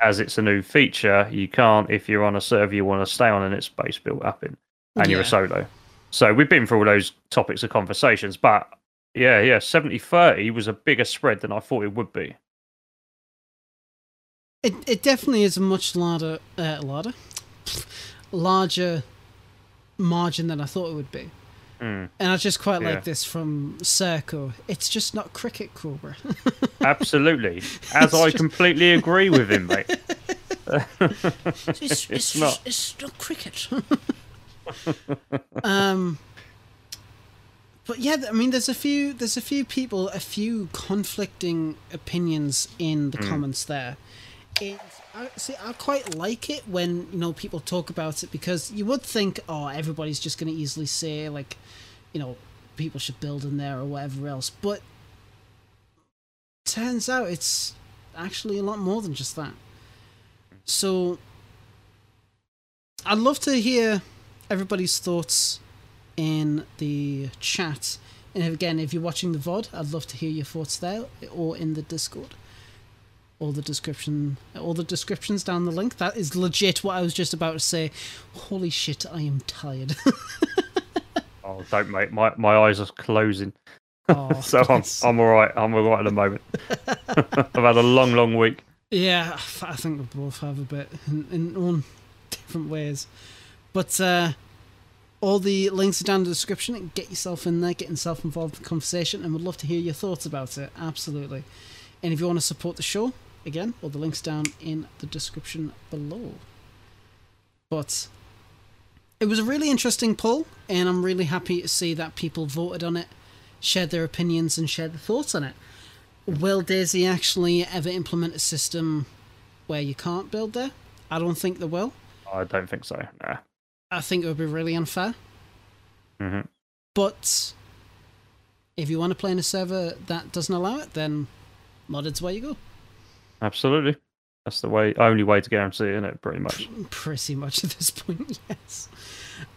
as it's a new feature, you can't if you're on a server you want to stay on and it's space built up in, and you're a solo. So we've been through all those topics of conversations, but yeah, yeah, 70-30 was a bigger spread than I thought it would be. It it definitely is a much larger uh, larger larger margin than I thought it would be. Mm, And I just quite Yeah. like this from Circle. It's just not cricket, Cobra. absolutely, as I just- completely agree with him, mate. it's, It's not. It's not cricket. um, but yeah, I mean, there's a few, there's a few people, a few conflicting opinions in the Mm. comments there. I see. I quite like it when you know people talk about it because you would think, oh, everybody's just going to easily say like, you know, people should build in there or whatever else. But turns out it's actually a lot more than just that. So I'd love to hear everybody's thoughts in the chat. And again, if you're watching the VOD, I'd love to hear your thoughts there or in the Discord. All the description, all the descriptions down the link. That is legit what I was just about to say. Holy shit, I am tired. Oh, don't mate, my my eyes are closing, Oh, so I'm. I'm all right. I'm all right at the moment. I've had a long, long week. Yeah, I think we both have a bit in, in own different ways. But uh, all the links are down in the description. Get yourself in there, get yourself involved in the conversation, and we'd love to hear your thoughts about it. Absolutely. And if you want to support the show, again, all the links down in the description below. But it was a really interesting poll, and I'm really happy to see that people voted on it, shared their opinions, and shared their thoughts on it. Will DayZ actually ever implement a system where you can't build there? I don't think they will. I don't think so. Nah. I think it would be really unfair. hmm But if you want to play in a server that doesn't allow it, then modded's where you go. Absolutely. That's the way, only way to guarantee it, it? Pretty much. Pretty much at this point, yes.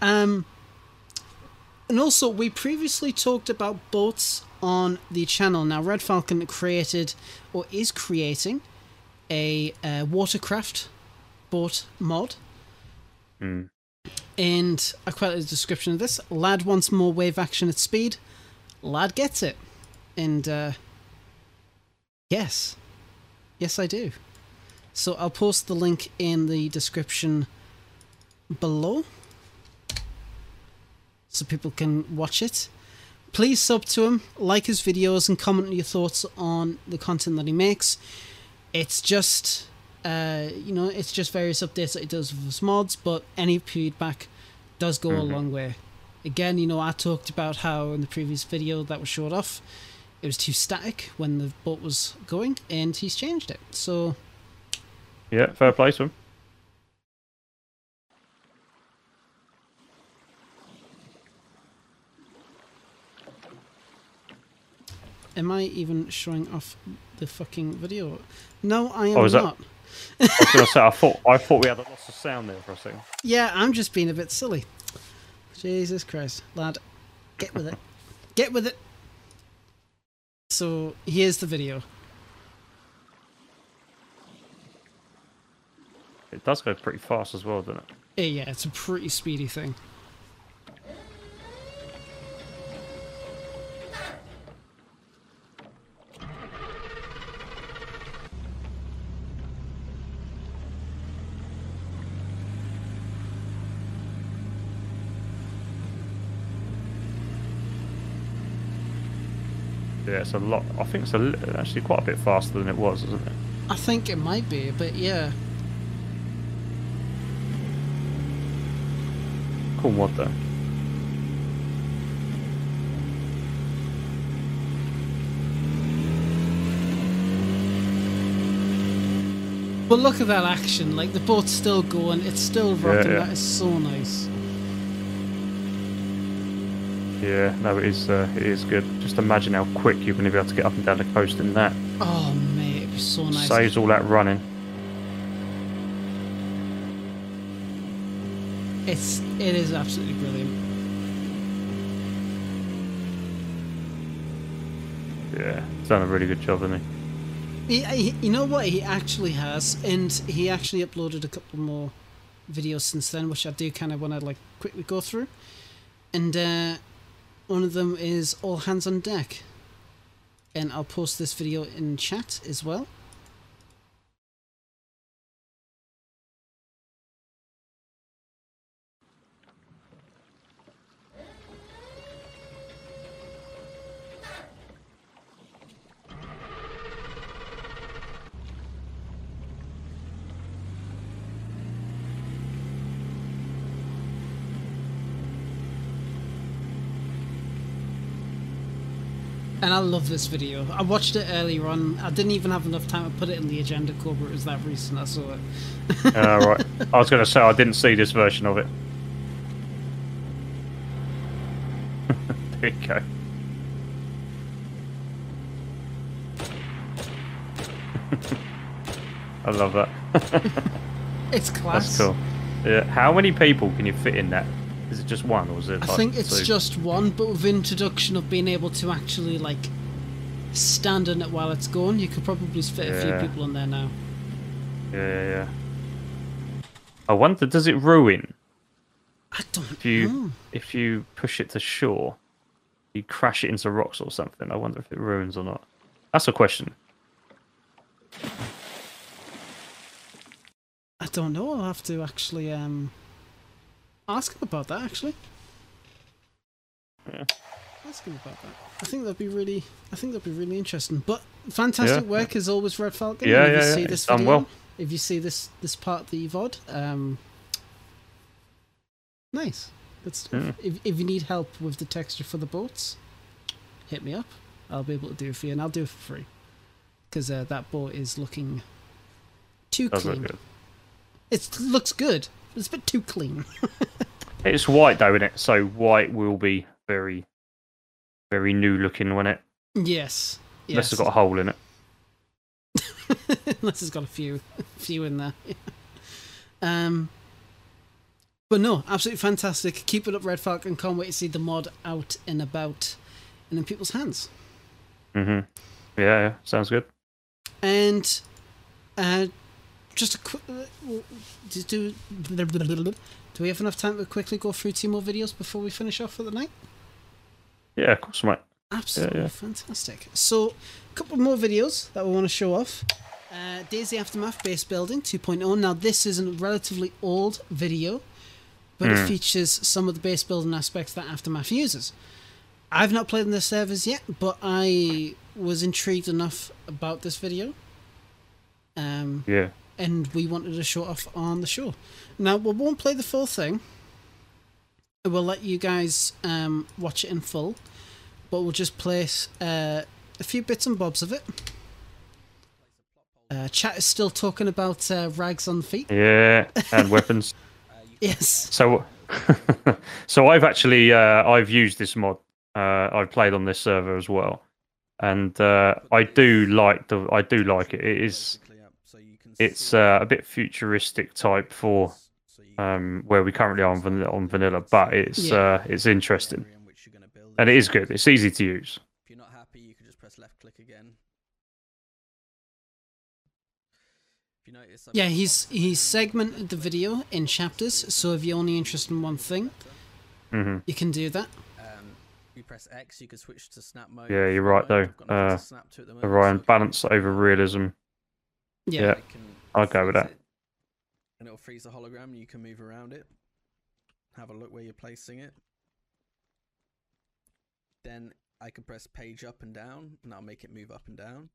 Um, and also, we previously talked about boats on the channel. Now, Red Falcon created or is creating a uh, watercraft boat mod. Mm. And I quite like the description of this. Lad wants more wave action at speed. Lad gets it. And uh, yes. Yes, I do. So I'll post the link in the description below so people can watch it. Please sub to him, like his videos, and comment your thoughts on the content that he makes. It's just, uh, you know, it's just various updates that it does with his mods, but any feedback does go a Mhm. long way. Again, you know, I talked about how in the previous video that was showed off, it was too static when the boat was going, and he's changed it. So Yeah, fair play to him. Am I even showing off the fucking video? No, I am Oh, is that- not. I was going to say, I thought I thought we had a loss of sound there for a second. Yeah, I'm just being a bit silly. Jesus Christ, lad, get with it. Get with it. So here's the video. It does go pretty fast as well, doesn't it? Yeah, it's a pretty speedy thing. It's a lot. I think it's a, actually quite a bit faster than it was, isn't it? I think it might be, but yeah. Cool mod though. But look at that action. Like the boat's still going. It's still rocking. yeah. That is so nice. Yeah, no, it is. Uh, it is good. Just imagine how quick you're going to be able to get up and down the coast in that. Oh mate, it'd be so nice. Saves all that running. It's it is absolutely brilliant. Yeah, he's done a really good job, hasn't he? He, he, you know what he actually has, and he actually uploaded a couple more videos since then, which I do kind of want to like quickly go through. And uh, one of them is all hands on deck, and I'll post this video in chat as well. And I love this video. I watched it earlier on. I didn't even have enough time to put it in the agenda, Cobra. It was that recent I saw it. Uh, right. I was going to say I didn't see this version of it. there you go. I love that. It's class. That's cool. Yeah. How many people can you fit in that? Is it just one, or is it? I think it's two? just one, but with introduction of being able to actually like stand in it while it's going, you could probably fit a few people in there now. Yeah, yeah, yeah. I wonder, does it ruin I don't if you know. if you push it to shore? You crash it into rocks or something. I wonder if it ruins or not. That's a question. I don't know. I'll have to actually um ask him about that. Actually, Yeah. ask him about that. I think that'd be really. I think that'd be really interesting. But fantastic Yeah. work as always, Red Falcon. Yeah, if yeah, you yeah, see this video, well. if you see this this part of the VOD, um, nice. Good stuff. Yeah. If if you need help with the texture for the boats, hit me up. I'll be able to do it for you, and I'll do it for free. Because uh, that boat is looking too Does clean. look good. It looks good. It's a bit too clean. It's white though, isn't it? So white will be very, very new looking when it yes. unless Yes. it's got a hole in it. Unless it's got a few, few in there. um, but no, absolutely fantastic. Keep it up, Red Falcon. Can't wait to see the mod out and about and in people's hands. Mm-hmm. Yeah, yeah, sounds good. And uh, just a quick. Uh, do, do, do we have enough time to quickly go through two more videos before we finish off for the night? Yeah, of course, mate. Absolutely yeah. fantastic. So, a couple more videos that we want to show off. Uh, DayZ Aftermath base building 2.0. Now, this is a relatively old video, but it Hmm. features some of the base building aspects that Aftermath uses. I've not played in the servers yet, but I was intrigued enough about this video. Um, Yeah. And we wanted to show off on the show. Now we won't play the full thing. We'll let you guys um, watch it in full, but we'll just place uh, a few bits and bobs of it. Uh, chat is still talking about uh, rags on feet. Yeah, and weapons. Yes. So, so I've actually uh, I've used this mod. Uh, I've played on this server as well, and uh, I do like the I do like it. It is it's uh, a bit futuristic type for um, where we currently are on vanilla, on vanilla, but it's Yeah. uh, it's interesting and it is good. It's easy to use. If you're not happy, you can just press left click again. If you notice, Yeah, he's he's segmented the video in chapters, so if you're only interested in one thing, hmm you can do that. Um, you press X, you can switch to snap mode. Yeah, you're right, though. I've got nothing to Uh, snap to at the The moment, Ryan so balance over realism. Yeah. Yeah. I can I'll go with that. it, And it'll freeze the hologram, and you can move around it. Have a look where you're placing it. Then I can press page up and down, and I'll make it move up and down.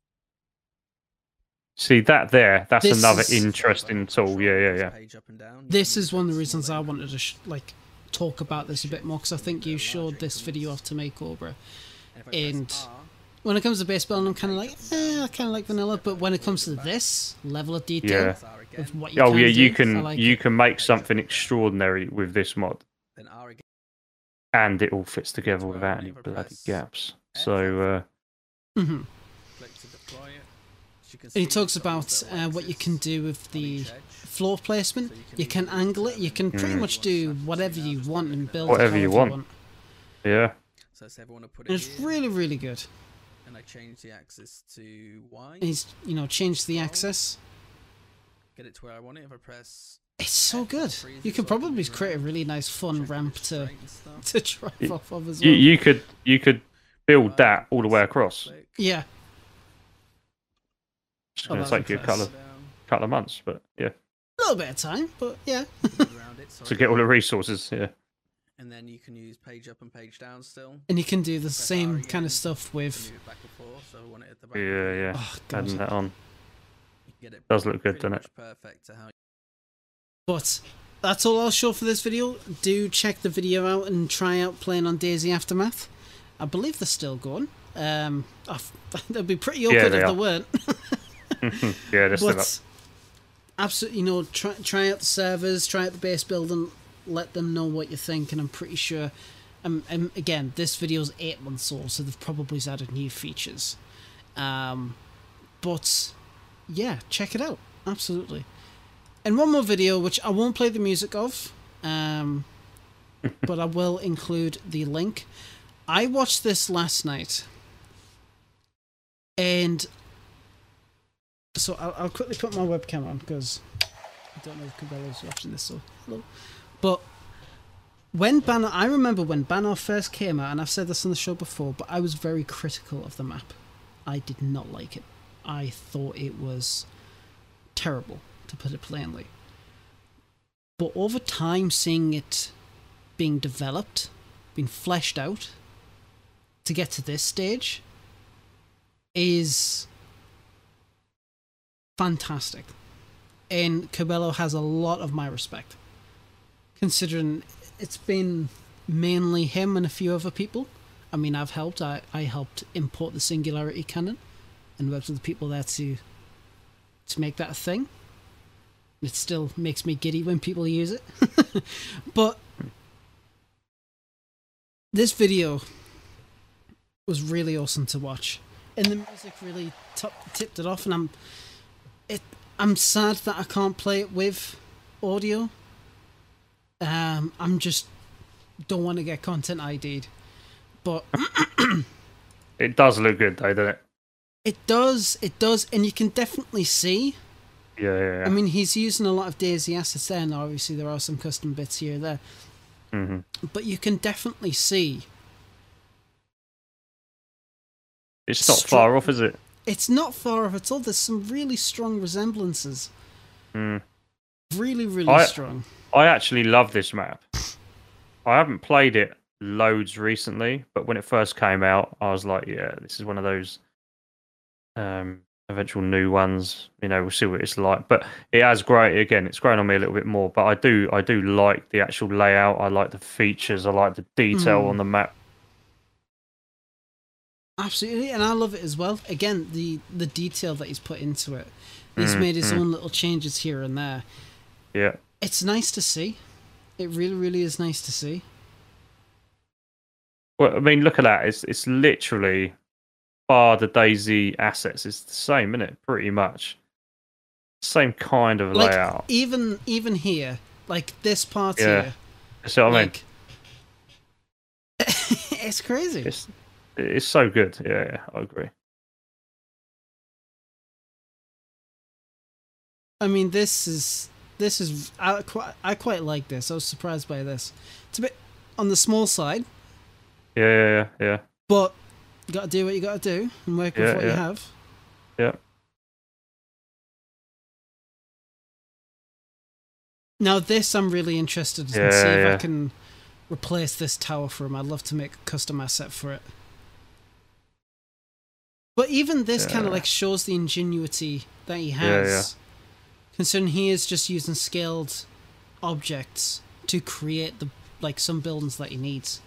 See that there? That's This another is- interesting tool. Yeah, yeah, yeah. Page up and down. This is one of the reasons I wanted to sh- like talk about this a bit more because I think you showed this video off to me, Cobra. and- When it comes to baseball, building, I'm kind of like, eh, I kind of like vanilla. But when it comes to this level of detail Yeah. of what you Oh can yeah, you can like you it. can make something extraordinary with this mod, Then R again. and it all fits together without any bloody gaps. So uh, Mhm. Click to deploy it. As you can And he talks about uh, what you can do with the floor placement. You can You can easily angle it. You can pretty Mm. much do whatever you want and build Whatever you however want. yeah, So say if I want to put And it's here, really, really good. And I change the axis to Y. And he's, you know, changed the axis. Get it to where I want it. If I press, It's so F, good. You could can probably create a really nice, fun check ramp to straight and stuff. to drive You- off of as well. you could you could build Y, that all the way across. click, Yeah, It's Oh, going to that'd take you a couple of couple of months, but yeah, a little bit of time, but yeah. move around it, to get all the resources. Yeah, And then you can use page up and page down still. And you can do the Press R same kind of stuff with. back and forth. So I want it at the back. yeah, yeah. Oh Adding that on get it does look good, doesn't it? perfect to how But that's all I'll show for this video. Do check the video out and try out playing on DayZ Aftermath. I believe they're still going. Um, oh, they'd be pretty awkward they if are. they weren't. yeah, this thing up. but absolutely, you know, try try out the servers, try out the base building, let them know what you think, and I'm pretty sure. Um, um, again, this video's eight months old, so they've probably added new features. Um, but yeah, check it out. Absolutely. And one more video, which I won't play the music of, um, but I will include the link. I watched this last night, and so I'll, I'll quickly put my webcam on because I don't know if Cabela's watching this. So hello, but when Banner, I remember when Banner first came out, and I've said this on the show before, but I was very critical of the map. I did not like it. I thought it was terrible, to put it plainly. But over time, seeing it being developed, being fleshed out, to get to this stage, is fantastic. And Cabello has a lot of my respect. Considering it's been mainly him and a few other people. I mean, I've helped. I, I helped import the Singularity cannon and worked with the people there to to make that a thing. It still makes me giddy when people use it. but this video was really awesome to watch. And the music really tipped it off and I'm it I'm sad that I can't play it with audio. Um I'm just don't want to get content ID'd. But It does look good though, doesn't it? it does it does and you can definitely see Yeah, yeah. yeah. I mean, he's using a lot of DayZ assets there, and obviously there are some custom bits here there. hmm But you can definitely see It's not Stru- far off, is it? it's not far off at all. There's some really strong resemblances. Mm. Really, really I- strong. I actually love this map. I haven't played it loads recently, but when it first came out, I was like, yeah, this is one of those um, eventual new ones. You know, we'll see what it's like. But it has grown again. It's grown on me a little bit more. But I do, I do like the actual layout. I like the features. I like the detail Mm. on the map. Absolutely, and I love it as well. Again, the the detail that he's put into it. He's Mm, made his mm. own little changes here and there. Yeah, It's nice to see. It really, really is nice to see. Well, I mean, look at that. It's it's literally bar the DayZ assets. It's the same, isn't it? Pretty much. Same kind of Like layout. even even here, like this part Yeah. here, So I mean, it's crazy. it's it's so good. Yeah, yeah, I agree. I mean, this is this is I quite I quite like this. I was surprised by this. It's a bit on the small side, Yeah, yeah, yeah, yeah. but you got to do what you got to do and work with Yeah, what you have. Yeah. Now this, I'm really interested to Yeah, see if I can replace this tower for him. I'd love to make a custom asset for it. But even this kind of like shows the ingenuity that he Yeah, has, considering he is just using scaled objects to create the like some buildings that he needs,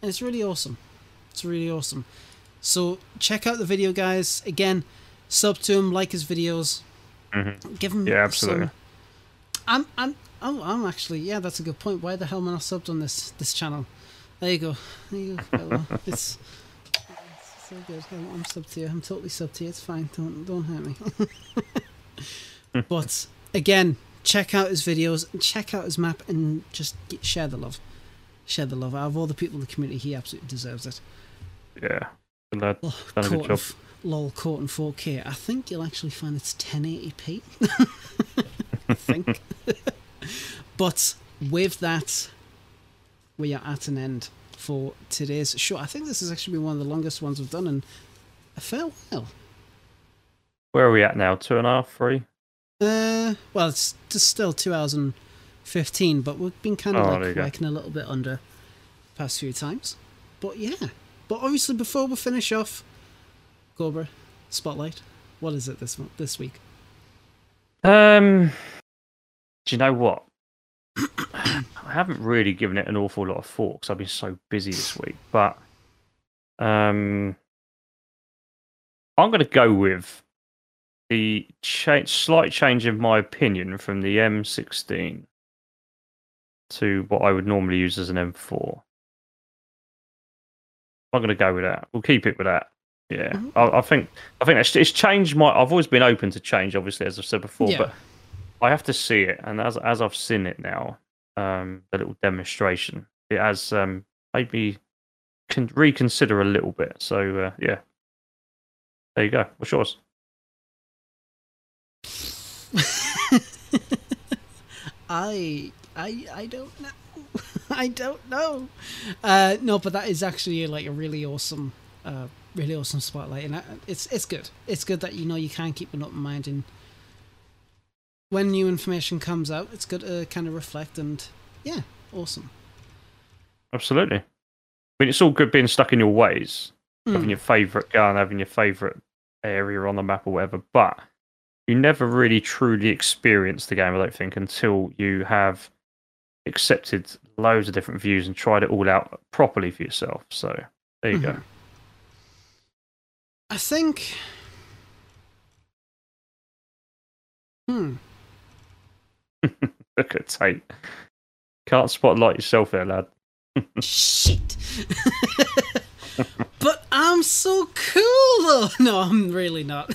and it's really awesome. It's really awesome. So check out the video, guys. Again, sub to him, like his videos, Mhm. give him. Yeah, absolutely. some- I'm, I'm, I'm, I'm actually. Yeah, that's a good point. Why the hell am I not subbed on this this channel? There you go. There you go. it's, it's so good. I'm, I'm sub to you. I'm totally sub to you. It's fine. Don't don't hurt me. but again, check out his videos and check out his map and just get, share the love. Share the love. Out of all the people in the community, he absolutely deserves it. Yeah. Good lad. Oh, Done a good job. lol, caught in 4K. I think you'll actually find it's 1080p. I think. but with that, we are at an end for today's show. I think this has actually been one of the longest ones we've done in a fair while. Where are we at now? Two and a half, three? Uh, well, it's just still 2015, but we've been kind of Oh, like go. working a little bit under the past few times. But yeah. But obviously, before we finish off, Cobra, Spotlight, what is it this mo- this week? Um, do you know what? I haven't really given it an awful lot of thought because I've been so busy this week. But um, I'm going to go with the cha- slight change in my opinion from the M16 to what I would normally use as an M4. I'm going to go with that. We'll keep it with that. Yeah, Mhm. I, I think I think it's, it's changed my. I've always been open to change, obviously, as I've said before, Yeah. but I have to see it, and as as I've seen it now, um, the little demonstration, it has um, made me con- reconsider a little bit. So uh, yeah, there you go. What's yours? I I I don't know. I don't know. Uh, no, but that is actually like a really awesome, uh, really awesome spotlight, and I, it's it's good. It's good that you know you can keep an open mind, and when new information comes out, it's good to kind of reflect and yeah, awesome. Absolutely. I mean, it's all good being stuck in your ways, having Mm. your favourite gun, having your favourite area on the map or whatever, but you never really truly experience the game, I don't think, until you have accepted loads of different views and tried it all out properly for yourself. So there you Mhm. I think. Hmm. Look at Tate. Can't spotlight yourself there, lad. Shit. but I'm so cool though. No, I'm really not.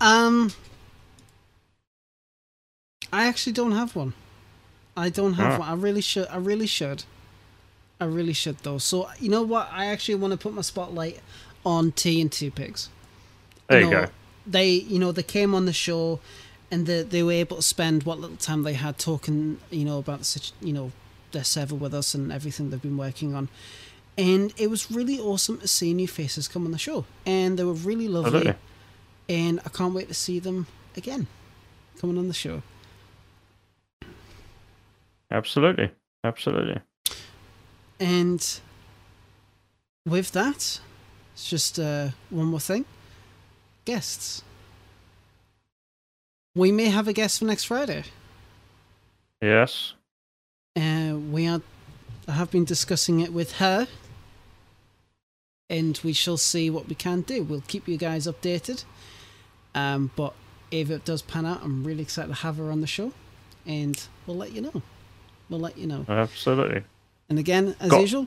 Um I actually don't have one. I don't have Ah. one. I really should I really should. I really should though. So you know what? I actually want to put my spotlight on T and Two Pigs. There you know, go. They, you know, they came on the show, and they they were able to spend what little time they had talking, you know, about the, situ- you know, their server with us and everything they've been working on, and it was really awesome to see new faces come on the show, and they were really lovely, Absolutely. And I can't wait to see them again, coming on the show. Absolutely. Absolutely. And with that, it's just uh, one more thing. Guests. We may have a guest for next Friday. Yes. Uh, we are. I have been discussing it with her, and we shall see what we can do. We'll keep you guys updated. Um, but if it does pan out, I'm really excited to have her on the show, and we'll let you know. We'll let you know. Absolutely. And again, as Got- usual.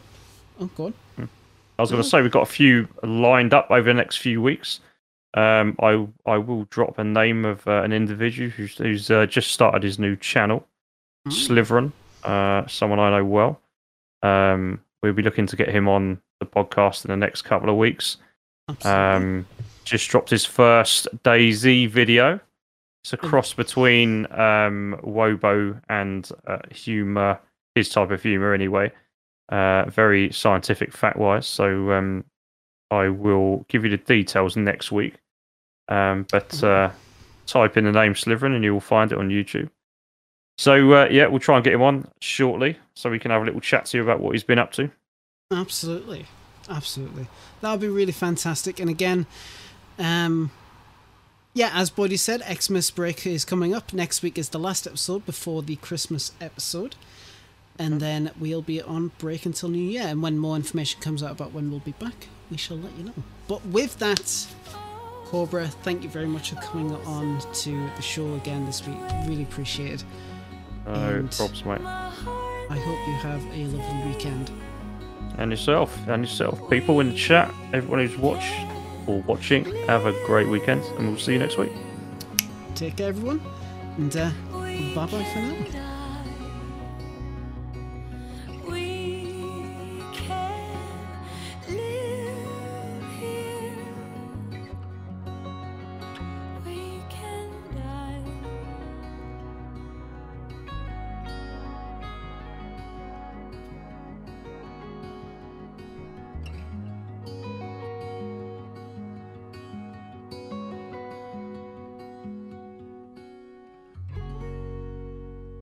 Oh, go on. I was going to say we've got a few lined up over the next few weeks. Um, I I will drop a name of uh, an individual who's, who's uh, just started his new channel, Mm. Sliveron, uh, someone I know well. Um, we'll be looking to get him on the podcast in the next couple of weeks. Absolutely. Um, just dropped his first DayZ video. It's a cross between um, Wobo and uh, humor, his type of humor anyway. Uh, very scientific, fact wise. So um, I will give you the details next week. Um, but uh, type in the name Sliverin and you will find it on YouTube. So uh, yeah, we'll try and get him on shortly so we can have a little chat to you about what he's been up to. Absolutely. Absolutely, that would be really fantastic. And again, um, yeah, as Bodie said, Xmas break is coming up. Next week is the last episode before the Christmas episode. And then we'll be on break until New Year. And when more information comes out about when we'll be back, we shall let you know. But with that, Cobra, thank you very much for coming on to the show again this week. Really appreciate it. No And- props, mate. I hope you have a lovely weekend. And yourself, and yourself. People in the chat, everyone who's watched or watching, have a great weekend, and we'll see you next week. Take care, everyone. And uh, bye bye for now.